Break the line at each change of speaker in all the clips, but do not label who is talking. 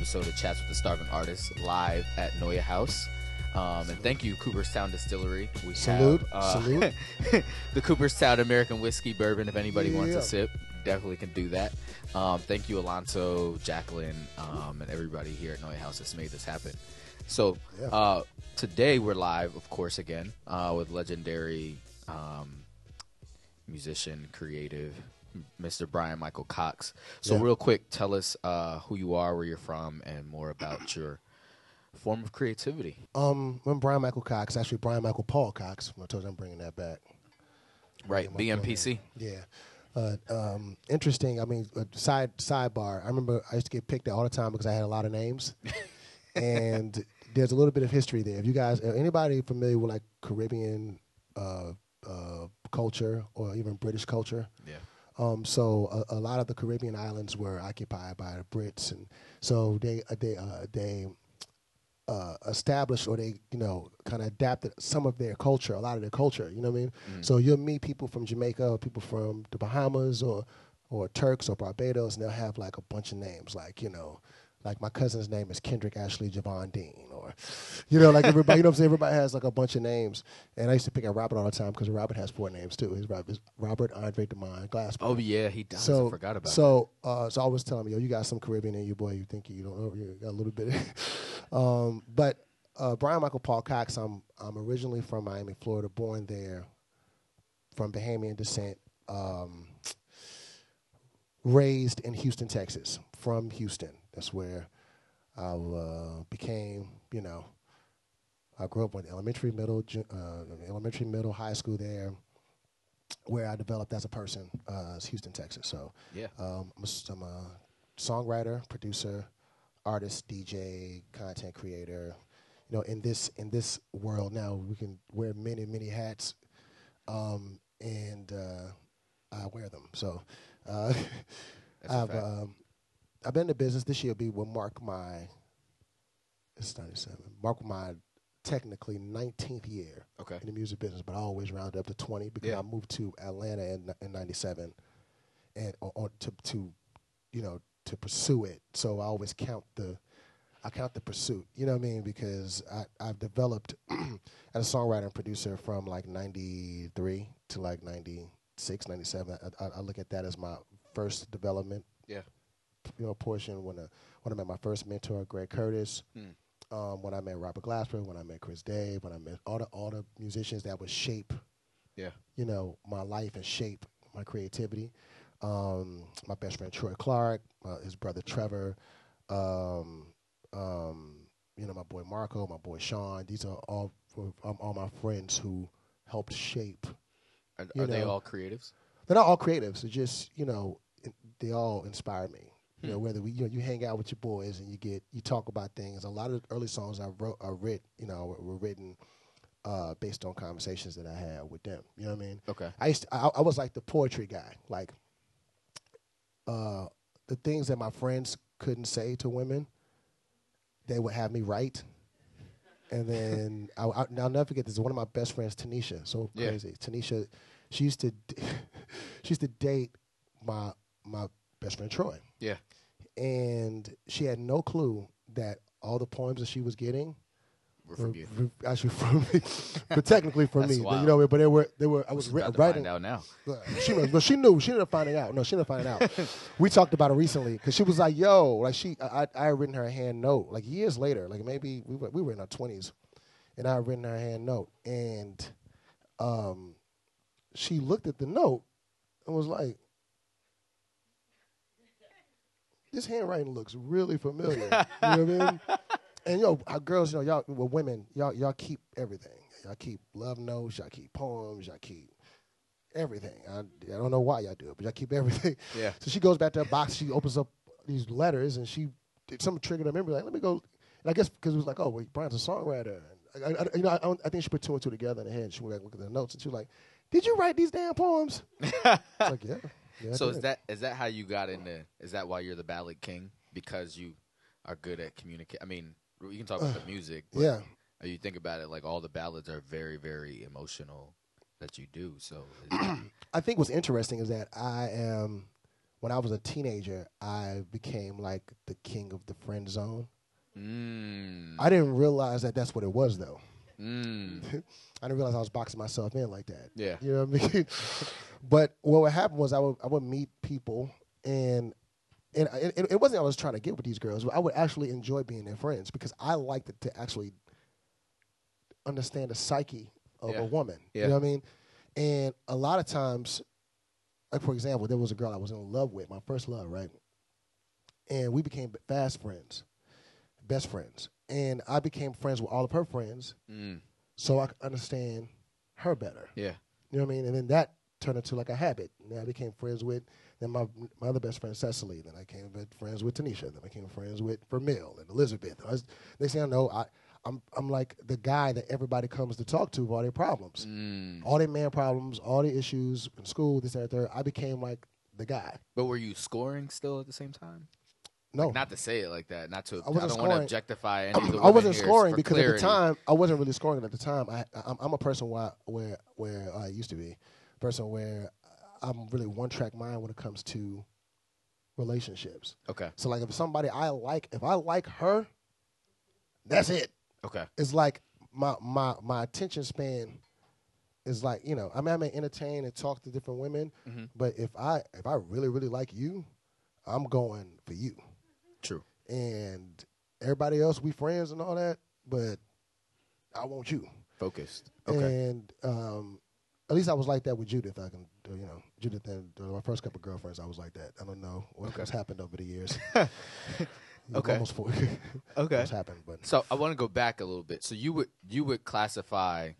episode of Chats with the Starving Artist live at Noya House. Um, and thank you, Cooperstown Distillery. We
Salute,
have uh,
salute.
the Cooperstown American Whiskey Bourbon. If anybody wants a sip, definitely can do that. Um, thank you, Alonso, Jacqueline, um, and everybody here at Noya House that's made this happen. So
Yeah.
uh, today we're live, of course, again uh, with legendary um, musician, creative, Mr. Bryan Michael Cox. So,
Yeah.
real quick, tell us uh, who you are, where you're from, and more about your form of creativity.
Um, I'm Bryan Michael Cox. Actually, Bryan Michael Paul Cox. I told you I'm bringing that back.
Right, BMPC.
Yeah. Uh, um, interesting. I mean, uh, side sidebar. I remember I used to get picked out all the time because I had a lot of names, and there's a little bit of history there. If you guys, uh, anybody familiar with like Caribbean uh, uh, culture or even British culture,
Yeah.
Um, so a, a lot of the Caribbean islands were occupied by the Brits, and so they uh, they uh, they uh, established or they you know kind of adapted some of their culture, a lot of their culture. You know what I mean? So you'll meet people from Jamaica or people from the Bahamas or or Turks or Barbados, and they'll have like a bunch of names, like you know. Like my cousin's name is Kendrick Ashley Javon Dean, or you know, like everybody, you know what I'm saying. Everybody has like a bunch of names, and I used to pick at Robert all the time because Robert has four names too. He's Robert, Robert Andre Demond Glassman.
Oh, yeah, he does.
So
I forgot about it.
so uh, so always telling me, yo, you got some Caribbean in you, boy. You think you don't know? You got a little bit. um, but uh, Bryan Michael Paul Cox. I'm I'm originally from Miami, Florida, born there, from Bahamian descent. Um, raised in Houston, Texas. From Houston, that's where I uh, became. You know, I grew up in elementary, middle, uh, elementary, middle, high school there where I developed as a person uh, is Houston, Texas. So
Yeah.
um, I'm, a, s- I'm a songwriter, producer, artist, DJ, content creator. You know, in this in this world now, we can wear many many hats, um, and uh, I wear them. So uh, I've um, I've been in the business. This year will be mark my it's 97 mark my technically 19th year
Okay.
in the music business, but I always round up to 20 because
Yeah.
I moved to Atlanta in, in 97 and or, or to, to, you know, to pursue it. So I always count the, I count the pursuit, you know what I mean? Because I, I've developed as a songwriter and producer from like 93 to like 96, 97. I, I, I look at that as my first development,
Yeah.
You know, portion when, uh, when I met my first mentor, Greg Curtis,
Hmm.
um, when I met Robert Glasper, when I met Chris Dave, when I met all the all the musicians that would shape,
Yeah.
you know, my life and shape my creativity. Um, my best friend Troy Clark, uh, his brother Trevor, um, um, you know, my boy Marco, my boy Sean. These are all um, all my friends who helped shape.
Are, are they all creatives?
They're not all creatives. It's just you know, they all inspire me. You know, whether we you know you hang out with your boys and you get you talk about things. A lot of the early songs I wrote, are writ, you know, were, written uh, based on conversations that I had with them. You know what I mean?
Okay.
I used to, I, I was like the poetry guy. Like uh, the things that my friends couldn't say to women, they would have me write. And then I, I, I'll never forget this. One of my best friends, Tanisha, so
Yeah.
crazy. Tanisha, she used to she used to date my my best friend Troy,
Yeah.
and she had no clue that all the poems that she was getting
We're from you.
were actually from me, but technically from me. But,
wild.
you know, but they were they were. I was
She's
ri-
about to
writing.
out now.
She knew, but she knew. She ended up finding out. No, she ended up finding out. we talked about it recently because she was like, "Yo, like she, I, I I had written her a hand note like years later, like maybe we were we were in our twenties, and I had written her a hand note, and um, she looked at the note and was like." This handwriting looks really familiar. you know what I mean? And yo, our girls, you know, y'all, well, women, y'all, y'all keep everything. Y'all keep love notes. Y'all keep poems. Y'all keep everything. I, I don't know why y'all do it, but y'all keep everything.
Yeah.
So she goes back to her box. She opens up these letters, and she did something triggered her memory. Like, let me go. And I guess because it was like, oh, well, Bryan's a songwriter. And I, I, you know, I, don't- I think she put two and two together in her head. And She went back and looked at the notes, and she was like, "Did you write these damn poems?" it's like, yeah. Yeah
So
did."
is that is that how you got into? Is that why you're the ballad king? Because you are good at communicate. I mean, you can talk about the music. But
Yeah.
You think about it, like all the ballads are very, very emotional that you do. So
I think what's interesting is that I am when I was a teenager, I became like the king of the friend zone.
Mm.
I didn't realize that that's what it was though.
Mm.
I didn't realize I was boxing myself in like that.
Yeah.
You know what I mean? but what would happen was I would I would meet people and and it, it wasn't I was trying to get with these girls. But I would actually enjoy being their friends because I liked to actually understand the psyche of
Yeah.
a woman.
Yeah.
You know what I mean? And a lot of times, like for example, there was a girl I was in love with, my first love, right? And we became fast friends, best friends. And I became friends with all of her friends
Mm.
so I could understand her better.
Yeah.
You know what I mean? And then that turned into like a habit. Then I became friends with then my my other best friend Cecily. Then I became friends with Tanisha. Then I became friends with Vermil and Elizabeth. I was, next thing I know, I I'm I'm like the guy that everybody comes to talk to for all their problems,
Mm.
all their man problems, all the issues in school, this that third. I became like the guy.
But were you scoring still at the same time?
No,
Like, not to say it like that. Not to.
I
I,
wasn't
don't want to objectify any of the
I wasn't scoring because at the time I wasn't really scoring at the time. I, I'm, I'm a person where where where I used to be, person where I'm really one track mind when it comes to relationships.
Okay.
So like if somebody I like, if I like her, that's it.
Okay.
It's like my my my attention span is like you know I mean I may entertain and talk to different women,
Mhm.
but if I if I really really like you, I'm going for you. And everybody else we friends and all that, but I want you.
Focused. Okay.
And um, at least I was like that with Judith. I can, uh, you know, Judith and uh, my first couple girlfriends, I was like that. I don't know what,
Okay.
what's happened over the years.
Okay.
almost four.
Okay.
what's happened? But
So I want to go back a little bit. So you would you would classify?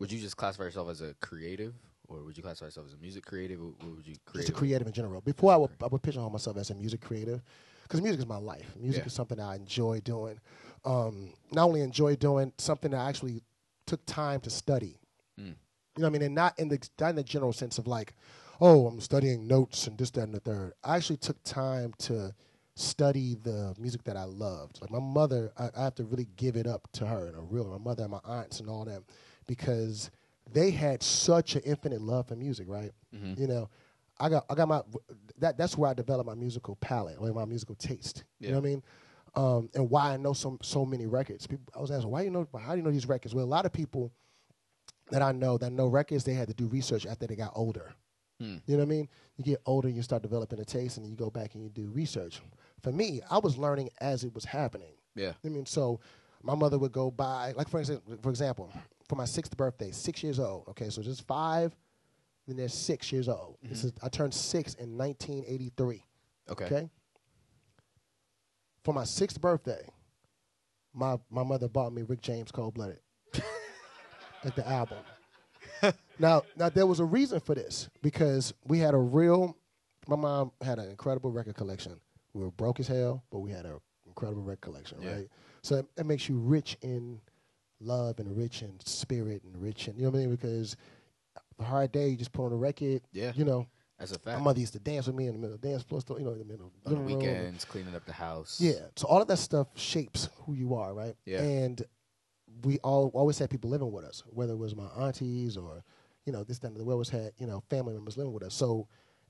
Would you just classify yourself as a creative, or would you classify yourself as a music creative? What would you
just a
creative?
creative in general. Before I would, I would pigeonhole myself as a music creative because music is my life. Music
Yeah.
is something I enjoy doing. Um, not only enjoy doing something that I actually took time to study.
Mm.
You know what I mean? And not in the not in the general sense of like, oh, I'm studying notes and this, that, and the third. I actually took time to study the music that I loved. Like my mother, I, I have to really give it up to her and a real my mother and my aunts and all them because they had such an infinite love for music, right?
Mhm.
You know, I got I got my that that's where I developed my musical palette, or my musical taste. You know what I mean? Um, and why I know so so many records. People, I was asking, why you know how do you know these records? Well, a lot of people that I know that know records, they had to do research after they got older.
Hmm.
You know what I mean? You get older, you start developing a taste, and you go back and you do research. For me, I was learning as it was happening.
Yeah.
I mean, so my mother would go by, like for example, for example, for my sixth birthday, six years old. Okay, so just five, then there's six years old. This mm-hmm. is I turned six in 1983.
Okay.
Okay. For my sixth birthday, my my mother bought me Rick James Cold Blooded, like the album. now, now there was a reason for this because we had a real. My mom had an incredible record collection. We were broke as hell, but we had an incredible record collection,
Yeah.
right? So it, it makes you rich in love and rich in spirit and rich in you know what I mean because a hard day you just put on a record,
Yeah.
you know.
As a fact.
My mother used to dance with me in the middle of the dance floor, still, you know, in the middle of the
On the
living room.
weekends, cleaning up the house.
Yeah. So all of that stuff shapes who you are, right?
Yeah.
And we all always had people living with us, whether it was my aunties or, you know, this, that, and the other. We always had, you know, family members living with us. So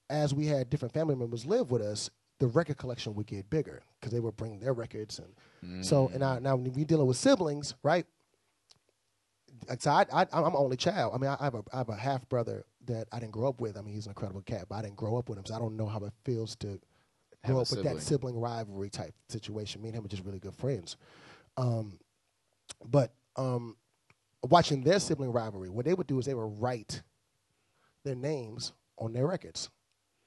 as we had different family members live with us, the record collection would get bigger because they would bring their records. And mm. so, and I, now when we dealing with siblings, right? Like, So I, I, I'm only child. I mean, I have a, I have a half brother that I didn't grow up with. I mean, he's an incredible cat, but I didn't grow up with him, so I don't know how it feels to grow up with that sibling rivalry type situation. Me and him are just really good friends. Um, but um, watching their sibling rivalry, what they would do is they would write their names on their records.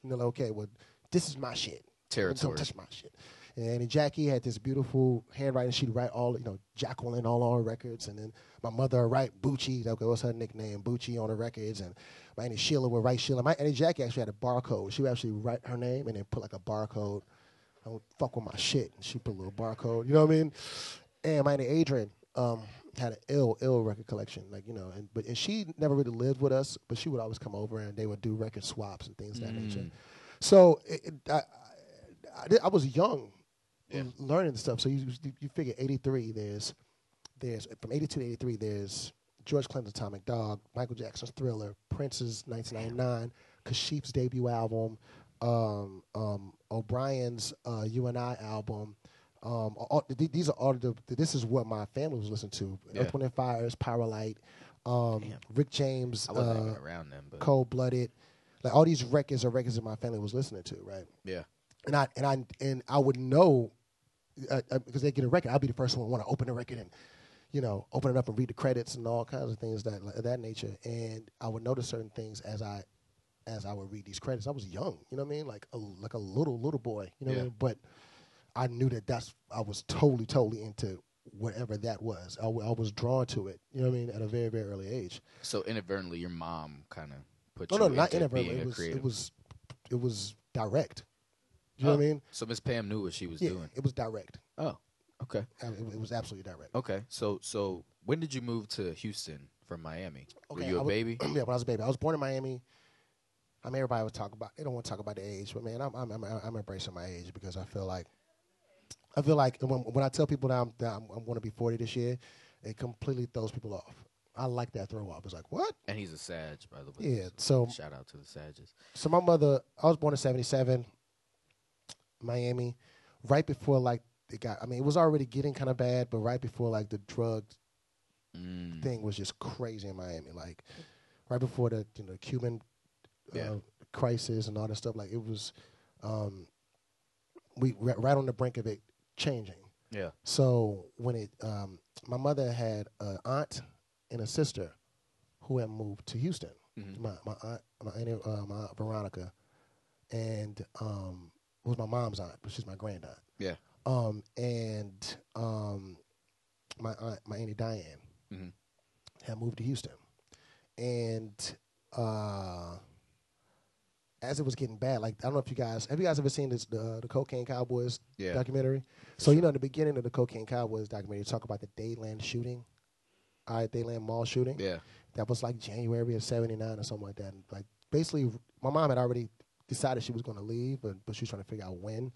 And they're like, okay, well, this is my shit.
Territory.
Don't touch my shit. And then Jackie had this beautiful handwriting. She'd write all, you know, Jacqueline all on records. And then my mother would write Bucci. Okay, what's her nickname? Bucci on the records. And my Auntie Sheila would write Sheila. My Auntie Jackie actually had a barcode. She would actually write her name and then put like a barcode. I would fuck with my shit. And she put a little barcode. You know what I mean? And my Auntie Adrian um, had an ill, ill record collection. Like, you know, and but and she never really lived with us, but she would always come over and they would do record swaps and things of that nature. So it, it, I, I, I was young
Yeah.
learning stuff. So you you figure 83, there's there's from 82 to 83, there's George Clinton's Atomic Dog, Michael Jackson's Thriller, Prince's 1999, Kashif's debut album, um, um, O'Bryan's uh, "You and I" album. Um, all, th- these are all the. This is what my family was listening to.
Yeah.
Earth, Wind and Fires, Powerlight, um,
Damn.
Rick James, uh,
around them, but
Cold Blooded. Like all these records are records that my family was listening to, right?
yeah,
and I and I and I would know uh, uh, because they get a record. I'll be the first one to want to open the record and you know open it up and read the credits and all kinds of things that of that nature. And I would notice certain things as I as I would read these credits. I was young, you know what I mean, like a like a little little boy, you know what I mean. But I knew that that's I was totally totally into whatever that was. I, w- I was drawn to it, you know what I mean, at a very very early age.
so inadvertently, your mom kind of put
No,
you
no, not inadvertently. It was it was it was direct. You know what I
Oh,
mean?
So Miss Pam knew what she was
Yeah,
doing.
it was direct.
Oh, okay,
I mean, It, was absolutely direct.
okay. So so when did you move to Houston from Miami? Were you a
was-
baby?
yeah, when I was a baby, I was born in Miami. I mean, everybody would talk about. They don't want to talk about the age, but man, I'm I'm I'm, I'm embracing my age because I feel like I feel like when, when I tell people that I'm that I'm, I'm going to be 40 this year, it completely throws people off. I like that throw off. It's like what?
And he's a Sag, by the way.
Yeah. So
shout out to the Sages.
so my mother, I was born in '77, Miami, right before like it got. I mean, it was already getting kind of bad, but right before like the drug
Mm.
thing was just crazy in Miami. Like right before the you know Cuban uh,
Yeah.
crisis and all that stuff. Like it was, um, we ri- right on the brink of it changing.
Yeah.
So when it, um, my mother had an aunt and a sister who had moved to Houston.
Mhm.
My my aunt, my aunt, uh, my aunt Veronica, and um, was my mom's aunt, but she's my grand aunt.
Yeah.
Um, and um, my aunt, my auntie Diane,
Mhm.
had moved to Houston, and uh, as it was getting bad, like I don't know if you guys have you guys ever seen this the the Cocaine Cowboys
Yeah.
documentary. So you know, in the beginning of the Cocaine Cowboys documentary, you talk about the Dadeland shooting, all right, Dadeland Mall shooting.
Yeah.
That was like January of '79 or something like that. And like basically, my mom had already decided she was going to leave, but but she was trying to figure out when.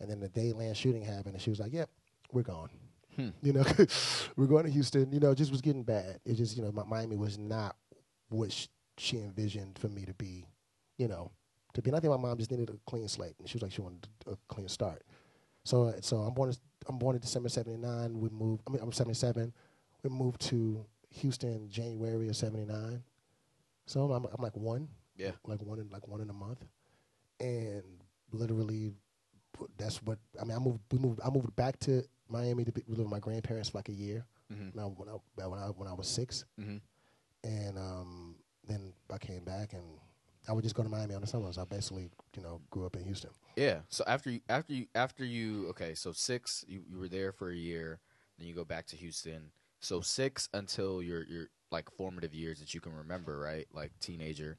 And then the Dadeland shooting happened, and she was like, "Yep, we're gone."
Hmm.
You know, we're going to Houston. You know, it just was getting bad. It just you know, Miami was not what sh- she envisioned for me to be. You know, to be. And I think my mom just needed a clean slate, and she was like, she wanted a clean start. So so I'm born I'm born in December '79. We moved. I mean, I'm '77. We moved to Houston January of '79. So I'm I'm like one,
Yeah.
like one in like one in a month, and literally, that's what I mean. I moved. We moved. I moved back to Miami to be, live with my grandparents for like a year.
Mhm.
Now when I when I when I was six,
Mhm.
and um, then I came back and I would just go to Miami on the summers. I basically you know grew up in Houston.
Yeah. So after you, after you, after you, okay. So six, you, you were there for a year. Then you go back to Houston. So six until your your like formative years that you can remember, right? Like teenager,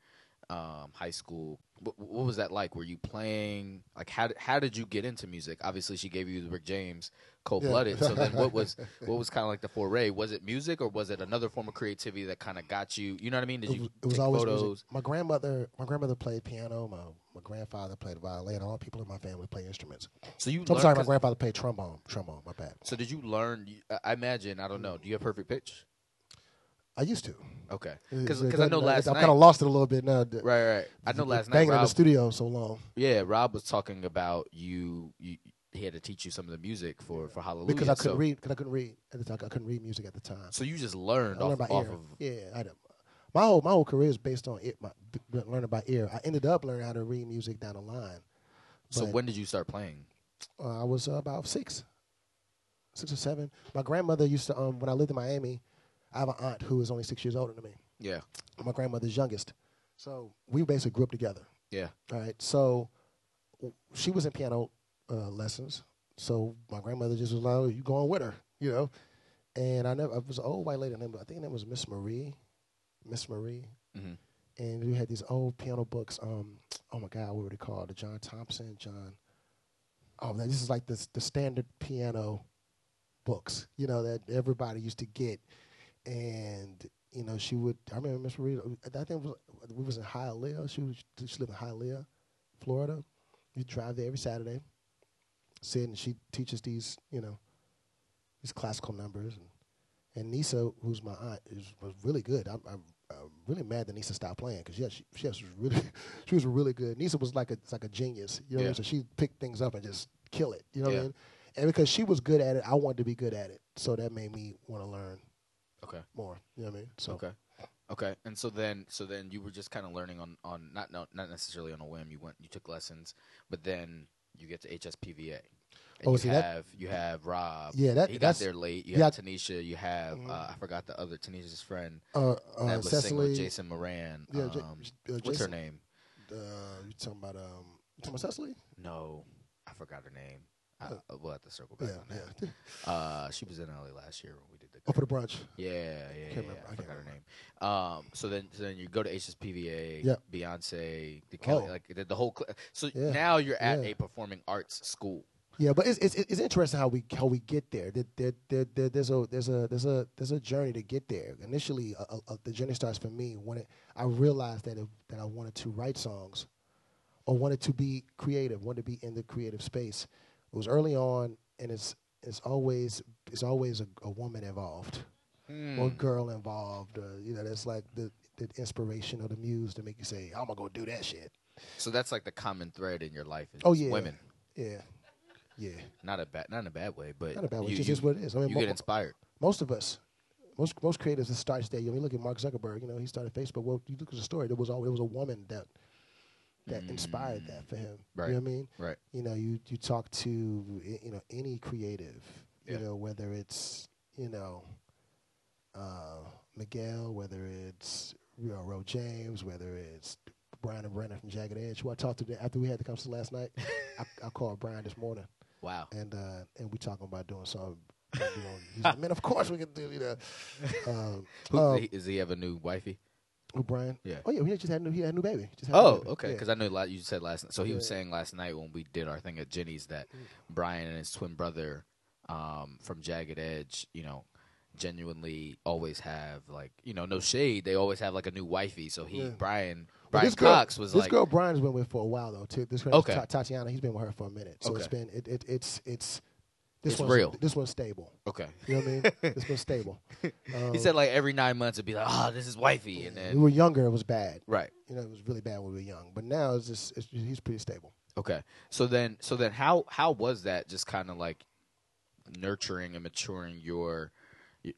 um, high school. What, what was that like? Were you playing? Like how did, how did you get into music? Obviously, she gave you the Rick James, Cold Blooded.
Yeah.
So then, what was what was kind of like the foray? Was it music or was it another form of creativity that kind of got you? You know what I mean? Did
it
you
was, it was
take
always
photos?
music. My grandmother, my grandmother played piano. My my grandfather played violin. All people in my family play instruments.
So you
So I'm sorry, my grandfather played trombone. Trombone, my bad.
So did you learn? I imagine I don't know. Do you have perfect pitch?
I used to
Okay, because I know last
I've
night.
kind of lost it a little bit now.
Right, right. I know last night.
banging in the studio so long
yeah, Rob was talking about you. You he had to teach you some of the music for for Hallelujah
because I couldn't
so,
read. Because I couldn't read at the time. I couldn't read music at the time.
So you just learned
I
off,
learned by
off
ear.
of.
yeah, I a, my whole my whole career is based on it. My learning by ear. I ended up learning how to read music down the line.
So when did you start playing?
uh, I was uh, about six, six or seven. My grandmother used to, um, when I lived in Miami, I have an aunt who is only six years older than me.
Yeah,
My grandmother's youngest. So we basically grew up together.
yeah.
All right. So w- she was in piano uh, lessons. So my grandmother just was like, oh, you going with her, you know? And I never, I was an old white lady named, I think her name was Miss Marie. Miss Marie.
hmm
And we had these old piano books. Um, oh my God, what were they called? The John Thompson, John. Oh, man, this is like the the standard piano books, you know, that everybody used to get. And you know, she would. I remember Miss Marie. I think it was, we was in Hialeah. She was she lived in Hialeah, Florida. You drive there every Saturday. Sit and she teaches these, you know, these classical numbers and. And Nisa, who's my aunt, is, was really good. I'm, I uh, really mad that Nisa stopped playing because yeah, she, she was really she was really good. Nisa was like a it's like a genius, you know. What I
Yeah.
mean? So she picked things up and just kill it, you know what I mean? And because she was good at it, I wanted to be good at it, so that made me want to learn
Okay.
more. You know what I mean? So
Okay. Okay. And so then, so then you were just kind of learning on on not no, not necessarily on a whim. You went, you took lessons, but then you get to HSPVA. And
Oh,
you
see, that-
have you have you
Yeah, that-
he got there late. You
yeah.
have Tanisha. You have
Mhm.
uh, I forgot the other Tanisha's friend
uh,
that
uh,
was
Cecily,
Jason Moran.
yeah, J-
um,
uh,
what's her name?
Uh, you talking about um, you talking about Cecily?
No, I forgot her name. I,
Uh,
we'll have to circle back.
Yeah,
on that.
yeah.
Uh, she was in LA last year when we did.
Oh, for the brunch.
Yeah, yeah, yeah.
Can't
yeah,
remember. I
I
can't
forgot her name. Um, so then, so then you go to HSPVA,
Yep.
Beyonce, the Kelly,
Oh.
like the, the whole. Cl- so
Yeah.
now you're at
Yeah.
a performing arts school.
Yeah, but it's, it's it's interesting how we how we get there. There, there, there, there there's a there's a there's a there's a journey to get there. Initially, uh, uh, uh, the journey starts for me when it, I realized that it, that I wanted to write songs, or wanted to be creative, wanted to be in the creative space. It was early on, and it's it's always it's always a, a woman involved
Hmm.
or girl involved. Uh, you know, that's like the the inspiration or the muse to make you say, "I'm gonna go do that shit."
So that's like the common thread in your life. Is
Oh yeah,
women.
yeah, yeah.
Not a bad, not in a bad way, but
Not a bad way.
You,
It's just what it is. I mean,
you
mo-
get inspired.
most of us, most most creatives, it starts there. You know, you look at Mark Zuckerberg. You know, he started Facebook. Well, you look at the story. There was always, there was a woman that that inspired that for him.
Right.
You know what I mean?
Right.
You know, you you talk to you know any creative.
yeah.
You know, whether it's you know uh, Miguel, whether it's you know, Ro James, whether it's Brian and Brandon from Jagged Edge, who I talked to after we had the conversation last night. I, I called Brian this morning
Wow.
and uh, and we talking about doing something. you know, he's like, man, of course we can do you know. Um,
Who,
um,
does he have a new wifey?
Who, Brian?
Yeah.
Oh yeah, he just had a new, he had a new baby. Just had
Oh,
baby.
okay.
Yeah.
Because I know la- you said last. Night. So he was saying last night when we did our thing at Jenny's that
Mm.
Brian and his twin brother um, from Jagged Edge, you know, genuinely always have like you know no shade. They always have like a new wifey. So he
Yeah.
Brian Brian
this girl,
Cox was
this
like
girl Brian's been with for a while though too. This girl
Okay.
Ta- Tatiana, he's been with her for a minute. So it's been it, it it's it's this
It's
one's
real.
This one's stable.
okay.
You know what I mean? this one's stable. Um,
he said like every nine months it'd be like oh this is wifey and then we
were younger, it was bad.
right.
You know, it was really bad when we were young. But now it's just it's, he's pretty stable.
Okay. So then so then how how was that just kind of like nurturing and maturing your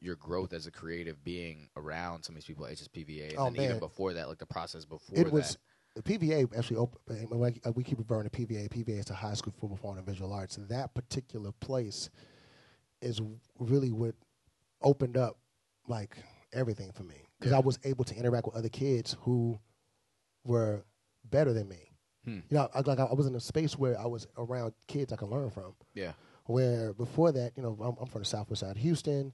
your growth as a creative being around some of these people at HSPVA and
Oh,
even before that like the process before
it was
that.
The PVA actually uh, we keep referring to PVA. PVA is the High School for Performing and Visual Arts. That particular place is really what opened up like everything for me because
Yeah.
I was able to interact with other kids who were better than me.
Hmm.
You know, I, like I was in a space where I was around kids I could learn from.
Yeah.
Where before that, you know, I'm, I'm from the southwest side of Houston.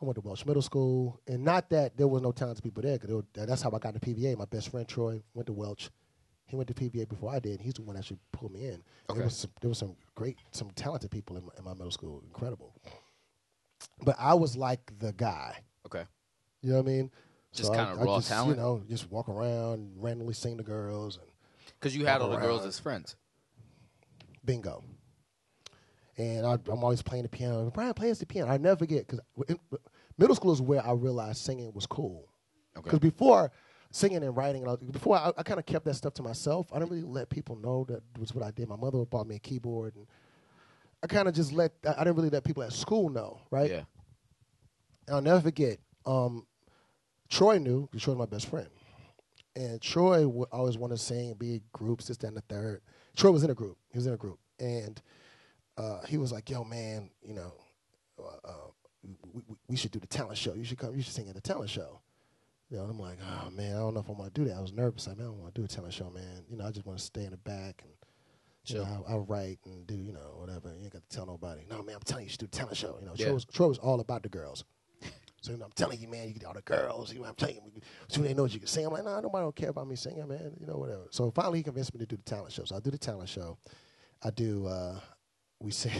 I went to Welch Middle School, and not that there was no talented people there, because that's how I got to PVA. My best friend Troy went to Welch. He went to PVA before I did. and He's the one that actually pulled me in.
Okay.
There was some, there was some great, some talented people in my, in my middle school, incredible. But I was like the guy.
Okay.
You know what I mean?
Just
I-
kinda
I
raw
just,
talent?
You know, just walk around, randomly sing to girls, and
Because you had all the girls as friends.
bingo. And I, I'm always playing the piano. Bryan plays the piano. I never forget because middle school is where I realized singing was cool.
Okay.
Because before singing and writing, and all, before I, I kind of kept that stuff to myself. I didn't really let people know that was what I did. My mother bought me a keyboard, and I kind of just let. I I didn't really let people at school know, right?
Yeah.
And I'll never forget. Um, Troy knew because Troy's my best friend, and Troy would always want to sing, be in groups, this, that, and the third. Troy was in a group. He was in a group, and uh, he was like, "Yo, man, you know, uh, uh, we, we, should do the talent show. You should come. You should sing at the talent show." You know, and I'm like, "Oh man, I don't know if I'm gonna do that." I was nervous. Like, man, I don't want to do a talent show, man. You know, I just want to stay in the back and. You know, I, I write and do, you know, whatever. You ain't got to tell nobody. No, man, I'm telling you, you should do a talent show. You know,
Yeah.
Troy, was, Troy was all about the girls. So you know, I'm telling you, man, you get all the girls. You know, I'm telling you, soon they know what you can sing. I'm like, nah, nobody don't care about me singing, man. You know, whatever. So finally, he convinced me to do the talent show. So I do the talent show. I do. Uh, we sing.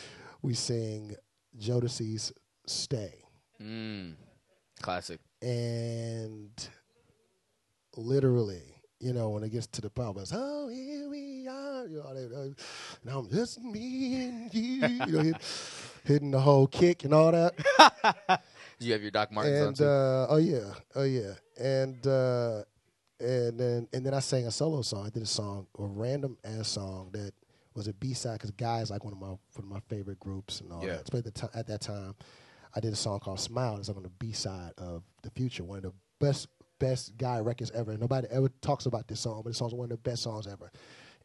we sing Jodeci's "Stay,"
Mm. Classic.
and literally, you know, when it gets to the part, it's oh here we are. You know, now I'm just me and you. you know, hitting the whole kick and all that.
Do you have your Doc Martens on
and
too?
uh, oh yeah, oh yeah, and uh, and then and then I sang a solo song. I did a song, a random ass song that was a B side because Guy's like one of my one of my favorite groups and all
Yeah.
that. So at, the ti- at that time, I did a song called "Smile." It's like on the B side of "The Future," one of the best best Guy records ever. Nobody ever talks about this song, but the song's one of the best songs ever.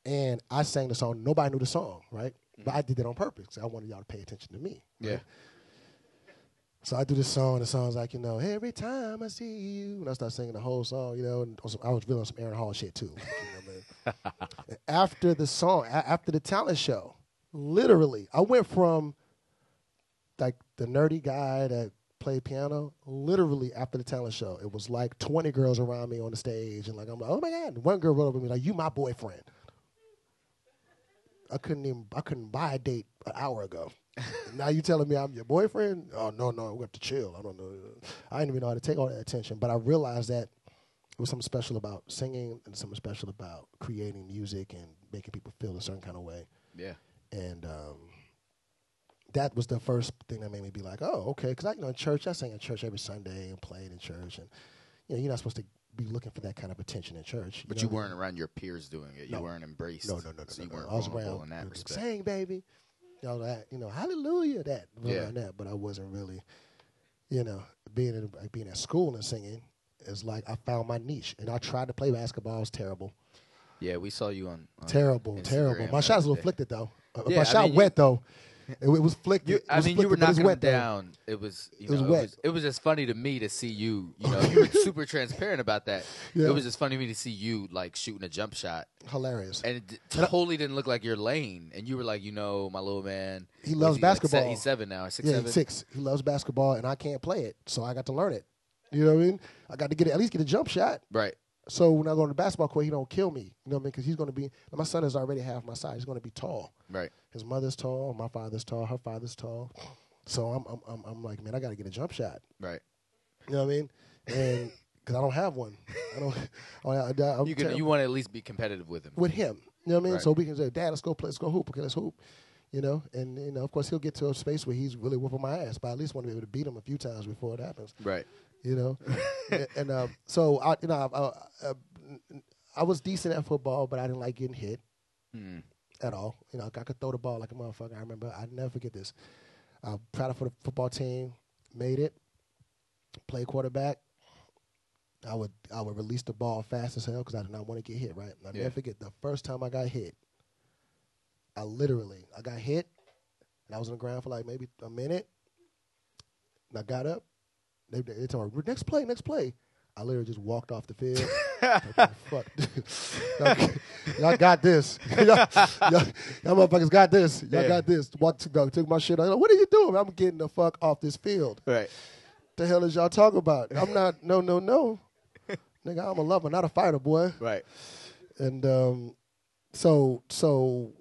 And I sang the song. Nobody knew the song, right? But mm. I did that on purpose. I wanted y'all to pay attention to me. right?
yeah.
So I do this song. The song's like, you know, every time I see you, and I start singing the whole song, you know. And also, I was feeling some Aaron Hall shit too. You know, man. After the song, a- after the talent show, literally, I went from like the nerdy guy that played piano. Literally, after the talent show, it was like twenty girls around me on the stage, and like I'm like, oh my god. And one girl wrote over me like, "You my boyfriend." I couldn't even I couldn't buy a date an hour ago. Now you telling me I'm your boyfriend? Oh no, no, we have to chill. I don't know. I didn't even know how to take all that attention, but I realized that it was something special about singing and something special about creating music and making people feel a certain kind of way.
Yeah.
And um, that was the first thing that made me be like, oh, okay. Because I, you know, in church, I sang in church every Sunday and played in church, and you know, you're not supposed to be looking for that kind of attention in church.
But
know
you
I mean?
weren't around your peers doing it.
No.
You weren't embraced.
No, no, no, no.
So
no,
you
no.
weren't
I was
vulnerable
around
in that respect.
Sing, baby. Know that. You know, hallelujah. That
Yeah.
that. But I wasn't really, you know, being in, like, being at school and singing is like I found my niche, and I tried to play basketball. I was terrible,
Yeah, we saw you on, on
terrible,
Instagram
terrible. My shot's a little
day.
flicked though. Uh,
Yeah,
my
I
shot
mean,
wet though. It, it was flicked.
You, I
was
mean, you were
but it was
knocking
wet
them
though.
down. It was, you
It was
know,
wet.
It was, it was just funny to me to see you. You know, you were super transparent about that.
Yeah.
It was just funny to me to see you like shooting a jump shot,
Hilarious.
and it totally didn't look like your lane. And you were like, you know, my little man.
He loves
like,
basketball.
he's seven now. Six,
yeah,
seven.
he's six. He loves basketball, and I can't play it, so I got to learn it. You know what I mean? I got to get it, at least get a jump shot.
Right.
So when I go to the basketball court, he don't kill me. You know what I mean? Because he's going to be. My son is already half my size. He's going to be tall.
Right.
His mother's tall. My father's tall. Her father's tall. So I'm I'm I'm, I'm like, man, I got to get a jump shot.
Right.
You know what I mean? And because I don't have one, I don't. I, I, I'm
You can. You want to at least be competitive with him.
with him. You know what I mean?
Right.
So we can say, Dad, let's go play, let's go hoop. Okay, let's hoop. You know, and you know, of course, he'll get to a space where he's really whooping my ass. But I at least want to be able to beat him a few times before it happens.
Right.
You know, and, and uh, so I, you know, I, I, I was decent at football, but I didn't like getting hit
Mm.
at all. You know, I could throw the ball like a motherfucker. I remember, I never forget this. I tried out for the football team, made it, play quarterback. I would I would release the ball fast as hell because I did not want to get hit. Right, I
Yeah.
never forget the first time I got hit. I literally I got hit, and I was on the ground for like maybe a minute. And I got up. They they me next play, next play. I literally just walked off the field. Like, Fuck, y'all, y'all got this. y'all, y'all, motherfuckers got this. Y'all
Yeah.
got this. Walked, took, took my shit. I what are you doing? I'm getting the fuck off this field.
Right.
The hell is y'all talking about? I'm not. No, no, no. Nigga, I'm a lover, not a fighter, boy.
Right.
And um, so so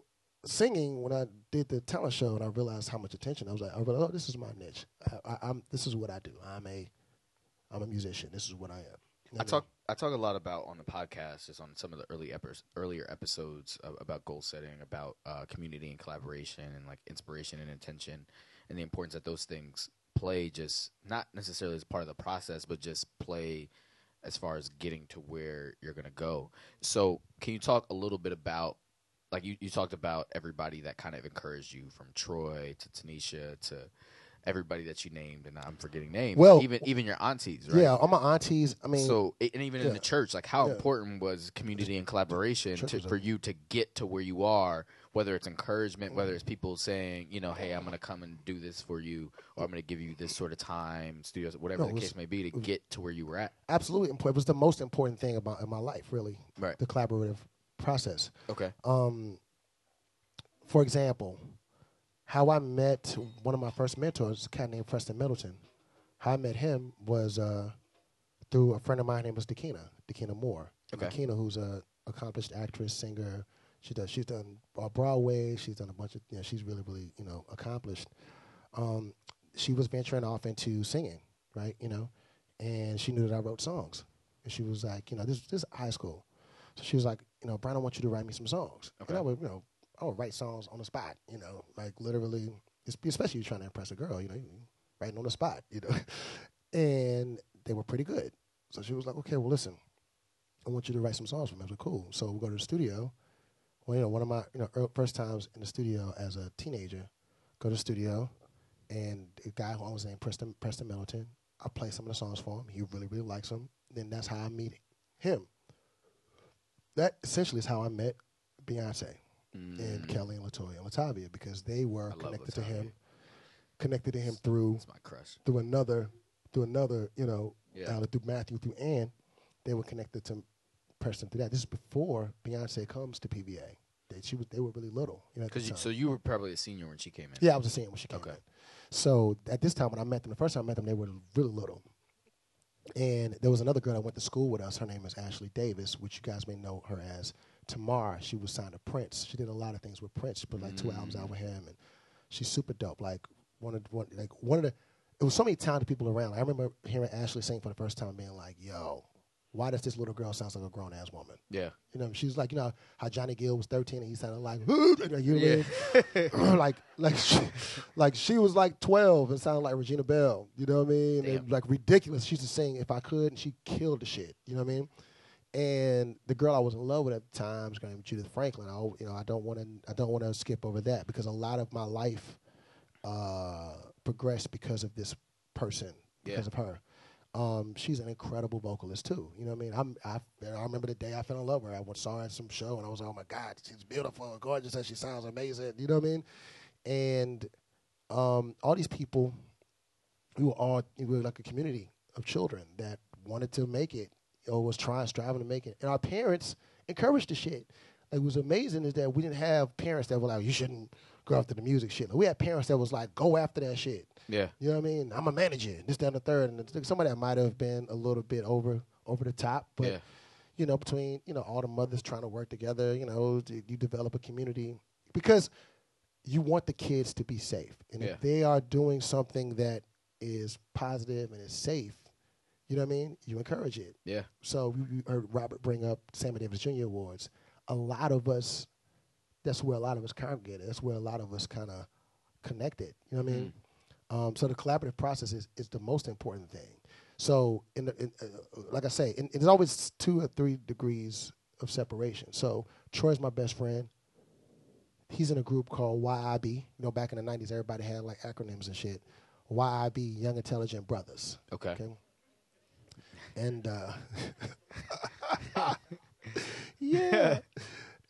singing when I did the talent show and I realized how much attention I was like, I realized, oh, this is my niche. I, I'm this is what I do. I'm a I'm a musician. This is what I am.
I talk I talk a lot about on the podcast, just on some of the early epis earlier episodes of, about goal setting, about uh, community and collaboration, and like inspiration and intention, and the importance that those things play. Just not necessarily as part of the process, but just play as far as getting to where you're gonna go. So, can you talk a little bit about? Like you, you talked about everybody that kind of encouraged you, from Troy to Tanisha to everybody that you named, and I'm forgetting names.
Well-
even even your aunties, right?
Yeah, all my aunties. I mean,
so and even in the church like how
Yeah.
important was community and collaboration to, for you to get to where you are whether it's encouragement whether it's people saying you know hey i'm going to come and do this for you or i'm going to give you this sort of time studios whatever
No,
the
was-
case may be to get to where you were at
absolutely important. It was the most important thing about in my life, really.
Right.
The collaborative process.
okay
Um, for example, how I met one of my first mentors, a cat named Preston Middleton. How I met him was uh, through a friend of mine named was Dakina, Dakina Moore.
Okay.
Dakina, who's a accomplished actress, singer. She does. She's done uh, Broadway. She's done a bunch of. You know, she's really, really, you know, accomplished. Um, she was venturing off into singing, right? You know, and she knew that I wrote songs, and she was like, you know, this this is high school, so she was like, you know, Bryan, I want you to write me some songs.
Okay.
And I would, you know, I would write songs on the spot, you know, like literally, especially you're trying to impress a girl, you know, writing on the spot, you know. and they were pretty good. So she was like, okay, well, listen, I want you to write some songs for me. I was like, cool. So we go to the studio. Well, you know, one of my you know first times in the studio as a teenager, go to the studio, and the guy who I was named Preston Preston Middleton. I play some of the songs for him. He really really likes them. Then that's how I meet him. That essentially is how I met Beyonce and Kelly and LeToya and LaTavia because they were
Mm. I
connected to him, connected to him through
It's crush.
through another through another you know
Yeah.
through Matthew through Ann, they were connected to Preston through that. This is before Beyonce comes to PVA. They she was they were really little. You know,
Because so you were probably a senior when she came in.
yeah, I was a senior when she came
Okay.
in. So at this time when I met them, the first time I met them, they were really little. And there was another girl that went to school with us. Her name is Ashley Davis, which you guys may know her as Tamar. She was signed to Prince. She did a lot of things with Prince. She put like two albums out mm. with him, and she's super dope. Like one of one like one of the. It was so many talented people around. I remember hearing Ashley sing for the first time, being like, "Yo, why does this little girl sound like a grown ass woman?"
Yeah.
You know, she was like, you know, how Johnny Gill was 13 and he sounded like, you know what like, like, she, like she was like 12 and sounded like Regina Belle. You know what I mean? And, like ridiculous. She used to sing "If I Could" and she killed the shit. You know what I mean? And the girl I was in love with at the time was named Judith Franklin. I, you know, I don't want to, I don't want to skip over that because a lot of my life uh, progressed because of this person, because
Yeah.
of her. Um, she's an incredible vocalist too. You know what I mean? I'm, I, I remember the day I fell in love with her. I saw her at some show and I was like, oh my God, she's beautiful and gorgeous and she sounds amazing. You know what I mean? And um, all these people we were all we were like a community of children that wanted to make it or was trying, striving to make it. And our parents encouraged the shit. Like, it was amazing is that we didn't have parents that were like, you shouldn't go after the music shit. Like, we had parents that was like, go after that shit.
Yeah.
You know what I mean? I'm a manager. This, down the third. And it's- some of that might have been a little bit over over the top, but
Yeah.
you know, between you know all the mothers trying to work together, you know, you develop a community because you want the kids to be safe, and
Yeah.
if they are doing something that is positive and is safe, you know what I mean. You encourage it.
Yeah.
So you heard Robert bring up Sammy Davis Jr. Awards. A lot of us, that's where a lot of us congregated. That's where a lot of us kind of connected. You know what I mean? Mm. Um, so the collaborative process is, is the most important thing. So, in, the, in uh, like I say, in, there's always two or three degrees of separation. So Troy's my best friend. He's in a group called YIB. You know, back in the '90s, everybody had like acronyms and shit. YIB, Young Intelligent Brothers.
Okay.
Okay. And uh, yeah,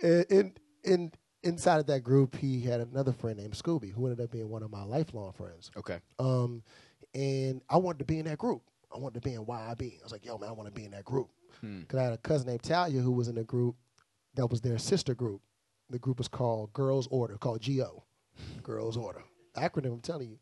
and and inside of that group, he had another friend named Scooby, who ended up being one of my lifelong friends.
Okay.
Um, and I wanted to be in that group. I wanted to be in YIB. I was like, yo, man, I want to be in that group.
Hmm.
Because I had a cousin named Talia who was in the group that was their sister group. The group was called Girls Order, called GO, Girls Order. Acronym, I'm telling you.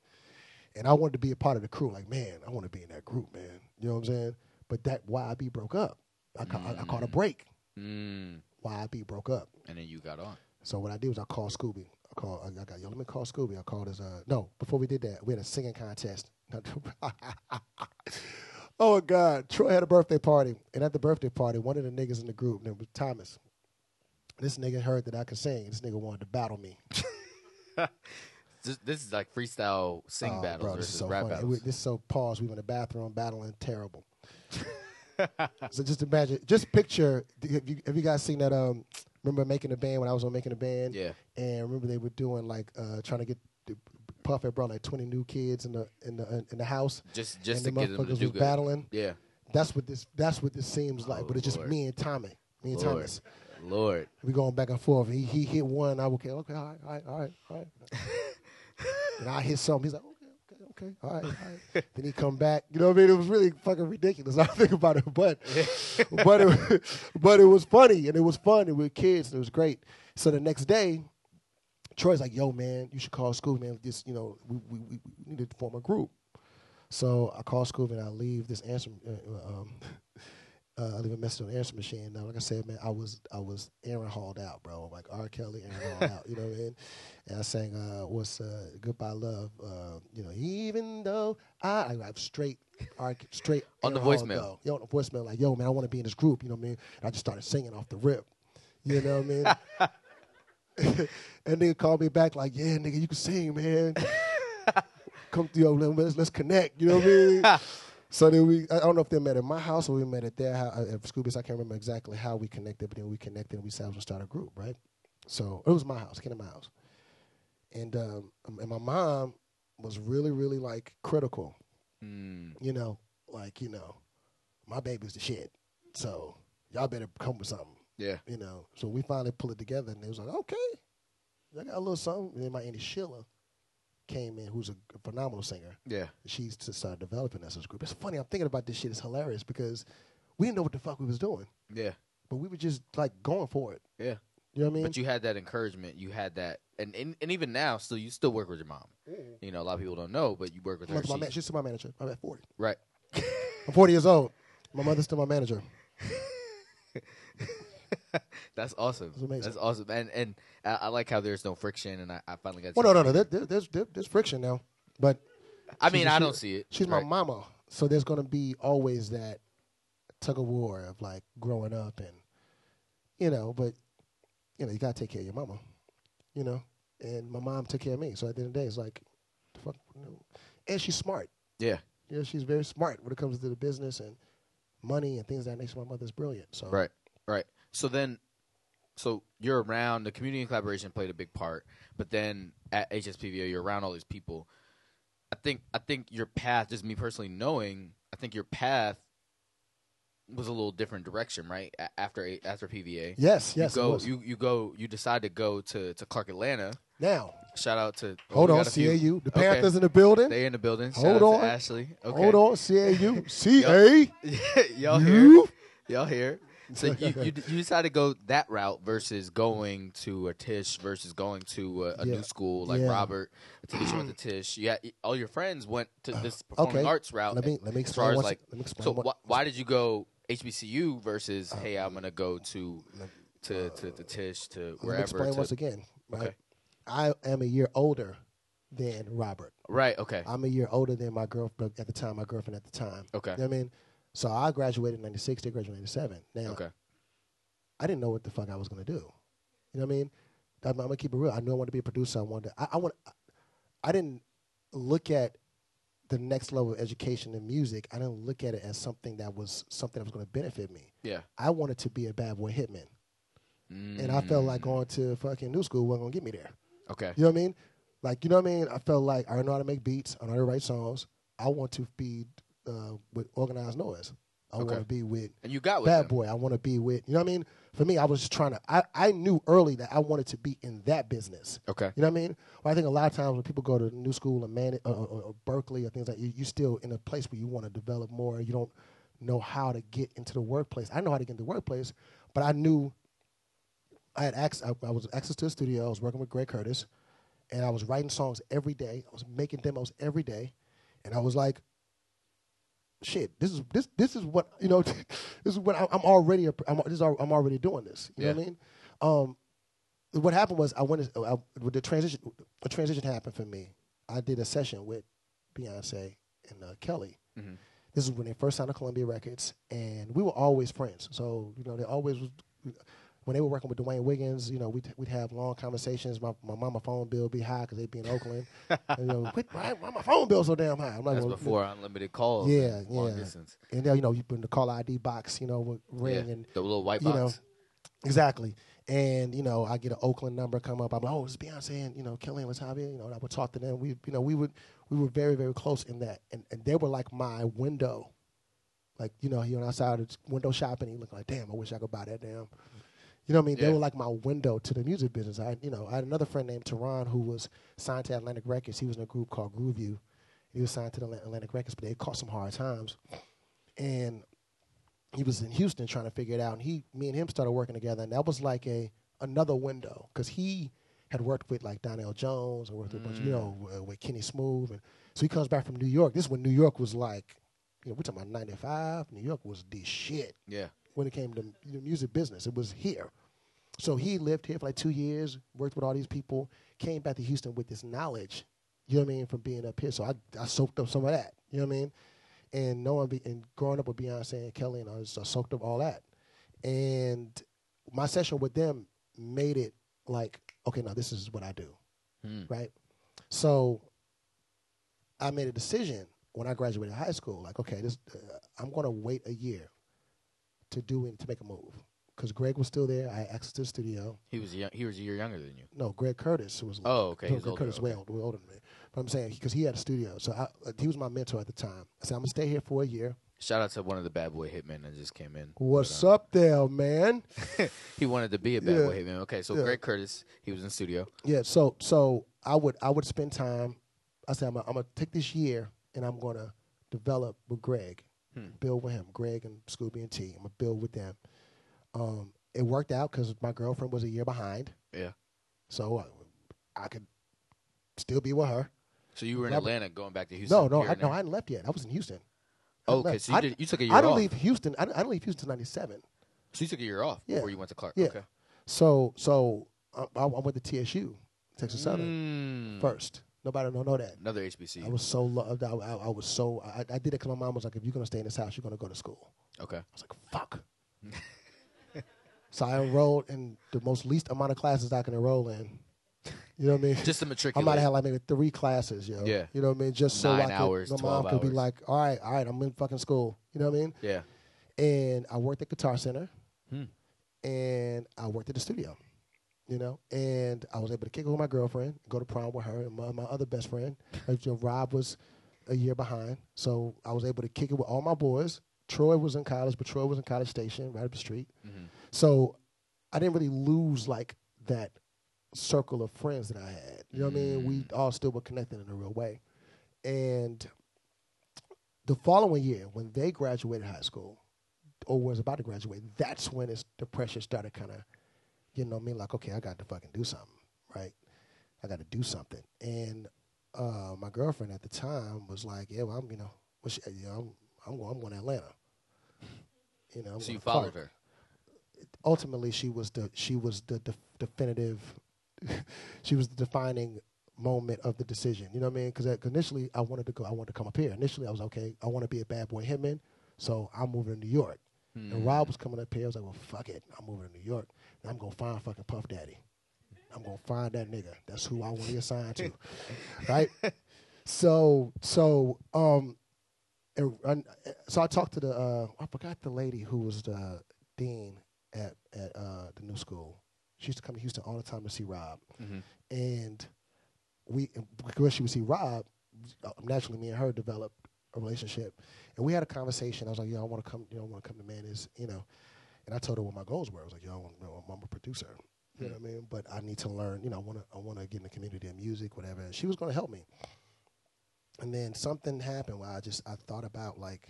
And I wanted to be a part of the crew. Like, man, I want to be in that group, man. You know what I'm saying? But that YIB broke up. I, ca- I, I caught a break.
Mm.
YIB broke up.
And then you got on.
So what I did was I called Scooby. I called. I got yo. Let me call Scooby. I called his. Uh, no, before we did that, we had a singing contest. oh God! Troy had a birthday party, and at the birthday party, one of the niggas in the group, named Thomas. This nigga heard that I could sing. This nigga wanted to battle me.
This, this is like freestyle sing
Oh,
battles
bro, this
versus
is so
rap
funny.
battles.
This is so pause. We were in the bathroom battling. Terrible. so just imagine. Just picture. Have you, have you guys seen that? Um, remember making a band when I was on making a band?
Yeah.
and remember they were doing like uh, trying to get the- Puff had brought like twenty new kids in the in the in the house.
Just just
and
to
the
get them to
motherfuckers was
good.
battling.
Yeah.
That's what this that's what this seems like.
Oh,
but it's just me and Tommy, me and
Lord.
Thomas.
Lord.
We going back and forth. He he hit one. I okay okay all right all right all right all right. and I hit something. He's like okay all right all right. then he come back. You know what I mean? It was really fucking ridiculous. I think about it, but but it, but it was funny and it was fun. And we were kids. And it was great. So the next day, Troy's like, "Yo, man, you should call school, man. This, you know, we we, we we need to form a group." So I call school and I leave this answer. Uh, um, uh, I leave a message on the answer machine. Now, like I said, man, I was I was Aaron hauled out, bro. Like R. Kelly, Aaron hauled out. You know what I mean? And I sang, uh, "What's uh, Goodbye Love?" Uh, you know, even though I, I I'm straight, R. straight
On the voicemail.
Yo, on the voicemail, like, "Yo, man, I want to be in this group." You know what I mean? And I just started singing off the rip. You know what I mean? and nigga called me back like, yeah, nigga, you can sing, man. come yo, let's let's connect. You know what I mean? So then we, I don't know if they met at my house or we met at their house at Scooby's. I can't remember exactly how we connected, but then we connected and we said we start a group, right? So it was my house, came to my house, and um, and my mom was really, really like critical.
Mm.
You know, like you know, my baby's the shit. So y'all better come with something.
Yeah.
You know, so we finally pulled it together, and it was like, okay, I got a little something. And then my auntie Sheila came in, who's a phenomenal singer.
Yeah.
She's to start developing us as a group. It's funny. I'm thinking about this shit. It's hilarious because we didn't know what the fuck we was doing,
Yeah.
but we were just like going for it.
Yeah.
You know what I mean?
But you had that encouragement. You had that, and and, and even now, still you still work with your mom. Mm-hmm. You know, a lot of people don't know, but you work with
My
her.
my
She-
man- she's still my manager. I'm at 40.
right.
I'm 40 years old. My mother's still my manager.
That's awesome.
That's amazing.
That's awesome. And and I, I like how there's no friction, and I, I finally got.
Well,
to-
no, no, no. There, there, there's there, there's friction now, but
I mean, I don't see it.
she's
right.
my mama, so there's gonna be always that tug of war of like growing up and you know, but you know, you gotta take care of your mama, you know. And my mom took care of me, so at the end of the day, it's like, fuck, know. and she's smart.
Yeah.
You know, she's very smart when it comes to the business and money and things of that nature. My mother's brilliant. So
Right. Right. So then, so you're around the community and collaboration played a big part, but then at HSPVA you're around all these people. I think I think your path, just me personally knowing, I think your path was a little different direction, right? A- After A- after PVA,
Yes, yes.
you go, you you go, you decide to go to to Clark Atlanta.
now,
Shout out to oh,
hold on, CAU. The
Okay.
Panthers in the building.
They in the building. Shout
Hold on.
Ashley. Okay.
Hold on, CAU. CA.
Y'all here?
You?
Y'all here? So you, you you decide to go that route versus going to a Tisch versus going to a, a
Yeah.
new school like
Yeah.
Robert. Tanisha went to Tisch. Yeah, all your friends went to this performing
Okay.
arts route.
Let me let me
as far
explain.
as
Once,
like,
let me explain.
so
what-
wh- why did you go HBCU versus
Uh,
hey, I'm gonna go to to to, to Tisch to
Let me
wherever?
explain
to-
once again. Right.
Okay.
I am a year older than Robert.
Right. Okay.
I'm a year older than my girlfriend at the time. My girlfriend at the time.
Okay.
You know what I mean? So I graduated in '96. They graduated in '97. Now
Okay.
I didn't know what the fuck I was gonna do. You know what I mean? I'm, I'm gonna keep it real. I knew I wanted to be a producer. I wanted. To, I, I want. I didn't look at the next level of education in music. I didn't look at it as something that was something that was going to benefit me.
Yeah.
I wanted to be a bad boy hitman, and I felt like going to fucking new school wasn't gonna get me there.
Mm, Okay.
You know what I mean? Like, you know what I mean? I felt like I know how to make beats. I know how to write songs. I want to be uh, with Organized Noize. I
Okay.
want to be with
And you got with
bad
them.
boy. I want to be with. You know what I mean? For me, I was just trying to. I, I knew early that I wanted to be in that business.
Okay.
You know what I mean? Well, I think a lot of times when people go to new school or man or, or, or Berklee or things like you, you still in a place where you want to develop more. You don't know how to get into the workplace. I know how to get into the workplace, but I knew I had access. I, I was access to the studio. I was working with Greg Curtis, and I was writing songs every day. I was making demos every day, and I was like, "Shit, this is this this is what you know. this is what I, I'm already. I'm, this is, I'm already doing this. You know what I mean? Um, what happened was I went. I, with the transition, a transition happened for me. I did a session with Beyonce and uh, Kelly.
Mhm.
This is when they first signed to Columbia Records, and we were always friends. So you know, they always was. When they were working with Dwayne Wiggins, you know, we'd, we'd have long conversations. My my mama phone bill would be high because they'd be in Oakland. and, you know, "Quit- why, why my phone bill so damn high? I'm like,
That's
well,
before unlimited calls.
Yeah,
and long
yeah.
distance.
And then you know, you put in the call ID box, you know, would ring
yeah.
and
the little white
you
box.
know, Exactly. And, you know, I get an Oakland number come up. I'm like, oh, it's Beyonce and, you know, Kelly and LaTavia. You know, and I would talk to them. We, you know, we would, we were very, very close in that. And, and they were like my window. Like, you know, he on outside of window shopping. He looked like, damn, I wish I could buy that damn. You know what I mean? They were like my window to the music business. I, you know, I had another friend named Tehran who was signed to Atlantic Records. He was in a group called Grooveview. He was signed to the Atlantic Records, but they had caught some hard times. And he was in Houston trying to figure it out. And he, me and him started working together, and that was like a another window because he had worked with like Donell Jones and worked with a bunch, you know, uh, with Kenny Smooth, and so he comes back from New York. This is when New York was like, you know, we're talking about '95. New York was the shit
Yeah.
When it came to the music business. It was here. So he lived here for like two years, worked with all these people, came back to Houston with this knowledge, you know what I mean, from being up here. So I, I soaked up some of that, you know what I mean? And knowing be, and growing up with Beyonce and Kelly and I, just, I soaked up all that. And my session with them made it like, okay, now this is what I do,
Hmm.
right? So I made a decision when I graduated high school. Like, okay, this uh, I'm going to wait a year to do it to make a move because Greg was still there. I had access to the studio.
He was young, he was a year younger than you.
No, Greg Curtis was.
Oh, okay,
Greg
older,
Curtis
okay.
way older, way older than me. But I'm saying because he had a studio, so I, uh, he was my mentor at the time. I said I'm gonna stay here for a year.
Shout out to one of the bad boy hitmen that just came in.
What's
But, uh,
up there, man?
He wanted to be a bad
Yeah.
boy hitman. Okay, so
Yeah.
Greg Curtis, he was in studio.
Yeah, so so I would I would spend time. I said I'm gonna, I'm gonna take this year and I'm gonna develop with Greg,
Hmm.
build with him, Greg and Scooby and T. I'm gonna build with them. Um, it worked out because my girlfriend was a year behind,
Yeah.
so uh, I could still be with her.
So you were in Atlanta going back to Houston.
No, no, I, no. I hadn't left yet. I was in Houston. I
Oh, okay, so you,
I,
did, you took a year off?
I didn't
off.
leave Houston. I didn't, I didn't leave Houston '97.
So you took a year off
Yeah.
before you went to Clark.
Yeah.
Okay.
So so uh, I, I went to TSU, Texas Southern,
Mm.
first. Nobody don't know that.
Another HBC.
I was so loved. I, I, I was so. I, I did it because my mom was like, "If you're gonna stay in this house, you're gonna go to school."
okay.
I was like, "Fuck." so I enrolled in the most least amount of classes I can enroll in. You know what I mean?
Just to
I might have had like maybe three classes, yo.
Yeah.
You know what I mean? Just so
Nine
I could,
hours,
my mom could be like, "All right, all right, I'm in fucking school." You know what I mean?
yeah.
And I worked at Guitar Center,
Hmm.
and I worked at the studio. You know, and I was able to kick it with my girlfriend, go to prom with her, and my, my other best friend. Like, you know, Rob was a year behind, so I was able to kick it with all my boys. Troy was in college, but Troy was in College Station, right up the street.
Mhm.
So I didn't really lose like that circle of friends that I had. You know what I mean? We all still were connected in a real way. And the following year, when they graduated high school, or was about to graduate, that's when it's, the pressure started kind of, you know what I mean? Like, okay, I got to fucking do something, right? I got to do something. And uh, my girlfriend at the time was like, yeah, well, I'm, you know, well, she, you know I'm, I'm, going, I'm going to Atlanta. You know, I'm
So you followed her.
ultimately she was the she was the def- definitive she was the defining moment of the decision you know what i mean because initially i wanted to go i wanted to come up here initially i was okay i want to be a bad boy hitman so i'm moving to new york
Hmm.
and rob was coming up here i was like well fuck it i'm moving to new york and i'm gonna find fucking puff daddy i'm gonna find that nigga that's who i want to be assigned to right so so um and, and so I talked to the uh, I forgot the lady who was the dean at at uh, the new school. She used to come to Houston all the time to see Rob,
Mhm.
and we because she would see Rob. uh, Naturally, me and her developed a relationship, and we had a conversation. I was like, "Yo, I want to come. You know, I want to come to Manny's. You know," and I told her what my goals were. I was like, "Yo, I want, you know, I'm a producer. You know hmm. what I mean? But I need to learn. You know, I want to I want to get in the community of music, whatever." And she was going to help me. And then something happened where I just I thought about like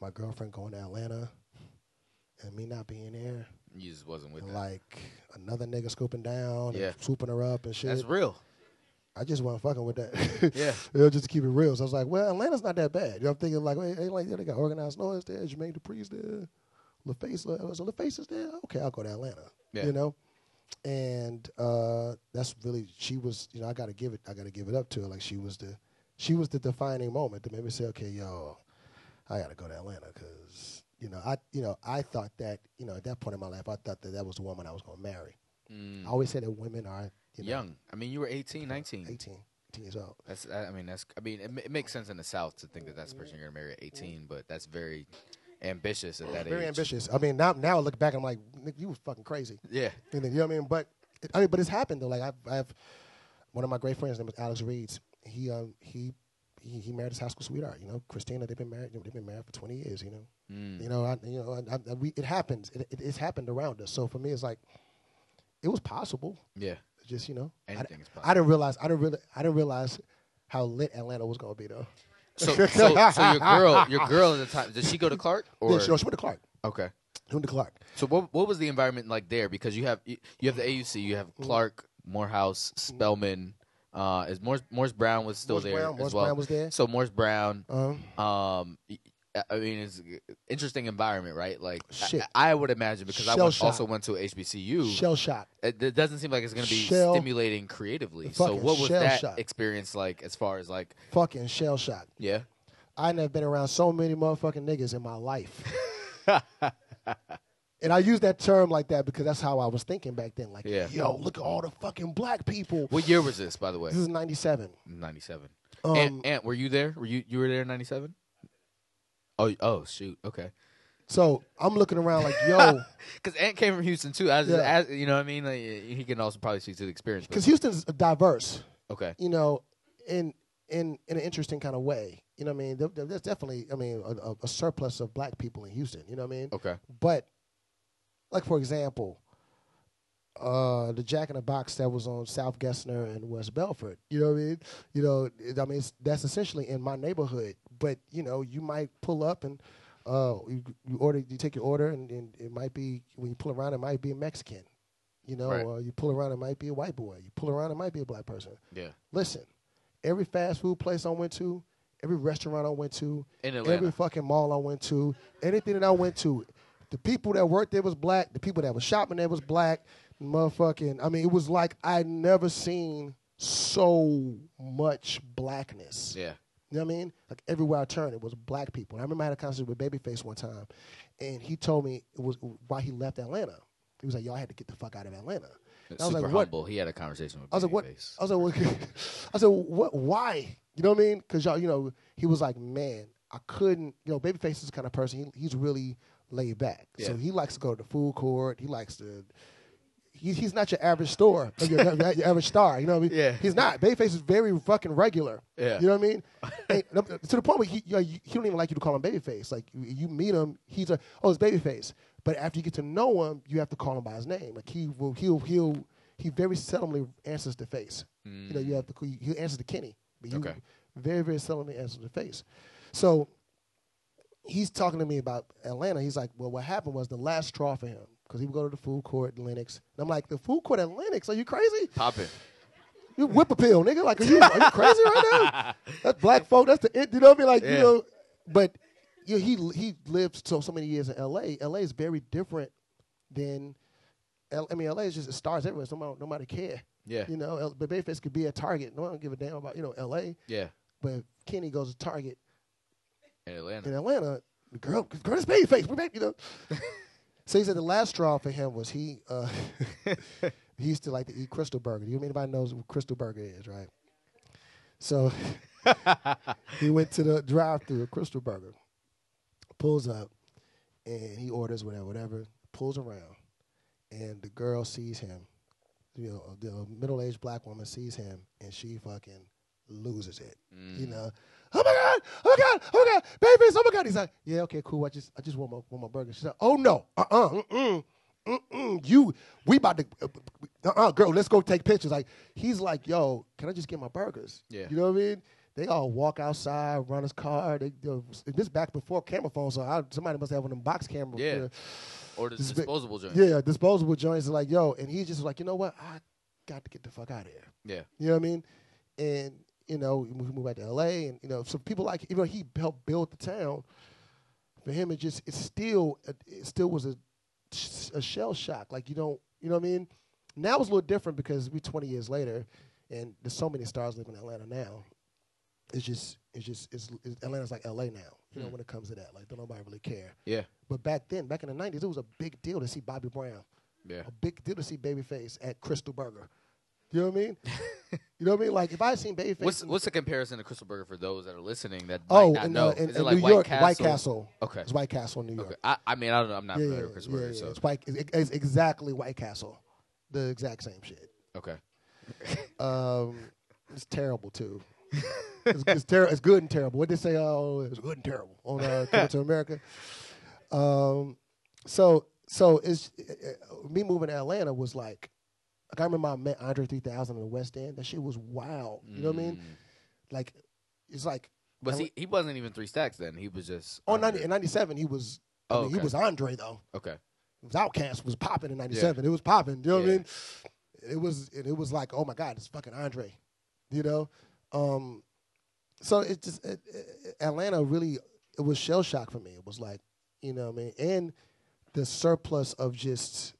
my girlfriend going to Atlanta and me not being there.
You just wasn't with
And
that.
like another nigga scooping down
Yeah.
and swooping her up and shit.
That's real.
I just wasn't fucking with that.
Yeah.
you know, just to keep it real. So I was like, well, Atlanta's not that bad. You know, I'm thinking like, hey, hey, like yeah, they got Organized Noize there, Jermaine Dupri's there, LaFace, La- so LaFace is there. Okay, I'll go to Atlanta.
Yeah.
You know, and uh, that's really she was. You know, I got to give it. I got to give it up to her. Like she was the, she was the defining moment to make me say, okay, yo, I got to go to Atlanta because you know, I you know, I thought that you know at that point in my life, I thought that that was the woman I was going to marry.
Mm.
I always say that women are you know,
Young. I mean, you were 18, 19.
18, 18 years old.
That's. I I mean, that's. I mean, it, it makes sense in the South to think that that's the person you're gonna marry at 18, but that's very ambitious at that
Very
age.
ambitious. I mean, now now I look back, I'm like, Nick, you was fucking crazy.
Yeah.
You know what I mean? But I mean, but it's happened though. Like I've, I've one of my great friends, his name was Alex Reeds. He um he. He, he married his high school sweetheart, you know. Christina, they've been married. They've been married for twenty years, you know.
Mm.
You know, I, you know, I, I, we, it happens. It, it, it's happened around us. So for me, it's like, it was possible.
Yeah.
Just you know, I,
Anything is
I didn't realize. I didn't really. I didn't realize how lit Atlanta was going to be though.
So, so, so your girl, your girl at the time, did she go to Clark or?
yeah, she, she went to Clark.
okay.
She went to Clark.
So what what was the environment like there? Because you have you you have the AUC, you have
Mm-hmm.
Clark, Morehouse, Spelman. Uh, is Morris Morris Brown was still
Morris
there
Brown-
as
Morris
well.
Brown was there.
So Morris Brown.
Um,
Um, I mean, it's an interesting environment, right? Like,
Shit.
I, I would imagine because I went, also went to HBCU.
shell shot.
it, it doesn't seem like it's going to be
Shell-
stimulating creatively. So, what was that
shock.
experience like as far as like,
Fucking shell shot.
yeah,
I never been around so many motherfucking niggas in my life. and I use that term like that because that's how I was thinking back then. Like,
Yeah.
yo, look at all the fucking black people.
what year was this, by the way?
This is 97.
Ninety seven.
Um,
Ant, Ant, were you there? Were you you were there in '97? Oh, oh, shoot. Okay.
so I'm looking around like, yo,
Because Ant came from Houston too. As,
Yeah.
as you know, what I mean, like, he can also probably see to the experience.
because Houston's diverse.
okay.
you know, in in in an interesting kind of way. You know what I mean? There, there- there's definitely, I mean, a, a- surplus of black people in Houston. You know what I mean?
Okay.
But, like for example, uh, the Jack in the Box that was on South Gessner and West Bellfort. You know what I mean? You know, I mean, it's, that's essentially in my neighborhood. But you know, you might pull up and uh, you, you order, you take your order, and, and it might be when you pull around, it might be a Mexican. You know,
Right.
or you pull around, it might be a white boy. You pull around, it might be a black person.
Yeah.
Listen, every fast food place I went to, every restaurant I went to, every fucking mall I went to, anything that I went to, the people that worked there was black. The people that was shopping there was black. Motherfucking, I mean, it was like I'd never seen so much blackness.
Yeah.
You know what I mean? Like everywhere I turned, it was black people. And I remember I had a conversation with Babyface one time, and he told me it was why he left Atlanta. He was like, "Y'all had to get the fuck out of Atlanta." And I was
Super
like, "What?"
humble. He had a conversation with
I was like, what?
Babyface.
I was like, what? I said, what? Why? You know what I mean? Because y'all, you know, he was like, man, I couldn't. You know, Babyface is the kind of person. He, he's really laid back. So he likes to go to the food court. He likes to. He, he's not your average store, or your, your average star. You know what I mean?
Yeah.
He's not. Babyface is very fucking regular.
Yeah.
You know what I mean? And, to the point where he, you know, he don't even like you to call him Babyface. Like you, meet him, he's a oh, it's Babyface. But after you get to know him, you have to call him by his name. Like he will, he'll, he'll, he very seldomly answers the face. You know, you have to, he answers to Kenny, but you
Okay.
very, very seldomly answers the face. So he's talking to me about Atlanta. He's like, well, what happened was the last straw for him because he would go to the food court in Lenox. And I'm like, the food court at Lenox? Are you crazy?
Popping.
You whip a pill, nigga. Like, are you, are you crazy right now? That's black folk. That's the it. You know what I mean? Like, you know, but you know, he he lived so so many years in L.A. L.A. is very different than. L- I mean, L.A. is just stars everywhere. So nobody, nobody care.
Yeah.
You know, L- but Babyface could be at Target. No one don't give a damn about you know L.A.
Yeah.
But Kenny goes to Target
In Atlanta.
in Atlanta. The girl, girl, this Babyface. We're back. You know. so he said the last straw for him was he. Uh, he used to like to eat Krystal Burger. You mean anybody knows what Krystal Burger is, right? So he went to the drive-through of Krystal Burger, pulls up, and he orders whatever, whatever. Pulls around, and the girl sees him. You know, the middle-aged black woman sees him, and she fucking loses it. You know, oh my god, oh my god, oh my god, babies, oh my god. He's like, yeah, okay, cool. I just, I just want my, want my burger. She's like, oh no, uh, uh-uh, uh, mm, mm, mm, you, we about to, uh, uh, girl, let's go take pictures. Like, he's like, yo, can I just get my burgers?
Yeah.
you know what I mean. They all walk outside, run his car. They, this back before camera phones, so I, somebody must have one of them box cameras.
Yeah.
you know.
Or the disposable joints.
Yeah, disposable joints. Like, yo, and he's just like, you know what? I got to get the fuck out of here.
Yeah.
You know what I mean? And you know, we moved back to L.A. and you know, so people like even though he helped build the town, for him it just it still it still was a, a shell shock. Like you don't, you know what I mean? Now it's a little different because we 20 years later, and there's so many stars living in Atlanta now. It's just, it's just, it's, it's Atlanta's like L.A. now. You know, hmm. when it comes to that, like don't nobody really care.
Yeah.
But back then, back in the 90s, it was a big deal to see Bobby Brown
Yeah.
a big deal to see Babyface at Krystal Burger. You know what I mean? you know what I mean? Like if I seen Babyface,
What's what's the comparison to Krystal Burger for those that are listening that
oh,
might not
in,
know?
uh, in,
Is it like
New
White
York,
Castle?
White Castle.
Okay.
it's White Castle in New York.
Okay. I, I mean, I don't know. I'm not
Yeah,
familiar
yeah,
with Krystal
yeah,
Burger,
yeah.
so
It's, White, it's, it's exactly White Castle, the exact same shit.
okay.
Um, it's terrible too. it's, it's, ter- it's good and terrible. What did they say? Oh, it's good and terrible on uh, Coming to America. Um, so so it's uh, me moving to Atlanta was like, like I remember I met Andre 3000 in the West End. That shit was wild. You know what I mean? Like, it's like
But he he wasn't even three stacks then. He was just
on
under.
90, in '97 he was. I
Oh,
mean, he
okay.
was Andre though.
Okay.
It was OutKast was popping in '97. It was popping. You know what I
Yeah.
mean? It was. It, it was like, oh my god, it's fucking Andre. You know. Um, so it just it, it- Atlanta really it was shell shock for me. It was like, you know what I mean, and the surplus of just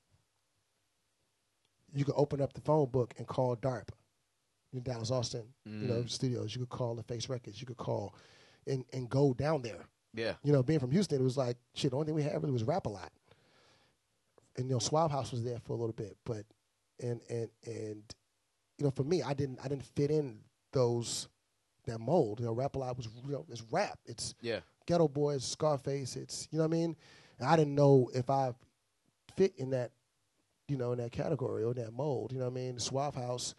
you could open up the phone book and call DARP in Dallas, Austin, you know,
Mm.
studios. You could call the Face Records. You could call and and go down there
Yeah.
you know, being from Houston, it was like shit. The only thing we had really was rap a lot, and you know, Suave House was there for a little bit, but and and and you know, for me, I didn't I didn't fit in those that mold. You know, rap a lot was you know, it's rap. It's
Yeah.
Geto Boys, Scarface. It's you know what I mean. And I didn't know if I fit in that, you know, in that category or in that mold. You know what I mean? Suave House.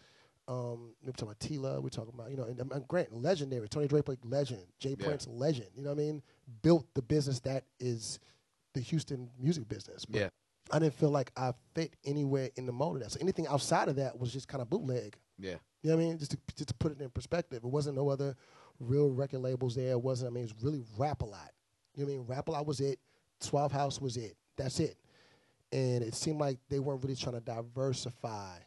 Um, we're talking about T Love. We're talking about you know, and, and Grant, legendary. Tony Draper, legend. J.
Yeah.
Prince, legend. You know what I mean? Built the business that is the Houston music business. But
Yeah.
I didn't feel like I fit anywhere in the mold of that. So anything outside of that was just kind of bootleg.
Yeah.
You know what I mean? Just to, just to put it in perspective, it wasn't no other real record labels there. It wasn't. I mean, it was really rap a lot. You know what I mean? Rap a lot was it. Suave House was it. That's it. And it seemed like they weren't really trying to diversify.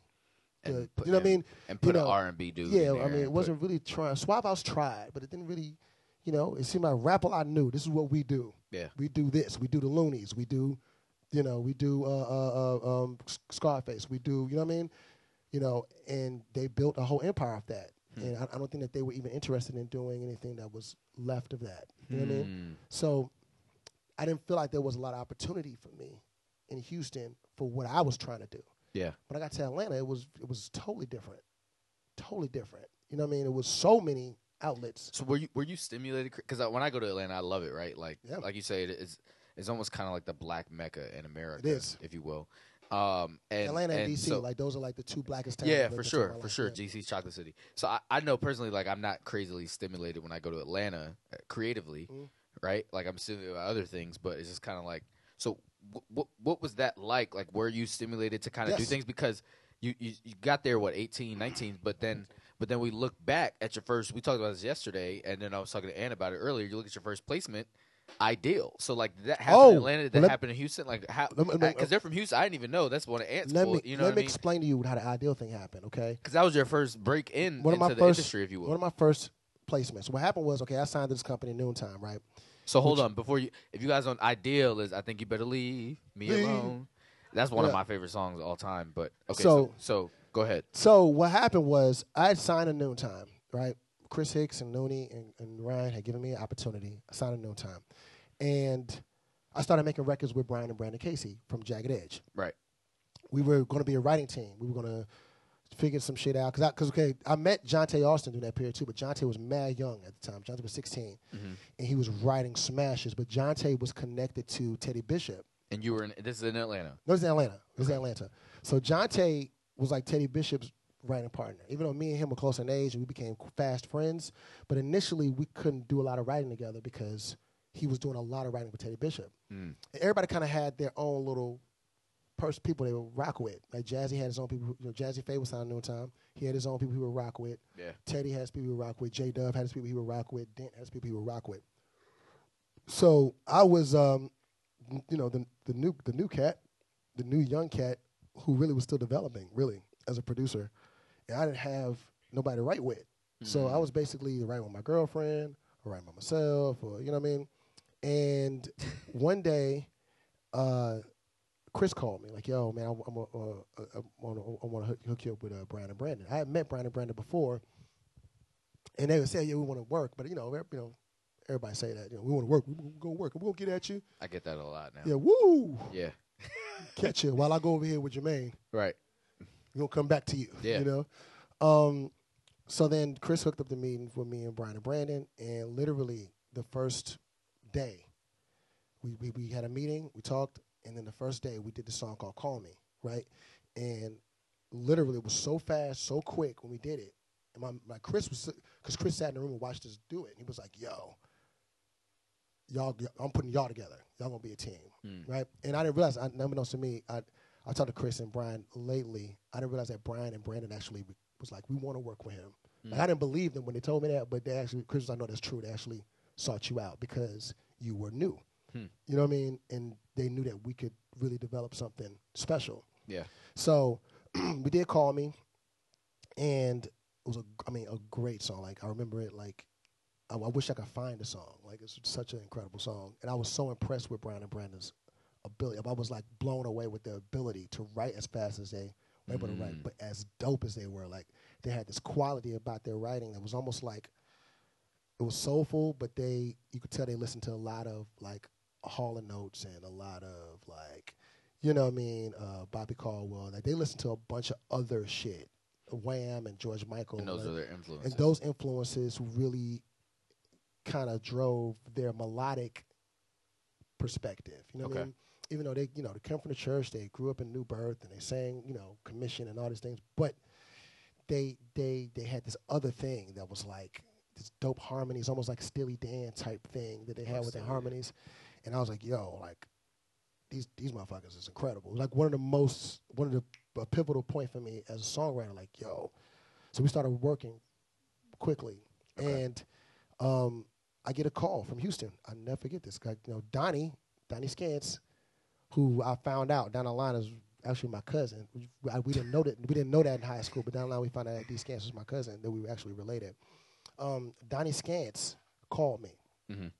And
the-
put-
you know what I mean?
And
You
put
know,
an R and B dude.
Yeah, I mean, it wasn't really trying. Suave House tried, but it didn't really. You know, it seemed like rap a lot knew this is what we do.
Yeah.
We do this. We do the Loonies. We do, you know, we do uh, uh, uh, um, Scarface. We do, you know what I mean? You know, and they built a whole empire off that.
Hmm.
And I, I don't think that they were even interested in doing anything that was left of that. You know what I mean?
Hmm.
So I didn't feel like there was a lot of opportunity for me in Houston for what I was trying to do.
Yeah.
When I got to Atlanta, it was it was totally different, totally different. You know what I mean? It was so many outlets.
So were you were you stimulated? Because when I go to Atlanta, I love it. Right, like
Yeah.
like you say, it is it's almost kind of like the black mecca in America,
It is.
if you will. Um, and
Atlanta and, DC,
so-
like those are like the two blackest towns.
yeah, for
ever seen in
sure, for sure.
Yeah.
DC's Chocolate City. So I, I know personally, like I'm not crazily stimulated when I go to Atlanta uh, creatively,
Mhm.
right? Like I'm stimulated by other things, but it's just kind of like. So what what was that like? Like were you stimulated to kind of do things because you, you you got there what 18, 19, but then but then we look back at your first. We talked about this yesterday, and then I was talking to Ant about it earlier. You look at your first placement. Ideal. So like did that happened
Oh,
in Atlanta. That
let-
happen in Houston? Like how?
Let me- let me-
Because they're from Houston. I didn't even know. That's one of Ant's.
Let
boy,
me
you know
let me
mean?
explain to you how the ideal thing happened. Okay,
Because that was your first break in
one of my
the
first
industry, if you will.
one of my first placements. What happened was okay, I signed to this company noontime, right?
So hold
which-
on before you. If you guys don't, ideal is I think you better leave me
Leave.
alone. That's one of my favorite songs of all time. But okay,
So-
so so, go ahead.
So what happened was I had signed a noontime, right? Chris Hicks and Nooney and, and Ryan had given me an opportunity. I signed a noontime, and I started making records with Brian and Brandon Casey from Jagged Edge.
Right.
We were going to be a writing team. We were going to figure some shit out because because okay, I met Johntá Austin during that period too, but Johntá was mad young at the time. Johntá was 16,
Mhm.
and he was writing smashes. But Johntá was connected to Teddy Bishop.
And you were in. This is in Atlanta.
No, this is Atlanta. This is Atlanta. So Johntá was like Teddy Bishop's writing partner. Even though me and him were close in age and we became fast friends, but initially we couldn't do a lot of writing together because he was doing a lot of writing with Teddy Bishop.
Mm.
Everybody kind of had their own little pers- people they would rock with. Like Jazzy had his own people. You know, Jazze Pha was on Noontime. He had his own people he would rock with.
Yeah.
Teddy has people he would rock with. J Dub had his people he would rock with. Dent has people he would rock with. So I was, um, you know, the the new the new cat, the new young cat, who really was still developing, really as a producer, and I didn't have nobody to write with. So I was basically writing with my girlfriend or writing by myself, or you know what I mean. And one day, uh, Chris called me like, "Yo, man, I, I'm a, uh, want to I want to hook, hook you up with uh, Brian and Brandon." I had met Brian and Brandon before, and they would say, "Yeah, we want to work," but you know, you know, everybody say that. You know, we want to work. We're gonna work. We're gonna get at you.
I get that a lot now.
Yeah, woo,
Yeah.
catch you while I go over here with Jermaine.
Right.
We're gonna come back to you.
Yeah.
You know. Um, so then Chris hooked up the meeting for me and Brian and Brandon, and literally the first day, we, we we had a meeting, we talked, and then the first day we did the song called "Call Me," right? And literally, it was so fast, so quick when we did it. And my, my Chris was because Chris sat in the room and watched us do it. And he was like, "Yo, y'all, I'm putting y'all together. Y'all gonna be a team,
Mm.
right?" And I didn't realize, I, unbeknownst to me, I I talked to Chris and Brian lately. I didn't realize that Brian and Brandon actually was like, "We want to work with him." Like, I didn't believe them when they told me that, but they actually, Chris, was like, I know that's true. They actually sought you out because you were new.
Hmm.
You know what I mean? And they knew that we could really develop something special.
Yeah.
So we did call me, and it was a, I mean, a great song. Like I remember it. Like I, I wish I could find the song. Like it's such an incredible song, and I was so impressed with Brian and Brandon's ability. I was like blown away with their ability to write as fast as they were able to write,
Mm.
but as dope as they were. Like they had this quality about their writing that was almost like it was soulful, but they you could tell they listened to a lot of like Hall and Oates and a lot of like you know what I mean, uh, Bobby Caldwell. Like they listen to a bunch of other shit Wham and George Michael.
And those
like-
are their influences.
and those influences really kind of drove their melodic perspective. You know what I
Okay.
mean? Even though they, you know, they come from the church, they grew up in New Birth, and they sang, you know, commission and all these things, but they they they had this other thing that was like this dope harmonies, almost like Steely Dan type thing that they had with their
harmonies. Dan.
And I was like, yo, like these these motherfuckers is incredible. Like one of the most one of the a pivotal point for me as a songwriter. Like yo, so we started working quickly,
Okay.
and um, I get a call from Houston. I never forget this guy. You know, Donnie Donnie Scantz, who I found out down the line is actually my cousin. We, I- we didn't know that we didn't know that in high school, but down the line we found out that D Scantz was my cousin. That we were actually related. Um, Donnie Scantz called me,
Mhm.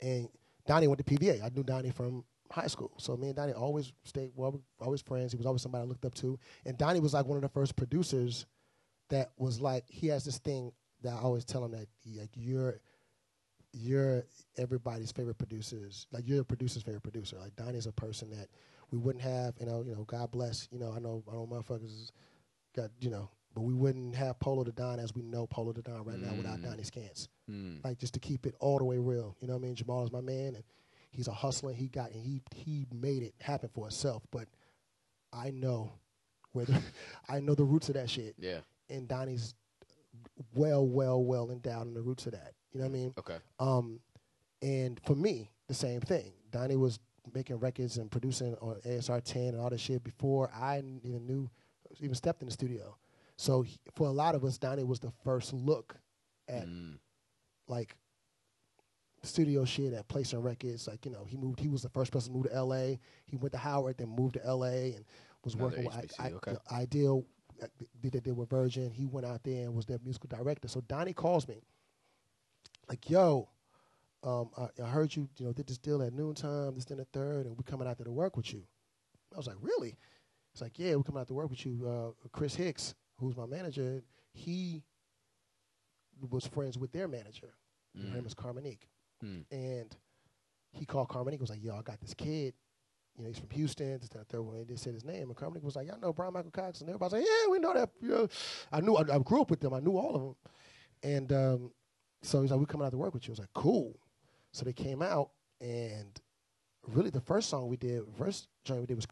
and Donnie went to PVA. I knew Donnie from high school, so me and Donnie always stayed well, always friends. He was always somebody I looked up to, and Donnie was like one of the first producers that was like he has this thing that I always tell him that he, like you're you're everybody's favorite producers. Like you're a producer's favorite producer. Like Donnie's a person that we wouldn't have. You know, you know. God bless. You know, I know, I know, motherfuckers got you know, but we wouldn't have Polow da Don as we know Polow da Don right now without
Mm.
Donnie Scantz.
Mm.
Like just to keep it all the way real. You know what I mean? Jamal is my man, and he's a hustler. He got and he he made it happen for himself. But I know where the, I know the roots of that shit
Yeah.
and Donnie's well, well, well endowed in the roots of that. You know what I mean?
Okay.
Um, and for me, the same thing. Donnie was making records and producing on ASR 10 and all this shit before I even knew, even stepped in the studio. So he, for a lot of us, Donnie was the first look at
Mm.
Like studio shit at Placing Records. Like you know, he moved. He was the first person to move to L.A. He went to Howard, then moved to L.A. and was
Another
working with
HBCU,
I, I,
okay.
the Ideal. uh, Did they did with Virgin? He went out there and was their musical director. So Donnie calls me, like, "Yo, um, I, I heard you. You know, did this deal at noontime, this then the third, and we're coming out there to work with you." I was like, "Really?" It's like, "Yeah, we're coming out to work with you." Uh, Chris Hicks, who's my manager, he was friends with their manager. Her name
was
is Carmonique.
Mm.
And he called Carmonique, was like, yo, I got this kid. You know, he's from Houston. This, that, third one. They said his name. And Carmonique was like, y'all know Bryan Michael Cox? And everybody's like, yeah, we know that. You know, I knew, I, I grew up with them. I knew all of them. And um, so he's like, we're coming out to work with you. I was like, cool. So they came out, and really the first song we did, first joint we did was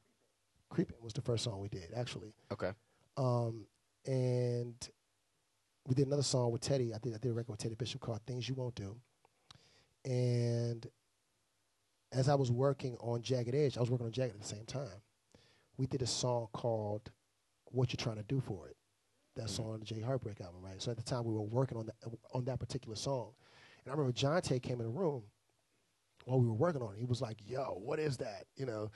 Creeping was the first song we did, actually.
Okay.
Um, and we did another song with Teddy. I did I did a record with Teddy Bishop called "Things You Won't Do." And as I was working on Jagged Edge, I was working on Jagged at the same time. We did a song called "What You're Trying to Do for It." That mm-hmm. song on the J.E. Heartbreak album, right? So at the time we were working on that on that particular song, and I remember Johntá came in the room while we were working on it. He was like, "Yo, what is that?" You know.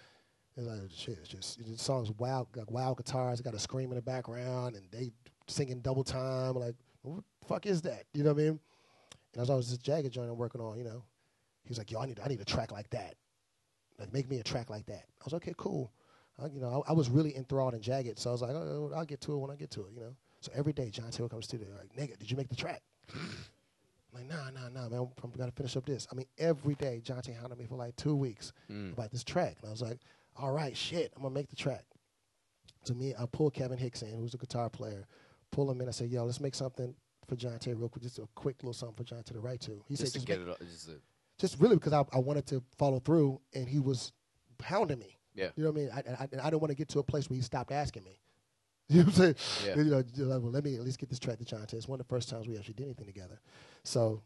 It's like shit. It's just the song's wild, like wild guitars. Got a scream in the background, and they singing double time. Like, what the fuck is that? You know what I mean? And I was always this Jagged joint I'm working on, you know, he was like, "Yo, I need, I need a track like that. Like, make me a track like that." I was like, "Okay, cool." I, you know, I, I was really enthralled in Jagged, so I was like, oh, "I'll get to it when I get to it." You know. So every day, John Taylor comes to the like, "Nigga, did you make the track?" I'm like, nah, nah, nah, man. I'm, I'm gonna finish up this. I mean, every day, Johntá hounded me for like two weeks
Mm.
about this track. And I was like, all right, shit, I'm gonna make the track. So me, I pulled Kevin Hicks in, who's a guitar player. Pull him in. I said, yo, let's make something for Johntá real quick, just a quick little something for Johntá to write to. He
Just
said,
to
just,
get it. all- Just
just really because I, I wanted to follow through, and he was hounding me.
yeah.
You know what I mean? I, I, I didn't want to get to a place where he stopped asking me. You know what I'm saying?
Yeah.
You know, like, well, let me at least get this track to Johntá. It's one of the first times we actually did anything together. So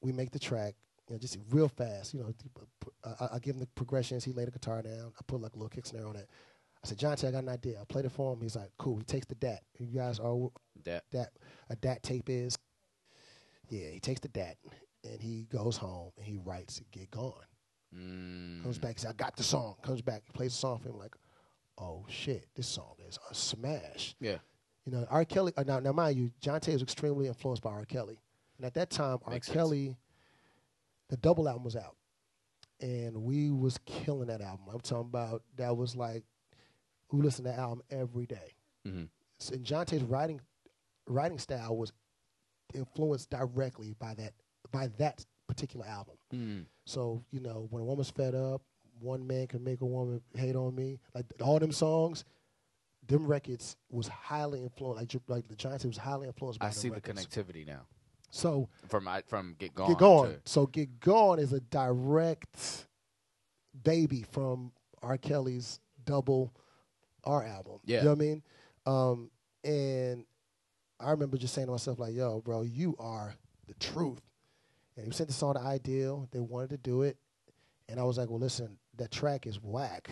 we make the track, you know, just real fast. You know, I, I give him the progressions. He laid the guitar down. I put like a little kick snare on it. I said, John I got an idea. I played it for him. He's like, cool. He takes the DAT. You guys are
That.
that a DAT tape is. Yeah, he takes the DAT and he goes home and he writes "Get Gone."
Mm.
Comes back, says, "I got the song." Comes back, plays the song for him. Like, oh shit, this song is a smash.
Yeah.
You know, R. Kelly. Uh, now, now, mind you, Johntá was extremely influenced by R. Kelly, and at that time,
Makes
R.
sense.
Kelly, the double album was out, and we was killing that album. I'm talking about that was like we listened to that album every day.
hmm
So, and Johntá's writing writing style was influenced directly by that by that particular album.
Mm.
So you know, when a woman's fed up, one man can make a woman hate on me. Like all them songs, them records was highly influenced. Like, like the Giants, it was highly influenced by
I see the connectivity now
So
from I, from Get Gone.
Get Gone. So Get Gone is a direct baby from R. Kelly's double R album.
Yeah.
You know what I mean? Um, and I remember just saying to myself, like, yo, bro, you are the truth. And he sent the song to Ideal. They wanted to do it. And I was like, well, listen, that track is whack.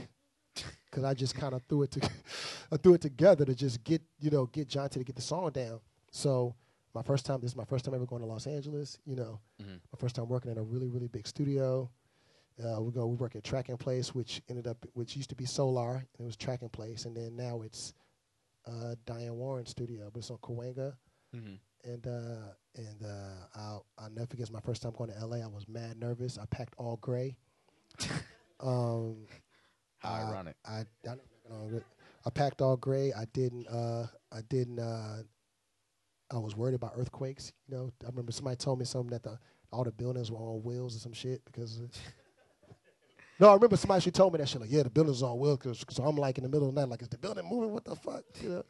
Because I just kind of threw it to, I threw it together to just get, you know, get John to get the song down. So my first time, this is my first time ever going to Los Angeles. You know,
Mhm.
my first time working in a really, really big studio. Uh, we go, we work at Track and Place, which ended up, which used to be Solar, and it was Track and Place, and then now it's uh, Diane Warren Studio, but it's on Cahuenga
Mhm.
and uh, and uh, I'll I'll never forget it's my first time going to LA. I was mad nervous. I packed all gray. um,
How
I-
ironic.
I I, know, I packed all gray. I didn't uh, I didn't uh, I was worried about earthquakes. You know, I remember somebody told me something that the all the buildings were on wheels or some shit because. No, I remember somebody she told me that shit like, yeah, the building's on. Cause, so I'm like in the middle of the night, like, is the building moving? What the fuck? You know,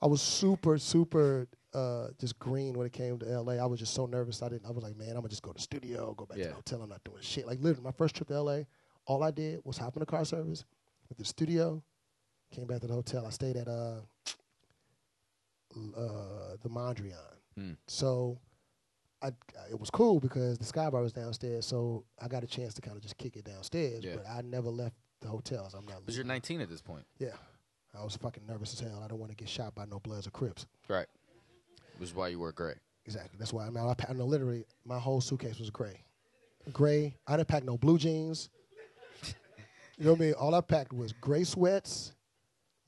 I was super, super uh, just green when it came to LA. I was just so nervous. I didn't. I was like, man, I'm gonna just go to the studio, go back to the hotel. I'm not doing shit. Like literally, my first trip to LA, all I did was hop in the car service, went to the studio, came back to the hotel. I stayed at uh, uh, the Mondrian.
Hmm.
So. I, it was cool because the sky bar was downstairs, so I got a chance to kind of just kick it downstairs.
Yeah.
But I never left the hotels. I'm not.
But you're 19 at this point,
Yeah, I was fucking nervous as hell. I don't want to get shot by no Bloods or Crips.
right? Which is why you wear gray.
Exactly. That's why I mean, I, I know literally my whole suitcase was gray. Gray. I didn't pack no blue jeans. you know what I mean? All I packed was gray sweats,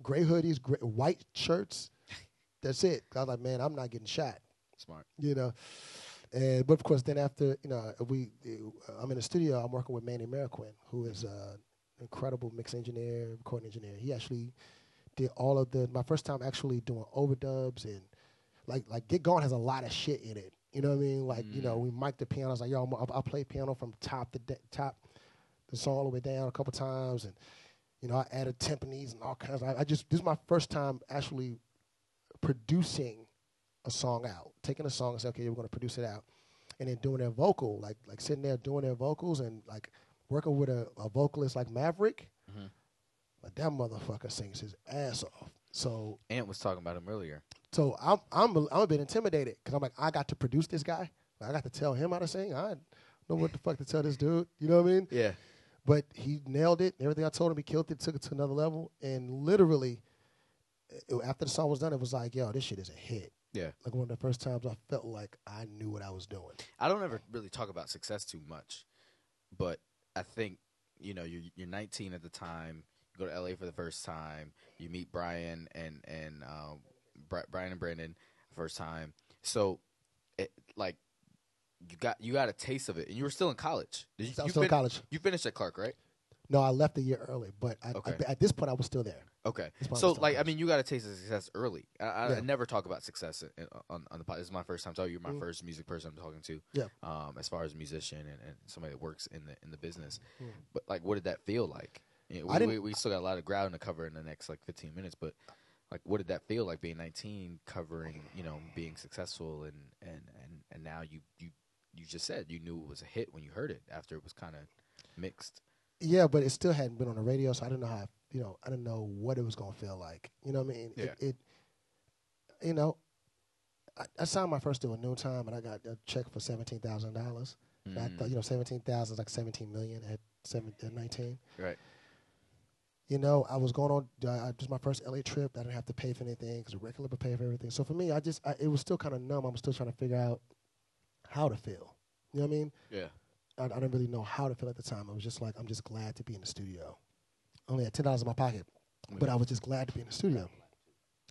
gray hoodies, gray, white shirts. That's it. I was like, man, I'm not getting shot.
Smart.
You know. And but of course, then after you know, we uh, I'm in the studio. I'm working with Manny Marroquin, who is an incredible mix engineer, recording engineer. He actually did all of the my first time actually doing overdubs and like like Get Gone has a lot of shit in it. You know what I mean? Like you know, mm. we mic'd the piano. I was like, yo, I'm, I'll, I'll play piano from top to de- top, the song all the way down a couple times, and you know, I added timpanis and all kinds. I, I just this is my first time actually producing a song out, taking a song and say, okay, we're going to produce it out, and then doing their vocal, like like sitting there doing their vocals and like working with a, a vocalist like Maverick.
Mhm.
But that motherfucker sings his ass off. So
Ant was talking about him earlier.
so I'm I'm I'm a bit intimidated because I'm like I got to produce this guy. I got to tell him how to sing. I don't know what the fuck to tell this dude. You know what I mean?
Yeah.
But he nailed it. Everything I told him, he killed it. Took it to another level. And literally, after the song was done, it was like, yo, this shit is a hit.
Yeah.
Like one of the first times I felt like I knew what I was doing.
I don't ever really talk about success too much, but I think you know you're you're 19 at the time. You go to LA for the first time. You meet Brian and and um, Bri- Brian and Brandon first time. So, it, like, you got you got a taste of it, and you were still in college. Did you,
I was
you
still in
fin-
college.
You finished at Clark, right?
No, I left a year early, but I,
Okay.
I- at this point I was still there.
Okay.
That's why I
So,
was still in
like, I mean, you got to taste the success early. I, I,
Yeah.
I never talk about success in, in- on, on the pod. This is my first time. So you're my
Mm.
first music person I'm talking to.
Yeah.
Um, as far as musician and, and somebody that works in the in the business.
Mm.
But like, what did that feel like? You know,
I
we,
didn't-
we, we still got a lot of ground to cover in the next like 15 minutes. But like, what did that feel like being 19, covering you know being successful and and and and now you you you just said you knew it was a hit when you heard it after it was kind of mixed.
Yeah, but it still hadn't been on the radio, so I didn't know how. You know, I didn't know what it was gonna feel like. You know what I mean?
Yeah.
It, it you know, I, I signed my first deal at noontime, and I got a check for seventeen thousand dollars. I
Mm.
thought, you know, seventeen thousand is like seventeen million at seven at nineteen.
Right.
You know, I was going on. Uh, was my first LA trip. I didn't have to pay for anything because the record label paid for everything. So for me, I just I, it was still kind of numb. I was still trying to figure out how to feel. You know what I mean?
Yeah.
I, I didn't really know how to feel at the time. I was just like, I'm just glad to be in the studio. Only had ten dollars in my pocket, but I was just glad to be in the studio.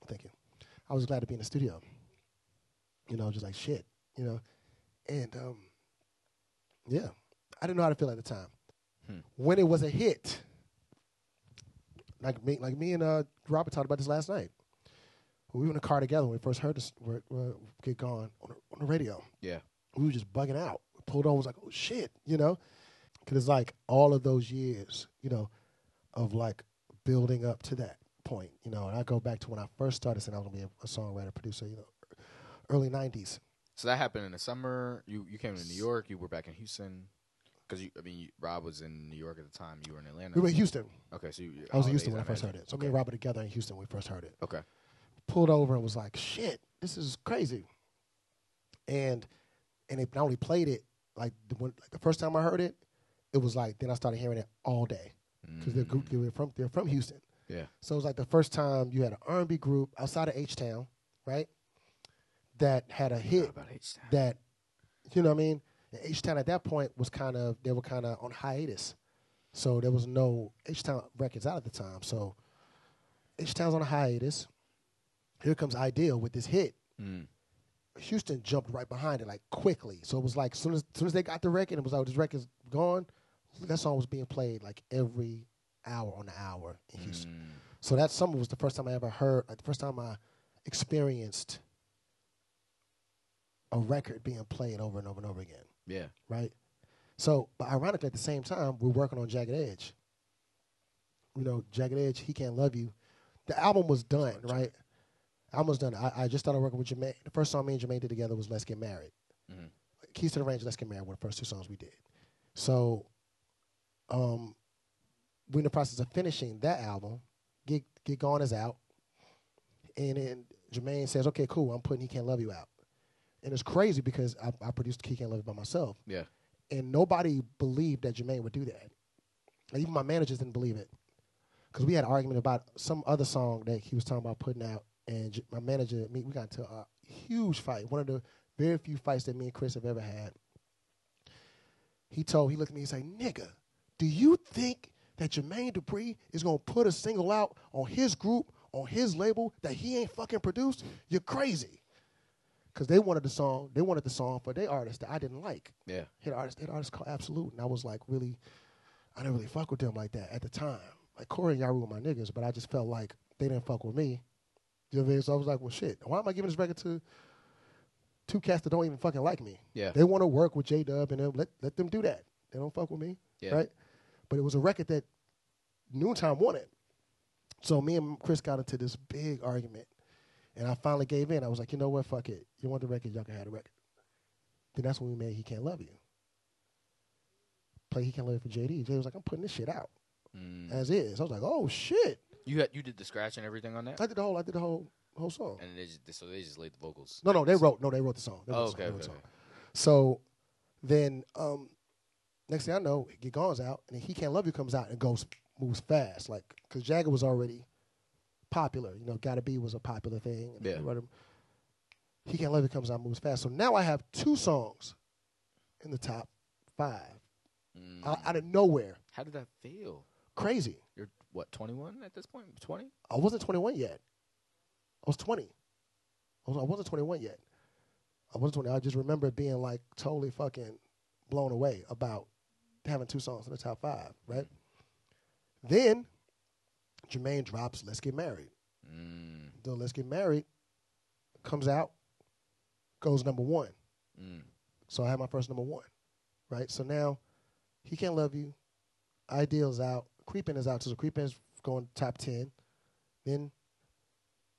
Thank you. I was glad to be in the studio. You know, just like shit. You know, and um, yeah, I didn't know how to feel at the time.
Hmm.
When it was a hit, like me, like me and uh, Robert talked about this last night. We were in the car together when we first heard this word, get gone on the, on the radio
Yeah.
we were just bugging out. Pulled on, was like, oh shit, you know? Because it's like all of those years, you know, of like building up to that point, you know, and I go back to when I first started saying I was gonna be a, a songwriter, producer, you know, early '90s.
So that happened in the summer. You you came to New York. You were back in Houston. Because you, I mean, you, Rob was in New York at the time. You were in Atlanta.
We were in Houston.
Okay, so you,
I was in
oh,
Houston when I first heard it. So
okay.
me and Rob were together in Houston when we first heard it.
Okay.
Pulled over and was like, "Shit, this is crazy." And and they not only played it like the, when, like the first time I heard it, it was like then I started hearing it all day because they're, group- they're from they're from Houston.
Yeah.
So it was like the first time you had an R&B group outside of H Town, right? That had a hit that, you know what I mean? H Town at that point was kind of they were kind of on hiatus, so there was no H Town records out at the time. So H Town's on a hiatus. Here comes Ideal with this hit.
Mm.
Houston jumped right behind it like quickly. So it was like soon as soon as they got the record, it was like this record's gone. That song was being played like every hour on the hour in Houston.
Mm.
So that summer was the first time I ever heard, like the first time I experienced a record being played over and over and over again,
Yeah.
right? So, but ironically, at the same time, we're working on Jagged Edge. You know, Jagged Edge, He Can't Love You. The album was done, right? Album almost done. I, I just started working with Jermaine. The first song me and Jermaine did together was Let's Get Married.
Mhm.
Keys to the Range, Let's Get Married were the first two songs we did. So, um, we're in the process of finishing that album. Get Get Gone is out, and then Jermaine says, "Okay, cool. I'm putting He Can't Love You out." And it's crazy because I, I produced He Can't Love You by myself,
Yeah.
and nobody believed that Jermaine would do that. Like, even my managers didn't believe it because we had an argument about some other song that he was talking about putting out, and J- my manager, me, we got into a huge fight. One of the very few fights that me and Chris have ever had. He told, he looked at me, he said, "Nigga, do you think that Jermaine Dupri is gonna put a single out on his group, on his label that he ain't fucking produced? You're crazy." Because they wanted the song, they wanted the song for their artist that I didn't like.
Yeah.
Hit artist, hit artist called Absolute, and I was like, really, I didn't really fuck with them like that at the time. Like Corey and Yaru were my niggas, but I just felt like they didn't fuck with me. You know what I mean? So I was like, well, shit, why am I giving this record to two cats that don't even fucking like me?
Yeah.
They want to work with J Dub and let let them do that. They don't fuck with me,
Yeah.
right? But it was a record that Noontime wanted. So me and Chris got into this big argument, and I finally gave in. I was like, you know what, fuck it. You want the record, y'all can have the record. Then that's when we made He Can't Love You. Play He Can't Love You for JD. JD was like, I'm putting this shit out
Mm.
as is. I was like, oh shit.
You had you did the scratch and everything on that,
I did the whole, I did the whole, whole song.
and they just, so they just laid the vocals.
No, no, they wrote, no, they wrote the song. Wrote
Oh,
the song.
okay, okay.
song. So then, um, next thing I know, Get Gone's out, and then He Can't Love You comes out and goes moves fast, like because Jagger was already popular. You know, Gotta Be was a popular thing.
Yeah.
He Can't Love You comes out, moves fast. So now I have two songs in the top five
Mm.
out, out of nowhere.
How did that feel?
Crazy.
What 21 at this point? 20?
I wasn't 21 yet. I was 20. I, was, wasn't 21 yet. I wasn't 20. I just remember being like totally fucking blown away about having two songs in the top five, right? Then Jermaine drops Let's Get Married.
Mm.
The Let's Get Married comes out, goes number one.
Mm.
So I had my first number one, right? So now He Can't Love You, Ideal's out, Creepin' is out. So Creepin's going top 10. Then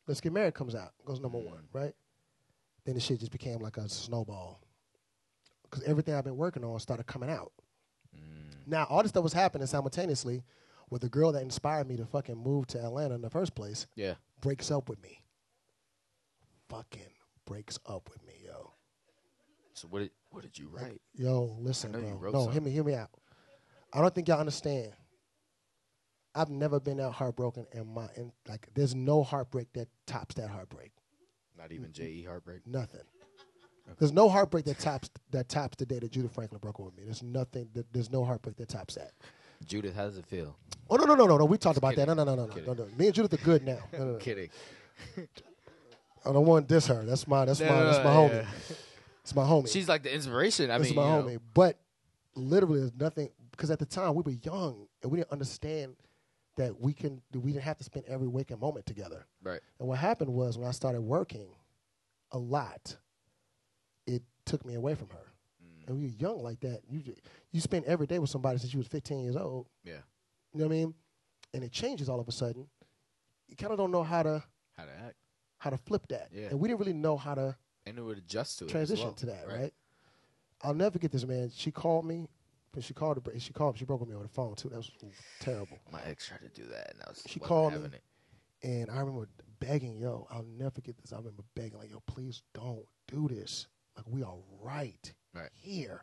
Let's Get Married comes out, goes number
Mm.
one, right? Then the shit just became like a snowball. Because everything I've been working on started coming out.
Mm.
Now, all this stuff was happening simultaneously with the girl that inspired me to fucking move to Atlanta in the first place
Yeah.
breaks up with me. Fucking breaks up with me, yo.
So what did what did you write?
Yo, listen, bro. no, hear me, hear me out. I don't think y'all understand. I've never been that heartbroken in my in like there's no heartbreak that tops that heartbreak.
Not even J.E. Heartbreak.
Nothing. There's no heartbreak that tops that tops the day that Judith Franklin broke up with me. There's nothing that there's no heartbreak that tops that.
Judith, how does it feel?
Oh no no no no no. We talked about
kidding.
that. No no no no no, no no. Me and Judith are good now. No, no, no.
Kidding.
I don't want to diss her. That's my that's
No,
my that's my
yeah.
homie. It's my homie.
She's like the inspiration. I
This
mean,
my
you know.
homie. But literally, there's nothing because at the time we were young and we didn't understand that we can we didn't have to spend every waking moment together.
Right.
And what happened was when I started working a lot, it took me away from her.
Mm.
And we were young like that. You you spend every day with somebody since you was 15 years old.
Yeah.
You know what I mean? And it changes all of a sudden. you kind of don't know how to
How to act.
how to flip that,
Yeah.
and we didn't really know how to
And it would adjust to it. as
transition
well,
to that, right? I'll never get this, man. She called me, but she called. her- She called. She broke with me on the phone too. That was terrible.
My ex tried to do that, and I was
She called me.
it.
And I remember begging, yo, I'll never forget this. I remember begging, like, yo, please don't do this. Like, we are right,
Right.
here.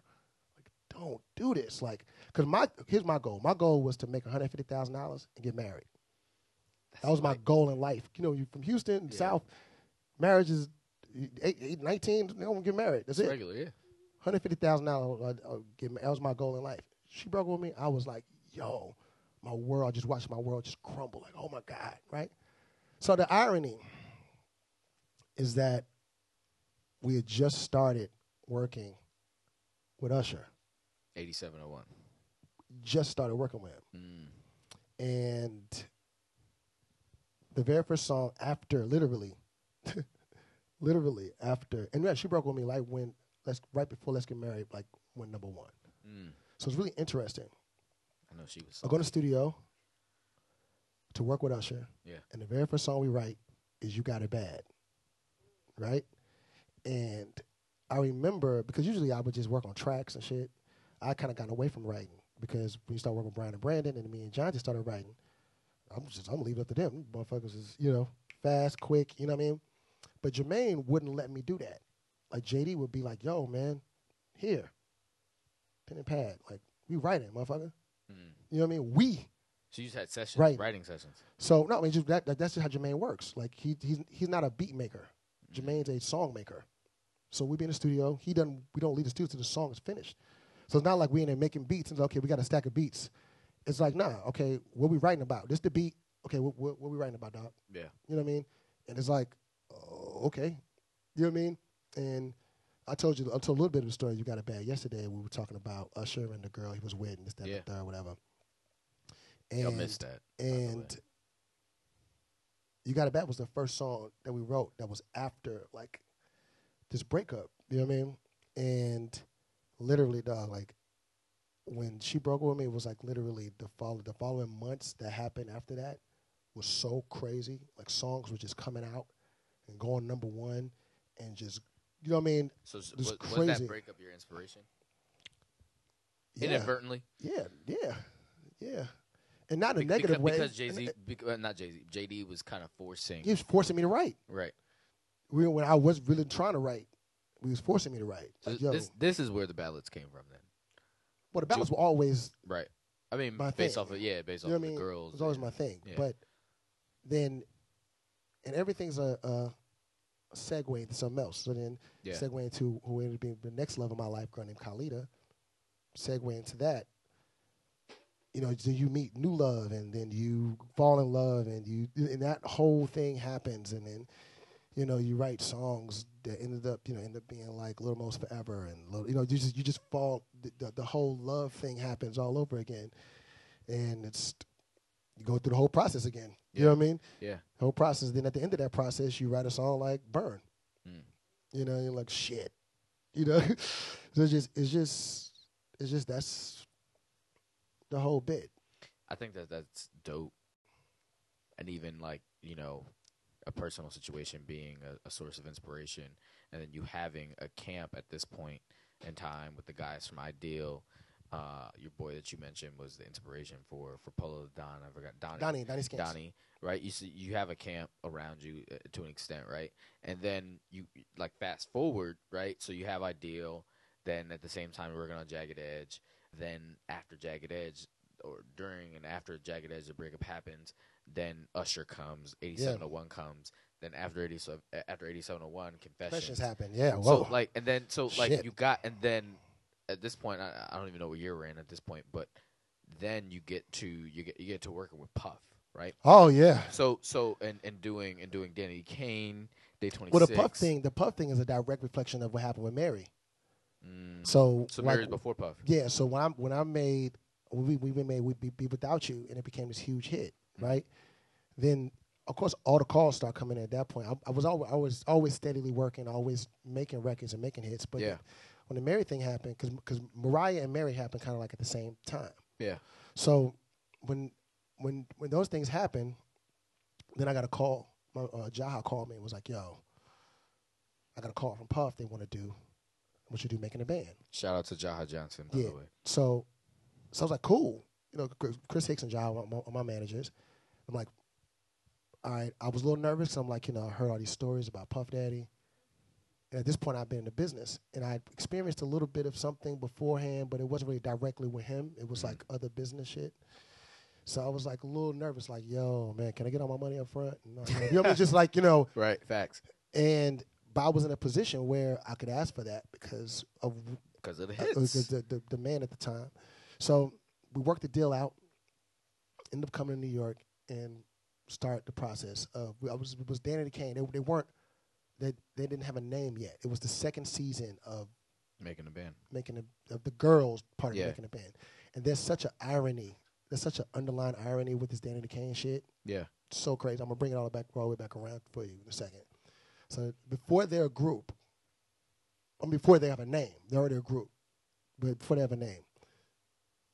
Like, don't do this. Like, because my here's my goal. My goal was to make one hundred fifty thousand dollars and get married.
That's
That was my goal in life. You know, you from Houston,
Yeah.
South, marriage is eight, eight, 19, they don't get married. That's
It's
it.
regular, yeah.
Hundred fifty thousand dollars. That was my goal in life. She broke with me. I was like, yo, my world. I just watched my world just crumble. Like, oh my god, right? So the irony is that we had just started working with Usher.
Eighty-seven oh one.
Just started working with him,
Mm.
and the very first song after, literally, literally after, and yeah, she broke with me like when let's right before Let's Get Married, like when number one.
Mm.
So it's really interesting.
I know she was.
I go to the studio to work with Usher,
Yeah.
and the very first song we write is "You Got It Bad," right? And I remember because usually I would just work on tracks and shit. I kind of got away from writing because when you start working with Brian and Brandon, and me and John just started writing. I'm just I'm gonna leave it up to them. Motherfuckers is you know fast, quick. You know what I mean? But Jermaine wouldn't let me do that. Like JD would be like, "Yo, man, here, pen and pad. Like we writing, motherfucker.
Mm.
You know what I mean? We
So you just had sessions,
Right.
writing sessions.
so no, I mean just that, that that's just how Jermaine works. Like he he's he's not a beat maker. Jermaine's a song maker. So we be in the studio. He doesn't. We don't leave the studio till the song is finished. So it's not like we in there making beats and it's, okay, we got a stack of beats. It's like nah, okay, what we writing about? This the beat. Okay, what what, what we writing about, dog?
Yeah.
You know what I mean? And it's like, oh, okay, you know what I mean? And I told you, I told a little bit of the story. You got it bad yesterday. We were talking about Usher and the girl he was with, and this, that,
Yeah.
and the third, whatever. And
missed that. by the way.
and you got it back was the first song that we wrote that was after like this breakup you know what i mean and literally dog like when she broke with me it was like literally the follow the following months that happened after that was so crazy like songs were just coming out and going number one and just you know what i mean
so
this
was, was
crazy-
that breakup your inspiration?
yeah
Inadvertently,
yeah yeah yeah and not in a negative
because,
way
because Jay Z, not Jay Z, JD was kind of forcing.
he was forcing me to write
right.
we, when I was really trying to write, he was forcing me to write.
So
Like,
this this is where the ballads came from then.
well, the ballads were always,
Right. I mean,
My
based
thing.
off of yeah, based
you
off
I
of
mean?
the
It was always my thing.
yeah.
But then, and everything's a, a, a segue into something else. So then,
Yeah.
segue into who ended up being the next love of my life, girl named Khalida. Segue into that. You know, then you meet new love, and then you fall in love, and you and that whole thing happens, and then you know you write songs that ended up you know end up being like Little Most Forever, and Little- you know you just you just fall the, the, the whole love thing happens all over again, and it's you go through the whole process again. You know what I mean?
Yeah.
The whole process. Then at the end of that process, you write a song like "Burn."
Mm.
You know, you're like shit. You know, so it's just it's just it's just that's the whole bit.
I think that that's dope, and even like you know, a personal situation being a, a source of inspiration, and then you having a camp at this point in time with the guys from Ideal. Uh, your boy that you mentioned was the inspiration for for Polo Don. I forgot Donnie.
Donnie, Donnie Skins.
Donnie, right? You see, you have a camp around you uh, to an extent, right? And then you like fast forward, right? So you have Ideal. Then at the same time, we're working on Jagged Edge. Then after Jagged Edge, or during and after Jagged Edge, the breakup happens. Then Usher comes, eighty seven oh one comes. Then after eighty seven after eighty seven oh one, Confessions.
Questions happen. Yeah. Whoa.
So like, and then so like
Shit.
you got, and then at this point, I, I don't even know what year we're in at this point, but then you get to you get you get to working with Puff, right?
oh yeah.
So so and and doing and doing Danity Kane, Day twenty
Well, the puff thing, the puff thing is a direct reflection of what happened with Mary.
Mm.
So,
So
like,
Mary's before Puff.
Yeah, so when I when I made we we made we be, be without you and it became this huge hit,
Mm-hmm.
right? Then of course all the calls start coming in at that point. I, I was always I was always steadily working, always making records and making hits. But
Yeah.
When the Mary thing happened, because because Mariah and Mary happened kind of like at the same time.
Yeah.
So when when when those things happen, Then I got a call. My uh, Jaha called me and was like, "Yo, I got a call from Puff. They want to do what you do making a band."
Shout out to Jaha Johnson, by
Yeah.
the way.
So, so I was like, "Cool." You know, Chris- Hicks and Jaha are my, are my managers. I'm like, "All right." I was a little nervous. I'm like, you know, I heard all these stories about Puff Daddy. And at this point, I've been in the business, and I experienced a little bit of something beforehand, but it wasn't really directly with him. It was like other business shit. So I was like a little nervous, like, "Yo, man, can I get all my money up front?" And, uh, you know, I mean? just like you know,
Right, facts.
and but I was in a position where I could ask for that because of
Because of the
uh,
hits.
the, the, the, the man at the time. So we worked the deal out, ended up coming to New York and start the process of. I was it was Danity Kane. They, they weren't they they didn't have a name yet. It was the second season of
Making a band.
making a, of the girls part of
Yeah.
making a band, and there's such an irony. There's such an underlying irony with this Danity Kane shit.
Yeah.
So crazy. I'm gonna bring it all back all the way back around for you in a second. So before they're a group, or before they have a name, they're already a group, but before they have a name,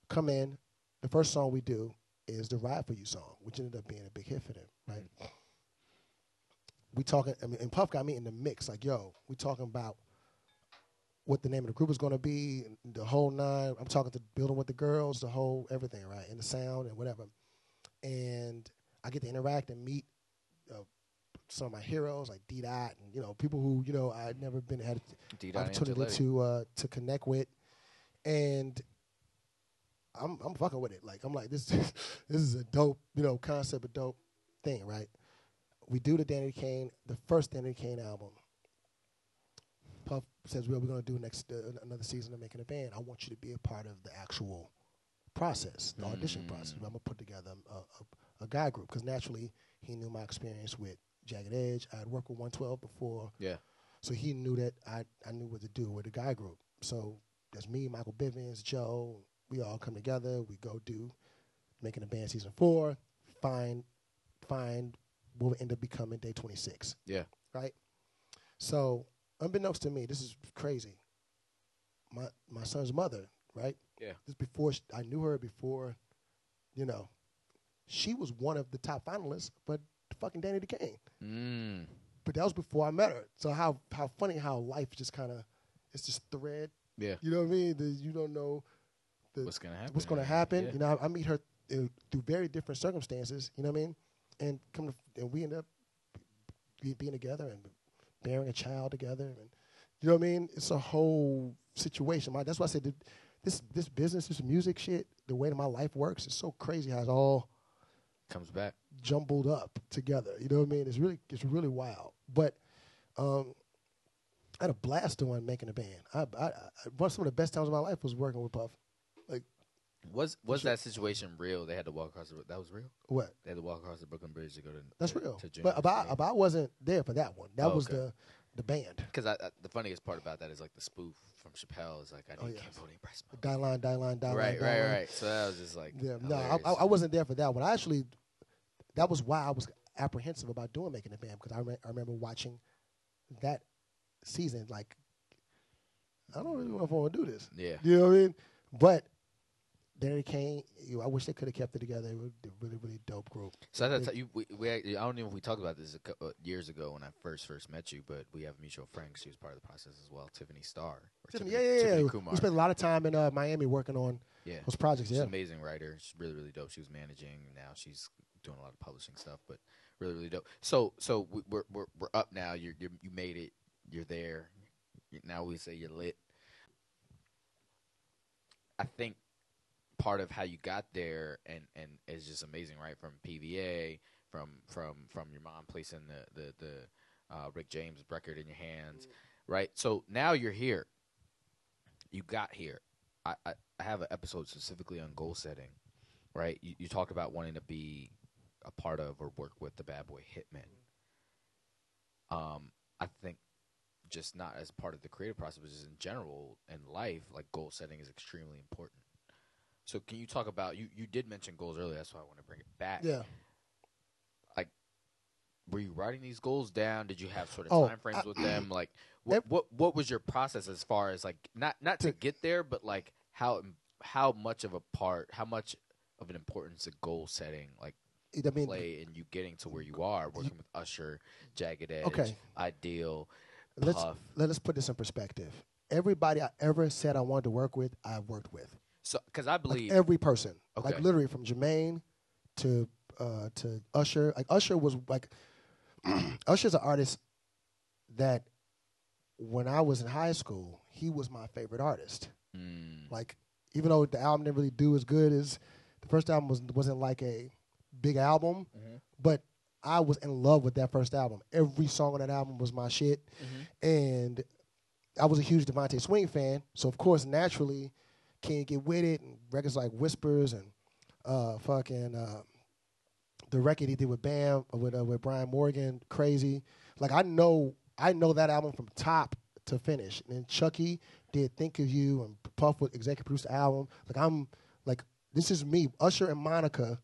come in. The first song we do is the "Ride for You" song, which ended up being a big hit for them, right? Mm. We talking. I mean, and Puff got me in the mix. Like, yo, we talking about what the name of the group is going to be, the whole nine. I'm talking to building with the girls, the whole everything, right, and the sound and whatever. And I get to interact and meet uh, some of my heroes like D Dot and you know people who you know I'd never been had
D.
opportunity to uh, to connect with, and I'm I'm fucking with it. Like I'm like this this is a dope you know concept, a dope thing, right? We do the Danity Kane, the first Danity Kane album. Puff says, "Well, we're gonna do next uh, another season of making a band. I want you to be a part of the actual process, the audition process. I'm gonna put together a, a, a guy group because naturally he knew my experience with Jagged Edge. I had worked with 112 before,
Yeah.
so he knew that I, I knew what to do with the guy group. So there's me, Michael Bivens, Joe. We all come together. We go do making a band season four. Find find will end up becoming day 26.
Yeah.
Right. So unbeknownst to me, this is crazy. My my son's mother, right?
Yeah.
This before sh I knew her before, you know, she was one of the top finalists for fucking Danity Kane
Mm.
but that was before I met her. So how how funny how life just kind of it's just thread.
Yeah.
You know what I mean? The, you don't know the,
What's gonna happen?
what's going to happen.
Yeah.
You know, I, I meet her uh, through very different circumstances. You know what I mean? And come to, and we end up be, being together and bearing a child together, and you know what I mean? It's a whole situation. My, that's why I said this this business, this music shit, the way that my life works, it's so crazy how it's all
Comes back.
jumbled up together. You know what I mean? It's really it's really wild. But um, I had a blast doing making a band. I, I, I one some of the best times of my life was working with Puff.
Was was that situation real? They had to walk across the that was real.
what?
They had to walk across the Brooklyn Bridge to go to.
That's
to,
real.
To
but about, I wasn't there for that one. That
Oh,
was
okay.
the the band.
because the funniest part about that is like the spoof from Chappelle is like I
Oh,
need
yes.
Cambodia breast milk.
Die line, die line, die
Right,
line,
right,
line.
right. So that was just like
Yeah, no, I. I, I wasn't there for that one. I actually, that was why I was apprehensive about doing making the band because I, re- I remember watching that season. Like, I don't really know if I want to do this.
Yeah,
You know what I mean? But Danity Kane, you I wish they could have kept it together. It was a really, really dope group.
So that's you. We, we I don't know if we talked about this a cou- uh, years ago when I first first met you, but we have a mutual friend. She was part of the process as well. Tiffany Starr.
Tiffany,
Tiffany,
yeah, yeah,
Tiffany
yeah.
Kumar.
We spent a lot of time in uh, Miami working on
yeah,
those projects.
she's
Yeah,
an amazing writer. She's really really dope. She was managing. Now she's doing a lot of publishing stuff, but really really dope. So so we, we're we're we're up now. You're, you're you made it. You're there. Now we say you're lit. I think part of how you got there and and is just amazing, right? From PVA, from from from your mom placing the the the uh, Rick James record in your hands, right? So now you're here. You got here. I, I, I have an episode specifically on goal setting, right? You, you about wanting to be a part of or work with the Bad Boy Hitmen. Um, I think just not as part of the creative process, but just in general in life, like goal setting is extremely important. So, can you talk about you? You did mention goals earlier. That's why I want to bring it back.
yeah.
Like, were you writing these goals down? Did you have sort of
Oh,
time frames
I-
with them? Like, what, what what was your process as far as like not not to
To-
get there, but like how how much of a part, how much of an importance of goal setting? Like,
I mean,
play in you getting to where you are, working with Usher, Jagged Edge,
Okay.
Ideal,
let's
Puff.
let us put this in perspective. Everybody I ever said I wanted to work with, I've worked with.
So, because I
Like
believe
every person, like literally from Jermaine to uh, to Usher. Like Usher was like Usher's an artist that when I was in high school, he was my favorite artist.
Mm,
Like even though the album didn't really do as good as the first album was wasn't like a big album,
Mhm.
but I was in love with that first album. Every song on that album was my shit,
Mhm.
and I was a huge DeVante Swing fan. So of course, naturally, Can't Get With It and records like Whispers and uh, fucking uh, the record he did with Bam with uh, with Brian Morgan, Crazy. Like I know I know that album from top to finish. And then Chucky did Think of You and Puff with executive produce the album. Like I'm like this is me. Usher and Monica,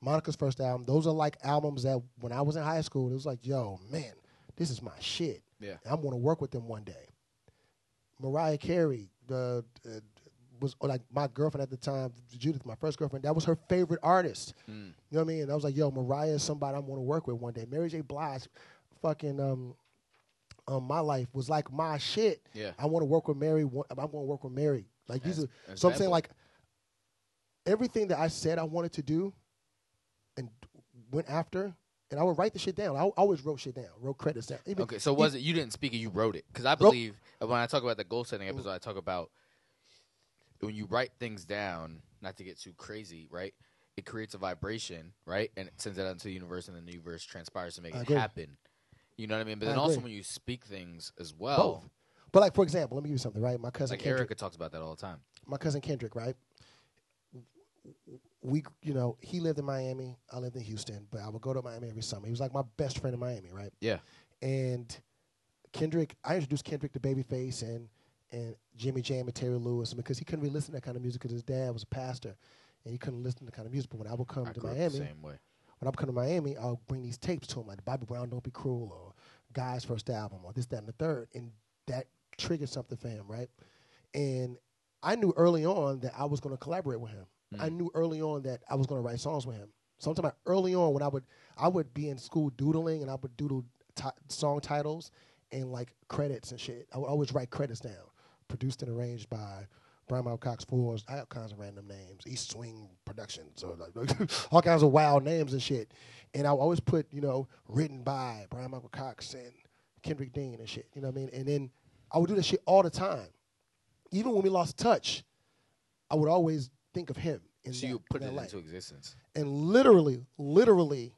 Monica's first album. Those are like albums that when I was in high school, it was like, yo, man, this is my shit.
Yeah.
I'm gonna work with them one day. Mariah Carey, the uh, was like my girlfriend at the time, Judith, my first girlfriend. That was her favorite artist.
Mm.
You know what I mean? And I was like, yo, Mariah is somebody I'm going to work with one day. Mary J. Blige, fucking, um, um, my life was like my shit.
Yeah.
I want to work with Mary. I'm going to work with Mary. Like these are. So I'm saying like everything that I said I wanted to do, and went after, and I would write the shit down. I always wrote shit down, wrote credits down. Even-
Okay, so was it you didn't speak it, you wrote it? Because I believe uh, when I talk about the goal setting episode, I talk about when you write things down, not to get too crazy, right? It creates a vibration, right, and it sends it out into the universe, and the universe transpires to make
I
it
agree.
happen. You know what I mean? But
I
then also
agree.
when you speak things as well,
Both. But like for example, let me give you something, right? My cousin
like
Kendrick,
Erica talks about that all the time.
my cousin Kendrick, right? We, you know, he lived in Miami. I lived in Houston, but I would go to Miami every summer. He was like my best friend in Miami, right?
Yeah.
And Kendrick, I introduced Kendrick to Babyface and and Jimmy Jam and Terry Lewis because he couldn't really listen to that kind of music because his dad was a pastor, and he couldn't listen to that kind of music. But when I would come
I
to Miami,
same way.
when I come to Miami, I'll bring these tapes to him, like Bobby Brown, Don't Be Cruel, or Guy's first album, or this, that, and the third, and that triggered something for him, right? And I knew early on that I was going to collaborate with him. I mm. knew early on that I was going to write songs with him. So I'm talking about early on when I would I would be in school doodling and I would doodle ti song titles and like credits and shit. I would always write credits down. Produced and arranged by Bryan Michael Cox Fours. I have kinds of random names. East Swing Productions or like all kinds of wild names and shit. And I always put, you know, written by Bryan Michael Cox and Kendrick Dean and shit. You know what I mean? And then I would do that shit all the time. Even when we lost touch, I would always think of him. In
So
that,
you put
in
it
light.
into existence.
And literally, literally,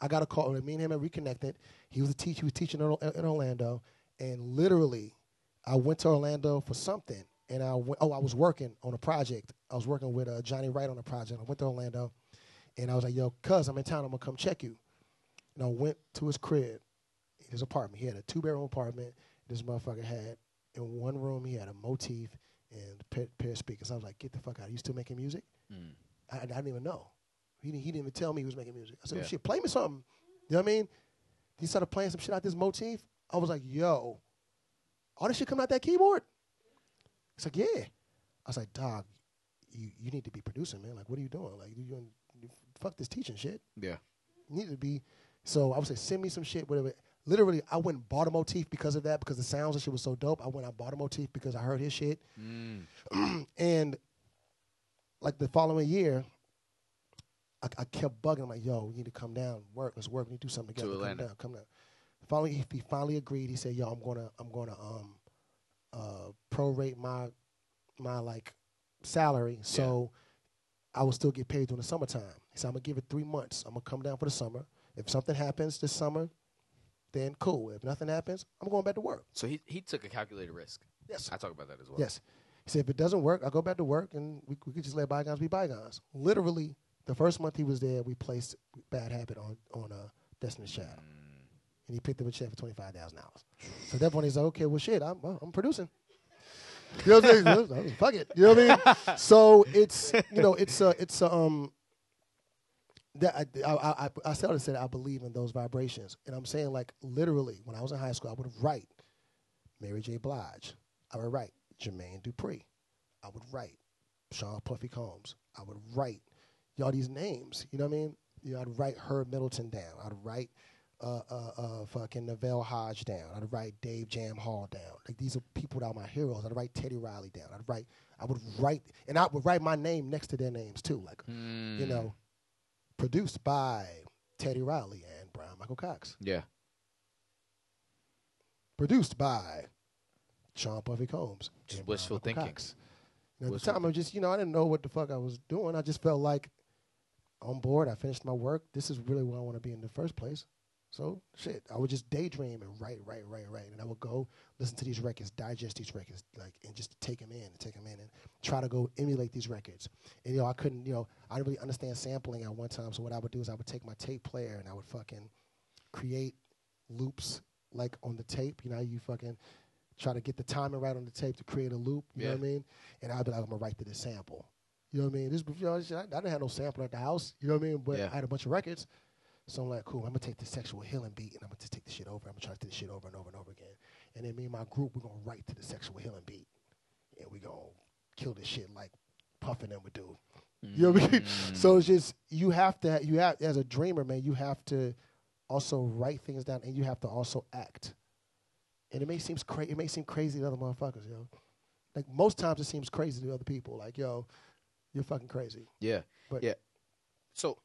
I got a call. And me and him had reconnected. He was a teacher. He was teaching in, in Orlando, and literally, I went to Orlando for something. And I went. Oh, I was working on a project. I was working with uh, Johnny Wright on a project. I went to Orlando, and I was like, "Yo, cuz I'm in town. I'm gonna come check you." And I went to his crib, his apartment. He had a two bedroom apartment. This motherfucker had in one room he had a motif and pair, pair of speakers. I was like, "Get the fuck out! Are you still making music?"
Mm.
I, I didn't even know. He didn't, he didn't even tell me he was making music. I said,
Yeah.
shit, play me something. You know what I mean? He started playing some shit out this motif. I was like, yo, all this shit coming out that keyboard? He's like, yeah. I was like, dog, you, you need to be producing, man. Like, what are you doing? Like, you, you, you fuck this teaching shit.
Yeah.
You need to be. So I would say, send me some shit, whatever. Literally, I went and bought a motif because of that, because the sounds and shit was so dope. I went and bought a motif because I heard his shit.
Mm.
and like the following year, I, I kept bugging him like, "Yo, we need to come down, work. Let's work. We need to do something
To
together. Come
Atlanta.
down, come down." Finally, he, finally agreed. He said, "Yo, I'm gonna, I'm gonna, um, uh, prorate my, my like, salary, so I will still get paid during the summertime." He said, "I'm gonna give it three months. I'm gonna come down for the summer. If something happens this summer, then cool. If nothing happens, I'm going back to work."
So he he took a calculated risk.
Yes.
I talk about that as well.
Yes. He said, if it doesn't work, I'll go back to work and we, we could just let bygones be bygones. Literally, the first month he was there, we placed Bad Habit on, on uh, Destiny's Child. And he picked up a check for $25,000. So at that point, he's like, okay, well, shit, I'm, well, I'm producing. You know what I'm saying? Fuck it. You know what I mean? So it's, you know, it's, uh, it's, uh, um, that I, I, I, I started that I believe in those vibrations. And I'm saying, like, literally, when I was in high school, I would write Mary J. Blige. I would write Jermaine Dupri. I would write Sean Puffy Combs. I would write y'all these names. You know what I mean? You know, I'd write Herb Middleton down. I'd write uh, uh, uh, fucking Neville Hodge down. I'd write Dave Jam Hall down. Like these are people that are my heroes. I'd write Teddy Riley down. I'd write. I would write, and I would write my name next to their names too. Like,
Hmm.
you know, produced by Teddy Riley and Bryan Michael Cox.
Yeah.
Produced by Sean Puffy Combs.
Just wishful
Michael
thinking.
Cox. You know, at the time, I just, you know, I didn't know what the fuck I was doing. I just felt like on board. I finished my work. This is really where I want to be in the first place. So, shit, I would just daydream and write, write, write, write. And I would go listen to these records, digest these records, like, and just take them in and take them in and try to go emulate these records. And, you know, I couldn't, you know, I didn't really understand sampling at one time. So, what I would do is I would take my tape player and I would fucking create loops like on the tape. You know, how you fucking try to get the timing right on the tape to create a loop. You know what I mean? And I'd be like, I'm gonna write to this sample. You know what I mean? This, you know, I, I didn't have no sample at the house. You know what I mean? But
Yeah.
I had a bunch of records. So I'm like, cool. I'm gonna take the sexual healing beat and I'm gonna just take the shit over. I'm gonna try to do this shit over and over and over again. And then me and my group, we're gonna write to the sexual healing beat, and we gonna kill this shit like Puffin them would do. You know what I mean?
Mm.
So it's just you have to you have as a dreamer, man. You have to also write things down, and you have to also act. And it may seem crazy. It may seem crazy to other motherfuckers, yo. Like most times, it seems crazy to other people. Like, yo, you're fucking crazy.
Yeah,
But-
yeah. So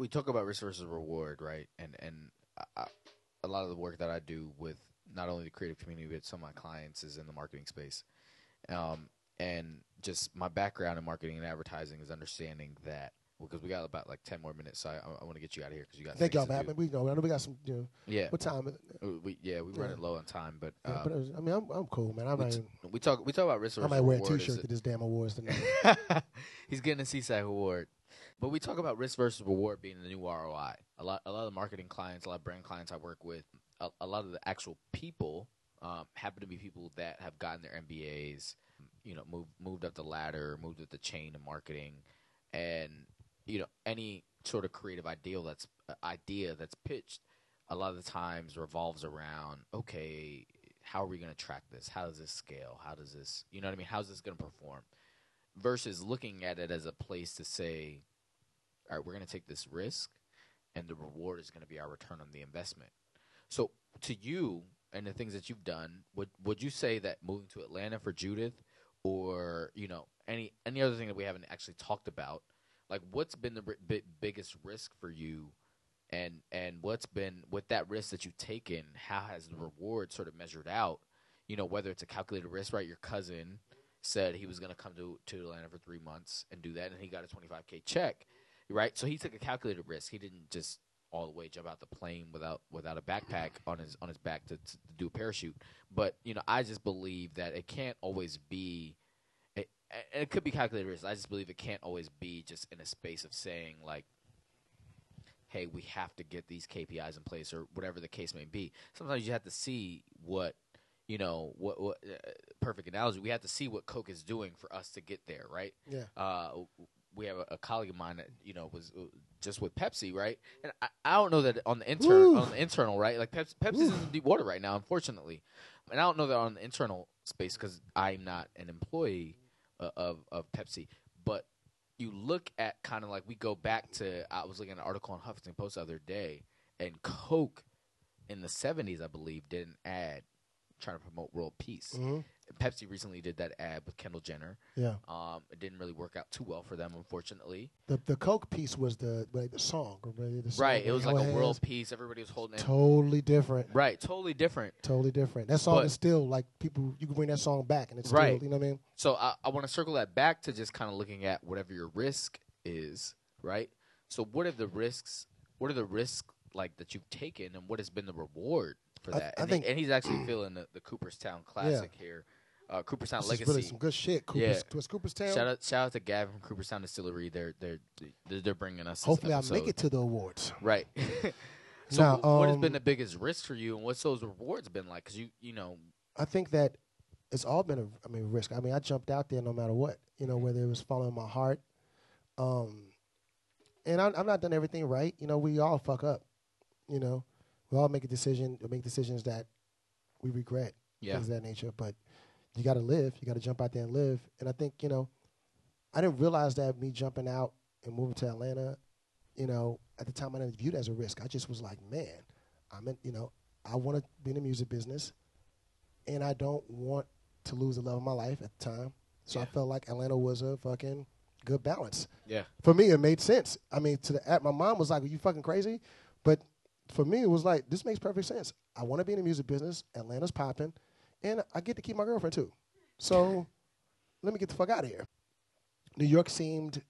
we talk about risk versus reward, right? And and I, a lot of the work that I do with not only the creative community but some of my clients is in the marketing space. Um, and just my background in marketing and advertising is understanding that because we got about like ten more minutes, so I, I want to get you out of here because you got.
Thank y'all, man. We know. I know we got some. You know,
Yeah,
what time? Is it?
Uh, we yeah we
Yeah.
it low on time, but,
Yeah,
um,
but was, I mean, I'm I'm cool, man. I
we, t- we talk we talk about risk
I might wear a T-shirt to this damn awards tonight.
He's getting a SESAC award. But we talk about risk versus reward being the new ROI. A lot, a lot of the marketing clients, a lot of brand clients I work with, a, a lot of the actual people um, happen to be people that have gotten their MBAs, you know, moved moved up the ladder, moved up the chain of marketing, and you know, any sort of creative ideal that's uh, idea that's pitched, a lot of the times revolves around okay, how are we going to track this? How does this scale? How does this, you know what I mean? How's this going to perform? versus looking at it as a place to say, all right, we're going to take this risk, and the reward is going to be our return on the investment. So, to you and the things that you've done, would would you say that moving to Atlanta for Judith, or you know any any other thing that we haven't actually talked about, like what's been the bi- biggest risk for you, and and what's been with that risk that you've taken, how has the reward sort of measured out? You know, whether it's a calculated risk, right? Your cousin said he was going to come to to Atlanta for three months and do that, and he got a 25k check, right? So he took a calculated risk. He didn't just all the way jump out the plane without without a backpack on his on his back to, to do a parachute. But you know, I just believe that it can't always be. It, and it could be calculated risk. I just believe it can't always be just in a space of saying like, "Hey, we have to get these KPIs in place," or whatever the case may be. Sometimes you have to see what you know what, what uh, perfect analogy we have to see what coke is doing for us to get there right
yeah.
uh, we have a, a colleague of mine that you know was uh, just with Pepsi, right? And I, I don't know that on the intern
Woo.
on the internal, right? Like Pepsi, Pepsi's in deep water right now, unfortunately. And I don't know that on the internal space because I'm not an employee uh, of of Pepsi. But you look at kind of like we go back to I was looking at an article on Huffington Post the other day, and Coke in the '70s, I believe, did an ad trying to promote world peace.
hmm
Pepsi recently did that ad with Kendall Jenner.
Yeah.
Um, it didn't really work out too well for them, unfortunately.
The the Coke piece was the like, the song, right? The song
Right, it was like a world peace. Everybody was holding it.
Totally different.
Right, totally different.
Totally different. That song
But-
is still like people. You can bring that song back, and it's
Right.
still. You know what I mean?
So I, I want to circle that back to just kind of looking at whatever your risk is, right? So what are the risks? What are the risks like that you've taken, and what has been the reward for that?
I
and,
think-
and he's actually feeling the, the Cooperstown Classic here, uh, Cooperstown
This
Legacy.
really some good shit. Cooper's, was Cooperstown.
Shout out, shout out to Gavin from Cooperstown Distillery. They're they're they're, they're bringing us. this
Hopefully, I make it to the awards.
Right. so,
Now,
wh- what has
um,
been the biggest risk for you, and what's those rewards been like? Because you, you know,
I think that it's all been a, I mean, risk. I mean, I jumped out there no matter what, you know, whether it was following my heart. Um, and I, I've not done everything right. You know, we all fuck up. You know, we all make a decision, make decisions that we regret,
yeah,
things of that nature. But you got to live. You got to jump out there and live. And I think, you know, I didn't realize that me jumping out and moving to Atlanta, you know, at the time I didn't view it as a risk. I just was like, man, I'm in, you know, I want to be in the music business, and I don't want to lose the love of my life at the time. So I felt like Atlanta was a fucking good balance
Yeah.
for me, it made sense. I mean, to the at my mom was like, "Are you fucking crazy?" But for me, it was like, "This makes perfect sense. I want to be in the music business. Atlanta's popping, and I get to keep my girlfriend too. So let me get the fuck out of here." New York seemed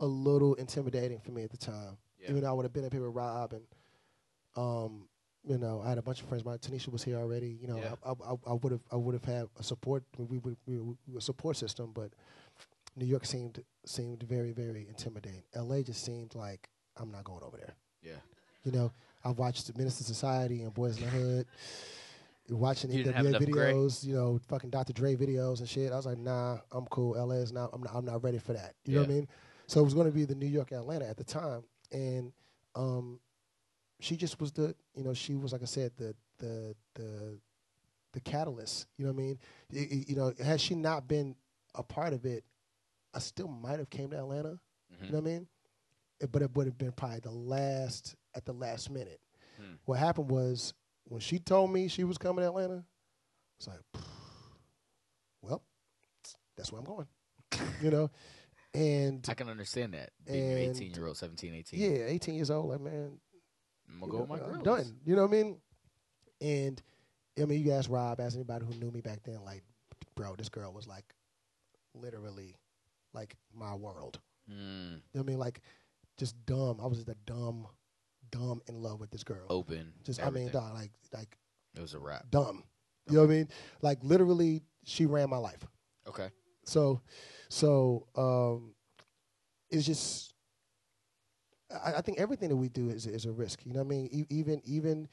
a little intimidating for me at the time.
Yeah.
Even though I would have been up here with Rob and, um, you know, I had a bunch of friends. My Tanisha was here already. You know,
Yeah.
I, I, I would have I would have had a support. We would we, we, we, a support system, but New York seemed seemed very very intimidating. L.A. just seemed like I'm not going over there.
Yeah.
You know, I've watched the Menace II Society and Boyz n the Hood, watching
You
NWA
gray?
videos, you know, fucking Dr. Dre videos and shit. I was like, nah, I'm cool. LA is not. I'm not. I'm not ready for that. You know what I mean? So it was going to be the New York Atlanta at the time, and um, she just was the. You know, she was like I said, the the the the catalyst. You know what I mean? Y- y- you know, had she not been a part of it, I still might have came to Atlanta.
Mhm.
You know what I mean? It- but it would have been probably the last at the last minute.
Hmm.
What happened was when she told me she was coming to Atlanta, it's like, well, that's where I'm going. you know, and
I can understand that. Being
And-
18 year old, 17, 18.
yeah, 18 years old, like man,
I'm gonna go with
know,
my
I'm done. You know what I mean? And I mean, you ask Rob, ask anybody who knew me back then, like, bro, this girl was like, literally, like my world.
Mm,
You know what I mean? Like, just dumb. I was the dumb, dumb in love with this girl.
open.
just I mean,
everything.
dog, like, like
It was a wrap.
dumb. You know what I mean? Like, literally, she ran my life.
Okay.
So, so um, it's just. I, I think everything that we do is is a risk. You know what I mean? E- even even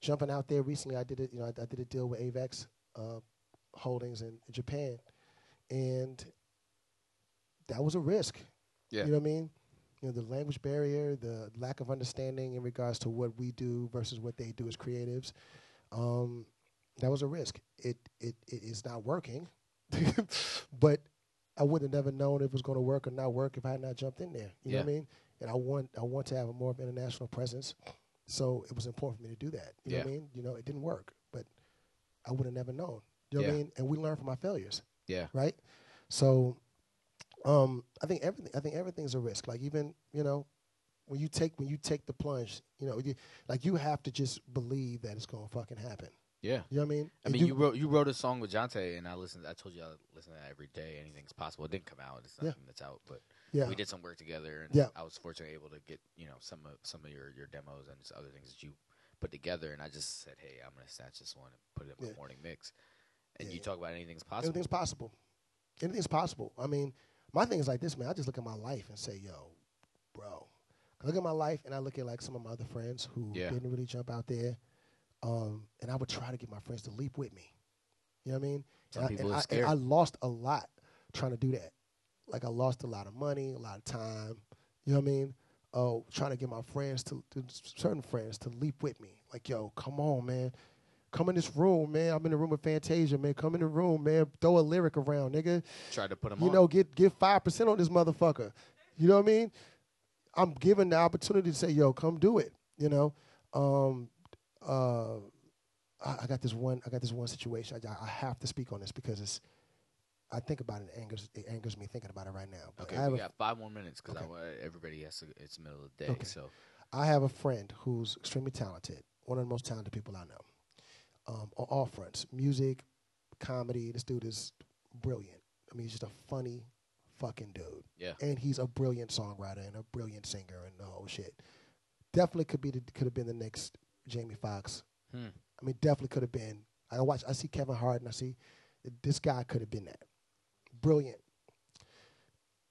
jumping out there recently, I did it. You know, I, I did a deal with Avex uh, Holdings in, in Japan, and that was a risk.
Yeah.
You know what I mean? You know, the language barrier, the lack of understanding in regards to what we do versus what they do as creatives. Um, that was a risk. It it it is not working, but I would have never known if it was going to work or not work if I had not jumped in there. You know what I mean? And I want I want to have a more of an international presence, so it was important for me to do that. You know what I mean? You know, it didn't work, but I would have never known. You know what I mean? And we learn from our failures
Yeah.
right? So, um, I think everything. I think everything's a risk. Like even you know, when you take when you take the plunge, you know, you, like you have to just believe that it's gonna fucking happen.
Yeah.
You know what I mean?
I
And
mean, you, wrote you wrote a song with Johntá, and I listened. I told you I listen to that every day. Anything's possible. It didn't come out. It's
Yeah.
nothing that's out, but
yeah,
we did some work together, and
Yeah.
I was fortunately able to get you know some of some of your your demos and other things that you put together. And I just said, hey, I'm gonna snatch this one and put it in my
Yeah.
morning mix. And
Yeah,
you
yeah.
talk about anything's possible.
anything's possible. Anything's possible. I mean, my thing is like this, man. I just look at my life and say, yo, bro. I look at my life and I look at like some of my other friends who
Yeah.
didn't really jump out there. Um, and I would try to get my friends to leap with me. You know what I mean?
Some
and I,
people
and
are
I- and
scared.
I lost a lot trying to do that. Like I lost a lot of money, a lot of time. You know what I mean? Oh, trying to get my friends to, to certain friends to leap with me. Like, yo, come on, man. Come in this room, man. I'm in the room with Fantasia, man. Come in the room, man. Throw a lyric around, nigga.
Try to put them
You
on.
know, get get five percent on this motherfucker. You know what I mean? I'm given the opportunity to say, yo, come do it. You know, um, uh, I, I got this one. I got this one situation. I, I have to speak on this because it's. I think about it. It angers. It angers me thinking about it right now. But
okay,
I have
we got five more minutes because
Okay.
everybody has to. It's the middle of the day,
Okay.
so
I have a friend who's extremely talented. One of the most talented people I know. Um, on all fronts, music, comedy. This dude is brilliant. I mean, he's just a funny, fucking dude.
yeah,
and he's a brilliant songwriter and a brilliant singer and the whole shit. Definitely could be the, could have been the next Jamie Foxx.
Hmm.
I mean, definitely could have been. I watch. I see Kevin Hart and I see this guy could have been that. Brilliant.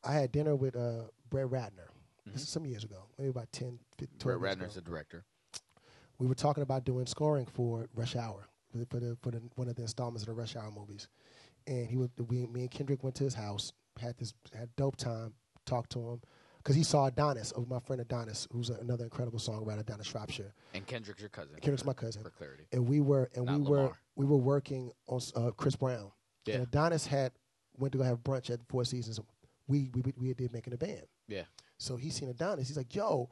I had dinner with uh, Brett Ratner This is some years ago, maybe about 10, 15, 12
Mm-hmm. Brett
years
Ratner's
ago.
the director.
We were talking about doing scoring for Rush Hour for the, for, the, one of the installments of the Rush Hour movies, and he was we, me and Kendrick went to his house, had this had dope time, talked to him because he saw Adonis, of my friend Adonis, who's another incredible songwriter down in Shropshire.
And Kendrick's your cousin.
Kendrick's my cousin.
For clarity.
and we were and
Not
we were we were working on uh, Chris Brown.
Yeah.
And Adonis had went to go have brunch at Four Seasons we we we did making a band.
Yeah.
So he seen Adonis. He's like, "Yo,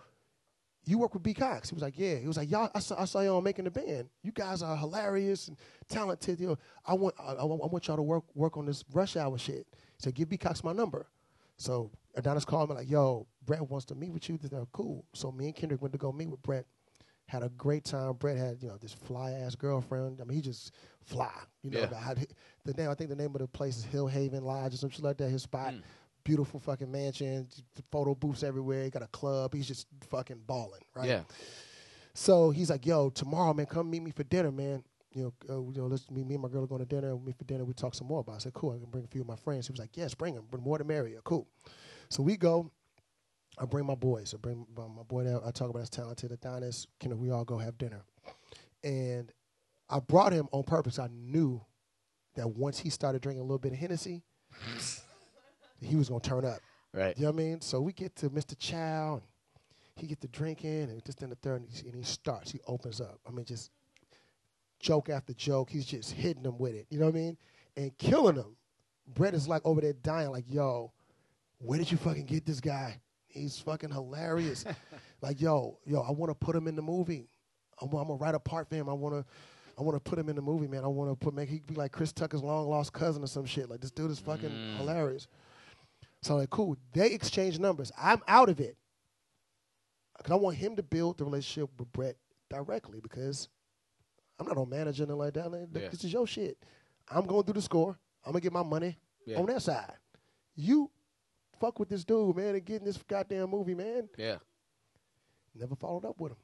you work with B Cox?" He was like, "Yeah." He was like, "Y'all, I saw, I saw y'all making the band. You guys are hilarious and talented. You know, I want I, I want I want y'all to work work on this rush hour shit." He said, "Give B Cox my number." So Adonis called me like, "Yo, Brett wants to meet with you." They're cool. So me and Kendrick went to go meet with Brett. Had a great time. Brett had you know this fly ass girlfriend. I mean, he just fly. You know,
Yeah.
the, the name I think the name of the place is Hilhaven Lodge or some shit like that. His spot
Mm.
Beautiful fucking mansion, photo booths everywhere. He got a club. He's just fucking balling, right?
Yeah.
So he's like, "Yo, tomorrow, man, come meet me for dinner, man. You know, uh, you know, let's me, me and my girl are going to dinner. We'll meet for dinner. We talk some more about." It. I said, "Cool. I can bring a few of my friends." He was like, "Yes, bring them. Bring more the merrier. Cool." So we go. I bring my boys. I bring my, my boy that I talk about as talented Adonis. Can we all go have dinner? And I brought him on purpose. I knew that once he started drinking a little bit of Hennessy, he was gonna turn up.
Right.
You know what I mean? So we get to Mr. Chow, and he get to drinking, and just in the third, and he, and he starts. He opens up. I mean, just joke after joke. He's just hitting them with it. You know what I mean? And killing them. Brett is like over there dying, like, yo, where did you fucking get this guy? He's fucking hilarious. like, yo, yo, I want to put him in the movie. I'm, I'm gonna write a part for him. I want to. I want to put him in the movie, man. I want to put make he be like Chris Tucker's long lost cousin or some shit. Like this dude is fucking
Mm.
hilarious. So like, cool. They exchange numbers. I'm out of it. Cause I want him to build the relationship with Brett directly because I'm not on manager and like that. Like,
Yeah.
This is your shit. I'm going through the score. I'm gonna get my money
Yeah.
on that side. You fuck with this dude, man, and get in this goddamn movie, man.
Yeah.
Never followed up with him.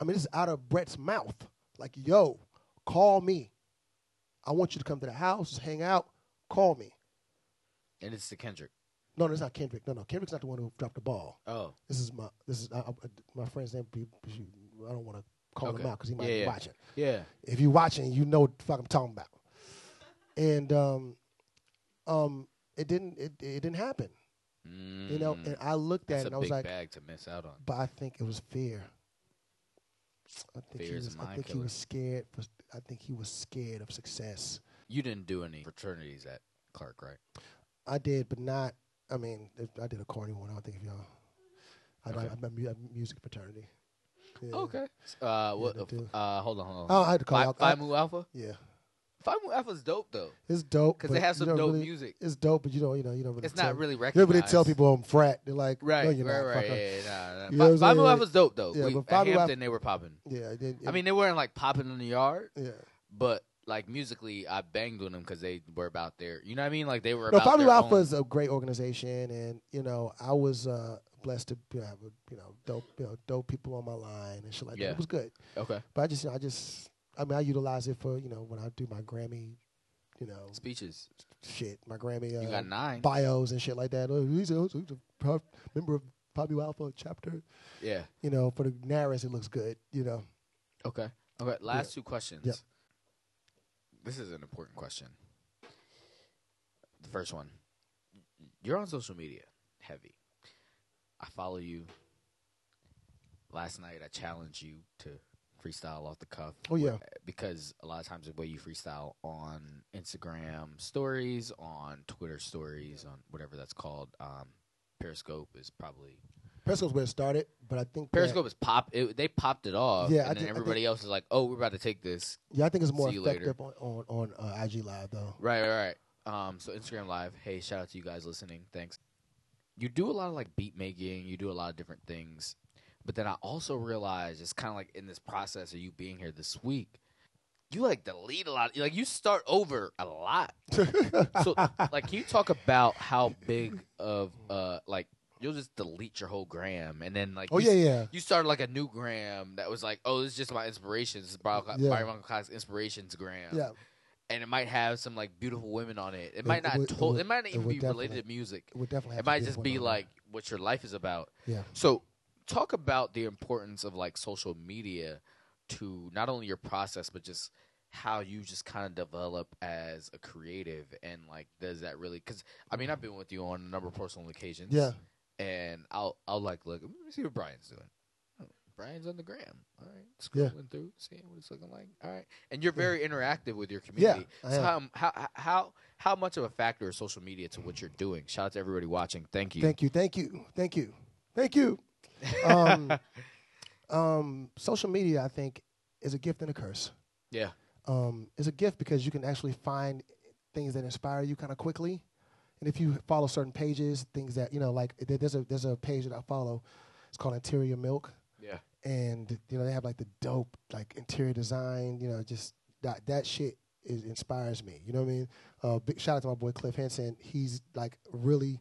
I mean, this is out of Brett's mouth. Like, yo, call me. I want you to come to the house, hang out. Call me.
And it's the Kendrick.
No, no, it's not Kendrick. No, no, Kendrick's not the one who dropped the ball.
Oh.
This is my this is I, I, my friend's name. be- be- I don't want to call him
Okay.
out because he might
Yeah,
be
yeah.
watching.
Yeah.
If you're watching, you know what the fuck I'm talking about. And um, um, it didn't it, it didn't happen. You know,
Mm.
and I looked at
That's
it and
a
I was
big
like,
bag to miss out on.
but I think it was fear. I think
Fear
he
is a
was. I
mind
think he
killer.
was scared. For, I think he was scared of success.
You didn't do any fraternities at Clark, right?
I did, but not. I mean, if I did a corny one. I don't think if y'all. I,
Okay.
I, I'm a mu- a music fraternity. Yeah.
Okay. Uh, what?
they do.
uh, hold on, hold on.
Oh, I had to call
Phi,
out.
Phi
I-
Mu Alpha.
yeah,
Phi Mu Alpha's dope though,
it's dope
because
but
they have some
don't
dope
really-
music.
It's dope, but you don't. You know, you don't really.
It's
tell,
not really
You
recognized.
don't really tell people I'm frat. They're like,
Right,
no, you're
right,
not.
right. Yeah, yeah, nah, nah.
You know what I'm
Phi Mu
saying?
Alpha's dope though.
Yeah,
we,
but
at
Phi Mu Alpha-
they were popping.
Yeah, it did-
I mean, they weren't like popping in the yard,
yeah.
but like musically, I banged with them because they were about their. You know what I mean? Like they were
No,
about their
Alpha
own-
is a great organization, and you know, I was uh, blessed to you know, have you know dope, you know, dope people on my line and shit like
Yeah.
that. It was good,
Okay.
but I just, I just, I mean, I utilize it for you know when I do my Grammy, you know,
Speeches.
shit, my Grammy uh,
You got nine.
bios and shit like that. Oh, he's a, he's a member of Mu Alpha chapter.
Yeah.
You know, for the narratives, it looks good. You know,
Okay. Okay. Last two questions.
Yep.
This is an important question. The first one. You're on social media heavy. I follow you. Last night I challenged you to freestyle off the cuff.
Oh, yeah.
Because a lot of times the way you freestyle on Instagram stories, on Twitter stories, on whatever that's called, um, Periscope is probably
Periscope's where it started, but I think
Periscope is pop. It, they popped it off,
Yeah,
and then
think-
everybody else is like, "Oh, we're about to take this."
yeah, I think it's more
you later.
effective on on, on uh, IG Live though.
Right, right, right. Um, so Instagram Live. Hey, shout out to you guys listening. Thanks. You do a lot of like beat making. You do a lot of different things, but then I also realize it's kind of like in this process of you being here this week, you like delete a lot. Like you start over a lot. so, like, can you talk about how big of uh like you'll just delete your whole gram and then like
Oh
you
yeah, yeah.
you started like a new gram that was like, oh, this is just my inspirations. This is Bryan
Yeah.
Cox inspirations gram.
Yeah,
And it might have some like beautiful women on it. It might
It
not.
would- it
to-
would-
it might not even be related to music.
it would definitely.
It might just be like what your life is about.
yeah.
So, talk about the importance of like social media to not only your process, but just how you just kind of develop as a creative and like does that really because i mean i've been with you on a number of personal occasions
Yeah.
And i'll i'll like look let me see what bryan's doing Bryan's on the gram. All right,
Yeah.
scrolling through, seeing what it's looking like. All right, and you're very interactive with your community.
I
so how, how how how much of a factor is social media to what you're doing? Shout out to everybody watching. Thank you.
Thank you, thank you, thank you, thank you. Um, um, social media, I think, is a gift and a curse.
Yeah.
Um, it's a gift because you can actually find things that inspire you kind of quickly, and if you follow certain pages, things that you know, like there's a there's a page that I follow. It's called Interior Milk,
Yeah.
and you know they have like the dope like interior design. You know, just that that shit is, inspires me. You know what I mean? Uh, big shout out to my boy Cliff Henson. He's like really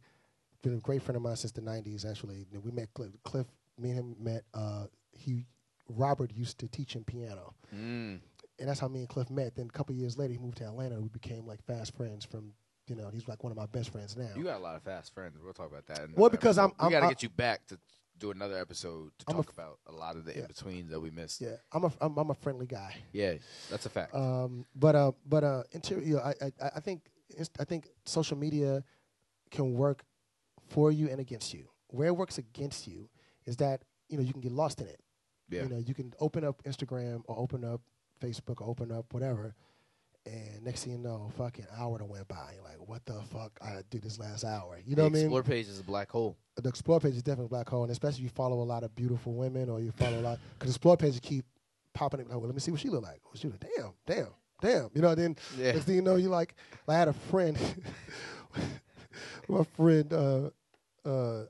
been a great friend of mine since the '90s. Actually, we met Cliff. Cliff me and him met. Uh, he Robert used to teach him piano,
Mm.
and that's how me and Cliff met. Then a couple years later, he moved to Atlanta. We became like fast friends. From you know, he's like one of my best friends now.
You got a lot of fast friends. We'll talk about that.
Well, because I'm-
episode. we got to get you back to do another episode to
I'm a
talk about a lot of the
Yeah.
in betweens that we missed.
yeah, I'm a I'm, I'm a friendly guy.
Yeah, that's a fact.
Um, but uh, but uh, interior. I, I I think I think social media can work for you and against you. Where it works against you is that you know you can get lost in it.
yeah.
You know, you can open up Instagram or open up Facebook or open up whatever, and next thing you know, fucking hour that went by. You're like, what the fuck? I did this last hour. You know
the
what I mean?
Explore page is a black hole.
the explore page is definitely a black hole, and especially if you follow a lot of beautiful women or you follow a lot because explore pages keep popping up. Like, well, let me see what she look like. Oh, she look, damn, damn, damn. You know, then
Yeah.
next thing you know, you like. I had a friend, my friend uh, uh,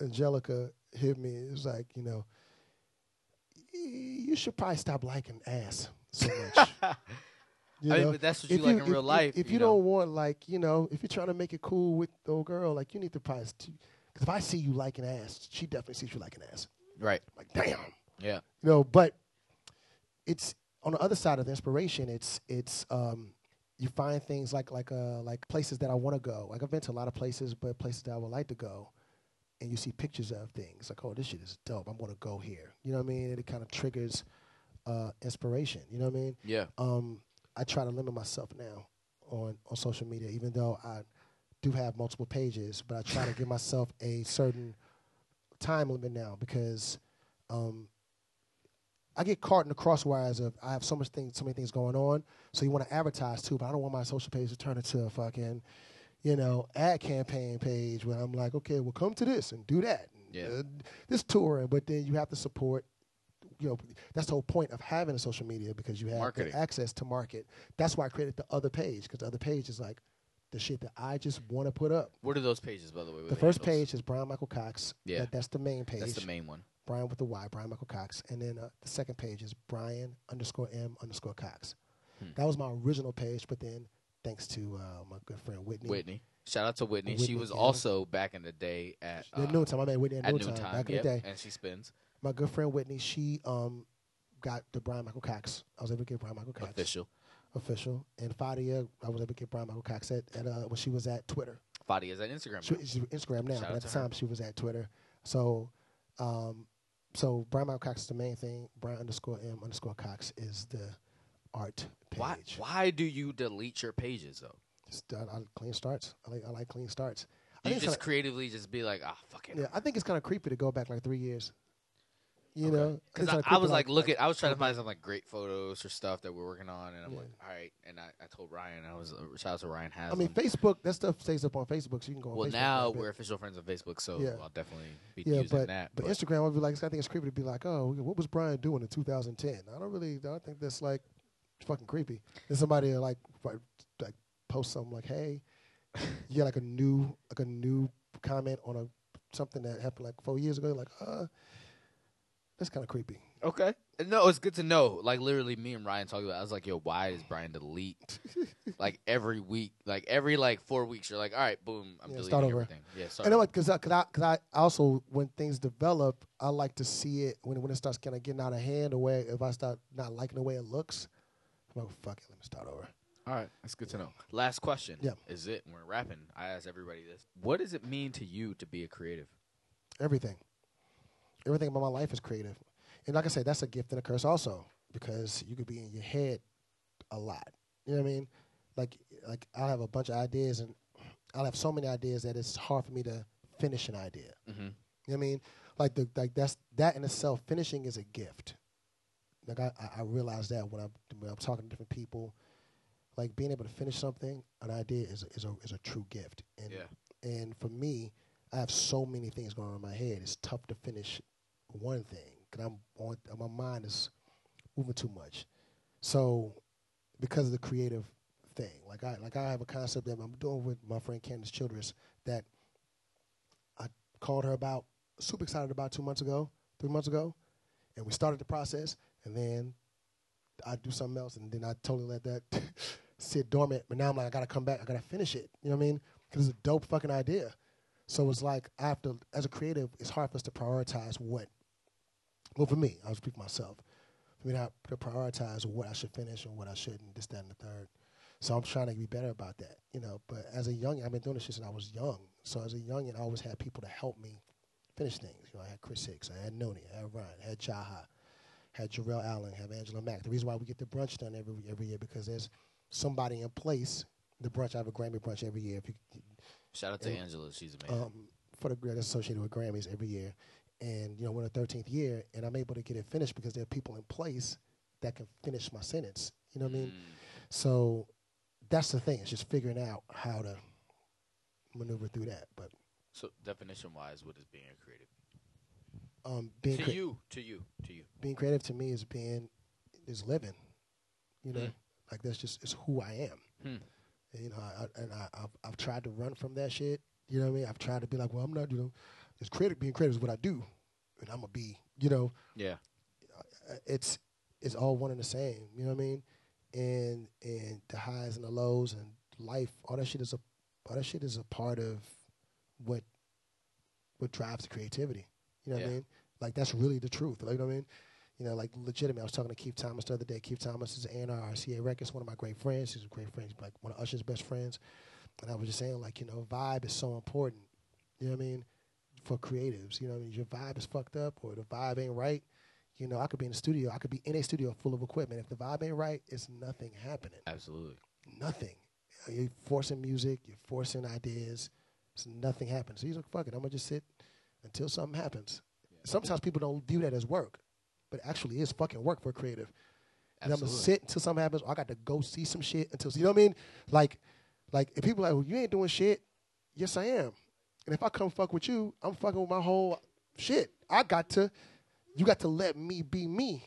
Angelica hit me. It was like, you know, "Y- you should probably stop liking ass so much. You
I mean,
know?
that's what you
If
like
if-
in real
if-
life.
If, you,
know?
don't want like you know, if you're trying to make it cool with the old girl, like you need to probably. Because if I see you liking ass, she definitely sees you liking ass.
right?
Like damn,
Yeah,
you know. But it's on the other side of the inspiration. It's it's um, you find things like like uh like places that I want to go. Like I've been to a lot of places, but places that I would like to go. And you see pictures of things like, oh, this shit is dope. I'm gonna go here. You know what I mean? And it kind of triggers uh, inspiration. You know what I mean?
yeah.
um, I try to limit myself now on, on social media, even though I do have multiple pages, but I try to give myself a certain time limit now because um, I get caught in the crosswires of I have so much things, so many things going on. So you want to advertise too, but I don't want my social page to turn into a fucking, you know, ad campaign page where I'm like, okay, well, come to this and do that,
Yeah.
uh, this tour, but then you have to support. You know, that's the whole point of having a social media because you have access to market. That's why I created the other page because the other page is like the shit that I just want to put up.
What are those pages, by the way?
The
the
first
handles?
page is Bryan Michael Cox.
Yeah.
That, that's the main page.
That's the main one.
Bryan with the Y, Bryan Michael Cox. And then uh, the second page is Bryan underscore M underscore Cox.
Hmm.
That was my original page, but then thanks to uh, my good friend Whitney.
Whitney. Shout out to Whitney. she was
yeah.
also back in the day at uh,
noontime, I met Whitney at,
at
noontime,
noontime.
back
yep,
in the day.
and she spins
My good friend Whitney, she um, got the Bryan Michael Cox. I was able to get Bryan Michael Cox
official.
official. And Fadia, I was able to get Bryan Michael Cox at, at uh, when she was at Twitter.
Fadi is at Instagram.
She,
now.
she's Instagram now,
Shout
but at the
her.
time she was at Twitter. So, um, so Bryan Michael Cox is the main thing. Bryan underscore M underscore Cox is the art page.
Why? Why do you delete your pages though?
Just, I, I, clean starts. I like I like clean starts.
You
think,
just
it's
creatively just be like, ah, fuck it.
yeah, I think it's kind of creepy to go back like three years. You
Okay.
know,
Because I, I was like, looking. I was trying to find some like great photos or stuff that we're working on, and I'm
Yeah.
like, all right. And I, I told Ryan, I was uh, shout out to Ryan
Has.
I
mean, Facebook. That stuff stays up on Facebook, so you can go. on
well,
Facebook
now
for a bit.
we're official friends on Facebook, so
Yeah.
I'll definitely be
yeah,
using
but
that.
but Instagram, I'd be like, I think it's creepy to be like, oh, what was Bryan doing in 2010? I don't really, I don't think that's like fucking creepy. Then somebody like like post something like, hey, you get like a new like a new comment on a something that happened like four years ago. Like, uh, that's kind of creepy.
Okay. No, it's good to know. Like literally, me and Ryan talking about. I was like, "Yo, why is Bryan delete like every week? Like every like four weeks, you're like, all right, boom, I'm
Yeah,
deleting
start over.
everything. Yeah, sorry.
And then because I, cause I, cause I also when things develop, I like to see it when when it starts kind of getting out of hand. The way if I start not liking the way it looks, I'm like, fuck it, let me start over.
All right, that's good to know. Last question.
Yeah.
Is it? We're rapping. I ask everybody this. What does it mean to you to be a creative?
Everything. Everything about my life is creative. And like I said, that's a gift and a curse also because you could be in your head a lot. You know what I mean? Like like I'll have a bunch of ideas and I'll have so many ideas that it's hard for me to finish an idea.
Mm-hmm.
You know what I mean? Like the like that's that in itself. Finishing is a gift. Like I I, I realize that when I'm when I'm talking to different people, like being able to finish something, an idea is a, is a is a true gift. And
Yeah.
and for me, I have so many things going on in my head. It's tough to finish one thing because I'm on my mind is moving too much. So because of the creative thing, like I like I have a concept that I'm doing with my friend Candace Childress that I called her about, super excited about two months ago, three months ago, and we started the process, and then I do something else, and then I totally let that sit dormant. But now I'm like, I gotta come back, I gotta finish it. You know what I mean? Because it's a dope fucking idea. So it's like I have to, as a creative, it's hard for us to prioritize what. Well, for me, I was speaking for myself. For me to, to prioritize what I should finish and what I shouldn't, this, that, and the third. So I'm trying to be better about that, you know. But as a young, I've been doing this shit since I was young. So as a youngin, I always had people to help me finish things. You know, I had Chris Hicks, I had Noni, I had Ryan, I had Jaha, had Jarrell Allen, I had Angela Mack. The reason why we get the brunch done every every year because there's somebody in place. The brunch, I have a Grammy brunch every year. If you,
Shout out to Angela. She's amazing.
um, for the that's associated with Grammys every year, and you know we're in the 13th year, and I'm able to get it finished because there are people in place that can finish my sentence. You know what I mean?
Mm.
So that's the thing. It's just figuring out how to maneuver through that. But
So definition wise, what is being creative?
um, being
to
crea-
you, to you, to you.
being creative to me is being is living. You know,
Hmm.
like that's just it's who I am.
Hmm.
And, you know, I, I- and I, I've, I've tried to run from that shit. You know what I mean? I've tried to be like, well, I'm not. You know, it's creative. Being creative is what I do, and I'm gonna be. You know,
Yeah.
uh, it's it's all one and the same. You know what I mean? And and the highs and the lows and life, all that shit is a all that shit is a part of what what drives the creativity. You know what I mean? Like that's really the truth. Like, you know what I mean? You know, like legitimate. I was talking to Keith Thomas the other day. Keith Thomas is A and R RCA Records, one of my great friends. He's a great friend, like one of Usher's best friends. And I was just saying, like, you know, vibe is so important. You know what I mean? For creatives, you know, what I mean, your vibe is fucked up or the vibe ain't right. You know, I could be in the studio. I could be in a studio full of equipment. If the vibe ain't right, it's nothing happening.
Absolutely.
Nothing. You're forcing music. You're forcing ideas. It's nothing happens. So he's like, fuck it. I'm gonna just sit until something happens. Sometimes people don't view that as work, but it actually is fucking work for a creative. And I'm gonna sit until something happens. Or I got to go see some shit until you know what I mean. Like, like if people are like, well, you ain't doing shit. Yes, I am. And if I come fuck with you, I'm fucking with my whole shit. I got to. You got to let me be me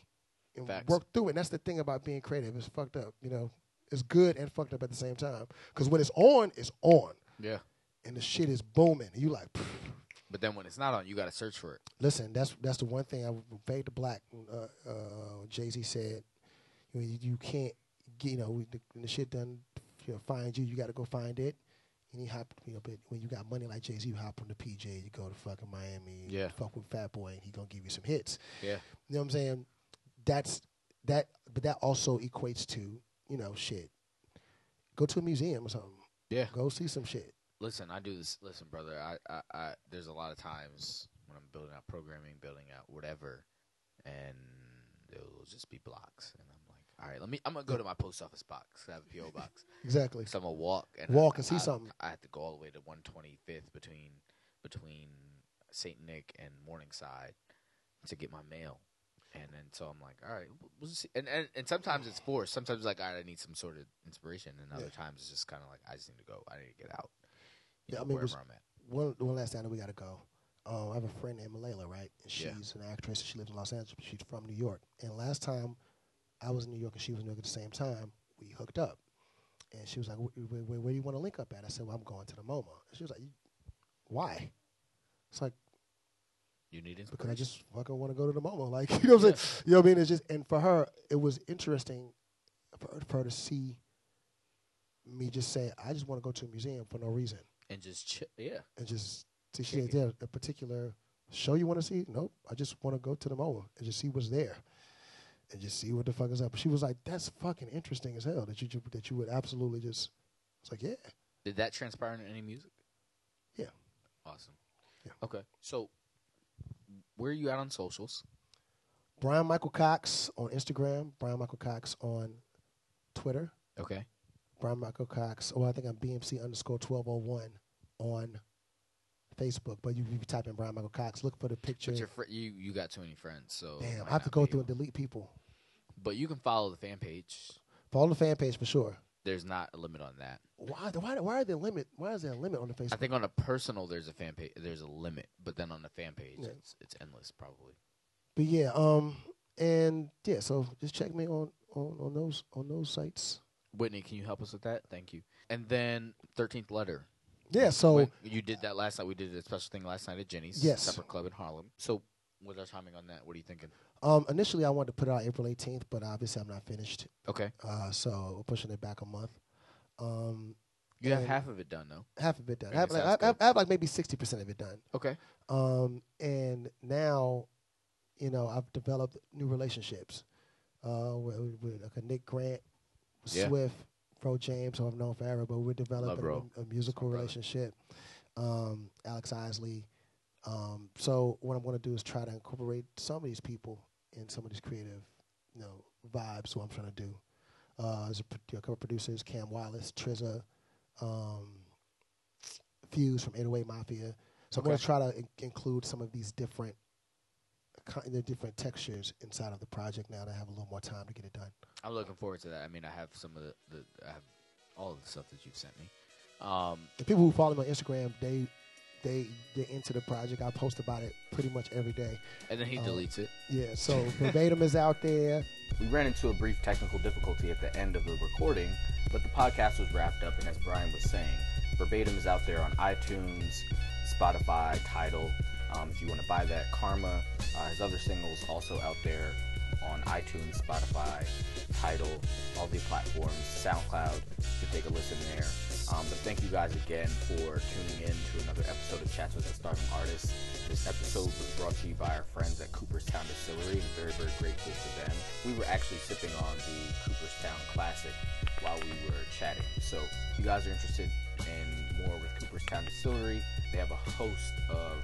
and
Facts.
work through it. And that's the thing about being creative. It's fucked up. You know, it's good and fucked up at the same time. Because when it's on, it's on,
Yeah.
and the shit is booming. And you like, "Pfft."
But then when it's not on, you got to search for it.
listen. That's that's the one thing I Fade to Black. Uh, uh, Jay Z said, you, you, you can't, get, you know, the, the shit done, you know, find you. You got to go find it. And you hop, you know, but when you got money like Jay Z, you hop on the PJ, you go to fucking Miami,
Yeah.
fuck with Fat Boy, and he gonna give you some hits.
Yeah.
You know what I'm saying? That's that, but that also equates to you know shit. Go to a museum or something.
Yeah.
Go see some shit.
Listen, I do this. Listen, brother. I, I, I, there's a lot of times when I'm building out programming, building out whatever, and it'll just be blocks, and I'm like, all right, let me. I'm gonna go to my post office box. I have a PO box,
Exactly.
so I'm gonna walk and
Walk
I,
and see
I,
something.
I have to go all the way to 125th between between Saint Nick and Morningside to get my mail. And then so I'm like, all right, we'll see. And, and and sometimes it's forced. Sometimes like, all right, I need some sort of inspiration. And other
Yeah.
times it's just kind of like, I just need to go. I need to get out. You
Yeah,
know,
I mean,
wherever I'm at.
One one last time that we gotta go. Um, I have a friend named Malayla, right? And she's
Yeah.
an actress. She lives in Los Angeles. She's from New York. And last time I was in New York and she was in New York at the same time, we hooked up. And she was like, "Where, where, where, do you want to link up at?" I said, "Well, I'm going to the MoMA." And she was like, "Why?" It's like
You need
because
inspiration.
I just fucking want to go to the MoMA. Like you know what I'm saying? You know what I mean? It's just and for her, it was interesting for her, for her to see me just say, "I just want to go to a museum for no reason."
and just chill. Yeah.
and just see yeah, a particular show you want to see. Nope, I just want to go to the MoMA and just see what's there, and just see what the fuck is up. She was like, "That's fucking interesting as hell." That you that you would absolutely just. It's like, yeah,
Did that transpire into any music?
Yeah.
Awesome.
Yeah.
Okay. So, where are you at on socials?
Bryan Michael Cox on Instagram. Bryan Michael Cox on Twitter.
Okay.
Bryan Michael Cox. Oh, I think I'm BMC underscore twelve oh one on Facebook, but you, you type in Bryan Michael Cox, look for the picture.
But your fr- you you got too many friends, so
Damn, I have to go through and delete people.
But you can follow the fan page.
Follow the fan page for sure.
There's not a limit on that.
Why? Why? Why are there limit? Why is there a limit on the Facebook?
I think on a personal, there's a fan page. There's a limit, but then on the fan page,
Yeah.
it's it's endless probably.
But yeah, um, and yeah, so just check me on on, on those on those sites.
Whitney, can you help us with that? Thank you. And then thirteenth letter.
Yeah, so
When- you did that last night. We did a special thing last night at Jenny's.
Yes.
separate club in Harlem. So, what's our timing on that? What are you thinking?
um, initially I wanted to put it out April 18th, but obviously I'm not finished.
Okay,
Uh, so we're pushing it back a month. Um,
you have half of it done though.
half of it done. I have, like, I, have. I have like maybe 60 percent of it done.
Okay,
Um, and now, you know, I've developed new relationships uh, with, with like a Nick Grant,
Yeah.
Swift, Bro James, who I've known forever, but we're developing a, a musical
brother.
relationship. Um, Alex Isley. Um, so what I'm going to do is try to incorporate some of these people in some of these creative, you know, vibes. What I'm trying to do. Uh, there's a, pro- a couple producers: Cam Wallace, Trizza, um, Fuse from 808 Mafia. So I'm going to try to in- include some of these different, ki- the different textures inside of the project now that I have a little more time to get it done.
I'm looking forward to that. I mean, I have some of the, the I have all of the stuff that you've sent me. Um,
The people who follow me on Instagram, they they they into the project. I post about it pretty much every day.
and then he
Um,
deletes it.
Yeah, so verbatim is out there.
We ran into a brief technical difficulty at the end of the recording, but the podcast was wrapped up, and as Bryan was saying, Verbatim is out there on iTunes, Spotify, Tidal. Um, if you want to buy that, Karma, uh, his other singles also out there on iTunes, Spotify, Tidal, all the platforms, SoundCloud. You can take a listen there. Um, but thank you guys again for tuning in to another episode of Chats with a Starving Artists. This episode was brought to you by our friends at Cooperstown Distillery, and very, very grateful to them. We were actually sipping on the Cooperstown Classic while we were chatting. So if you guys are interested in more with Cooperstown Distillery, they have a host of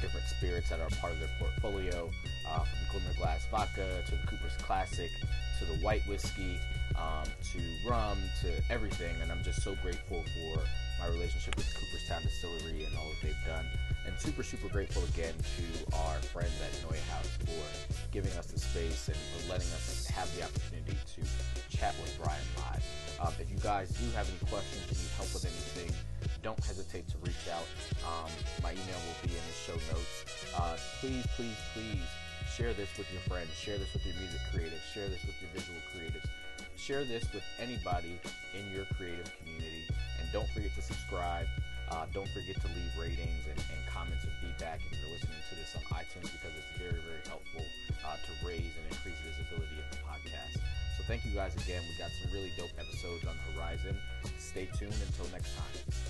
different spirits that are part of their portfolio, uh, from Glimmerglass Vodka to the Cooper's Classic to the white whiskey um, to rum to everything. And I'm just so grateful for my relationship with Cooperstown Distillery and all that they've done. And super, super grateful again to our friends at Noya House for giving us the space and for letting us have the opportunity to chat with Bryan live. Um, if you guys do have any questions, you need help with anything, don't hesitate to reach out. Um, my email will be in the show notes. Uh, please, please, please share this with your friends. Share this with your music creatives. Share this with your visual creatives. Share this with anybody in your creative community. And don't forget to subscribe. Uh, don't forget to leave ratings and, and comments and feedback if you're listening to this on iTunes because it's very, very helpful uh, to raise and increase visibility of the podcast. So thank you guys again. We got some really dope episodes on the horizon. Stay tuned until next time.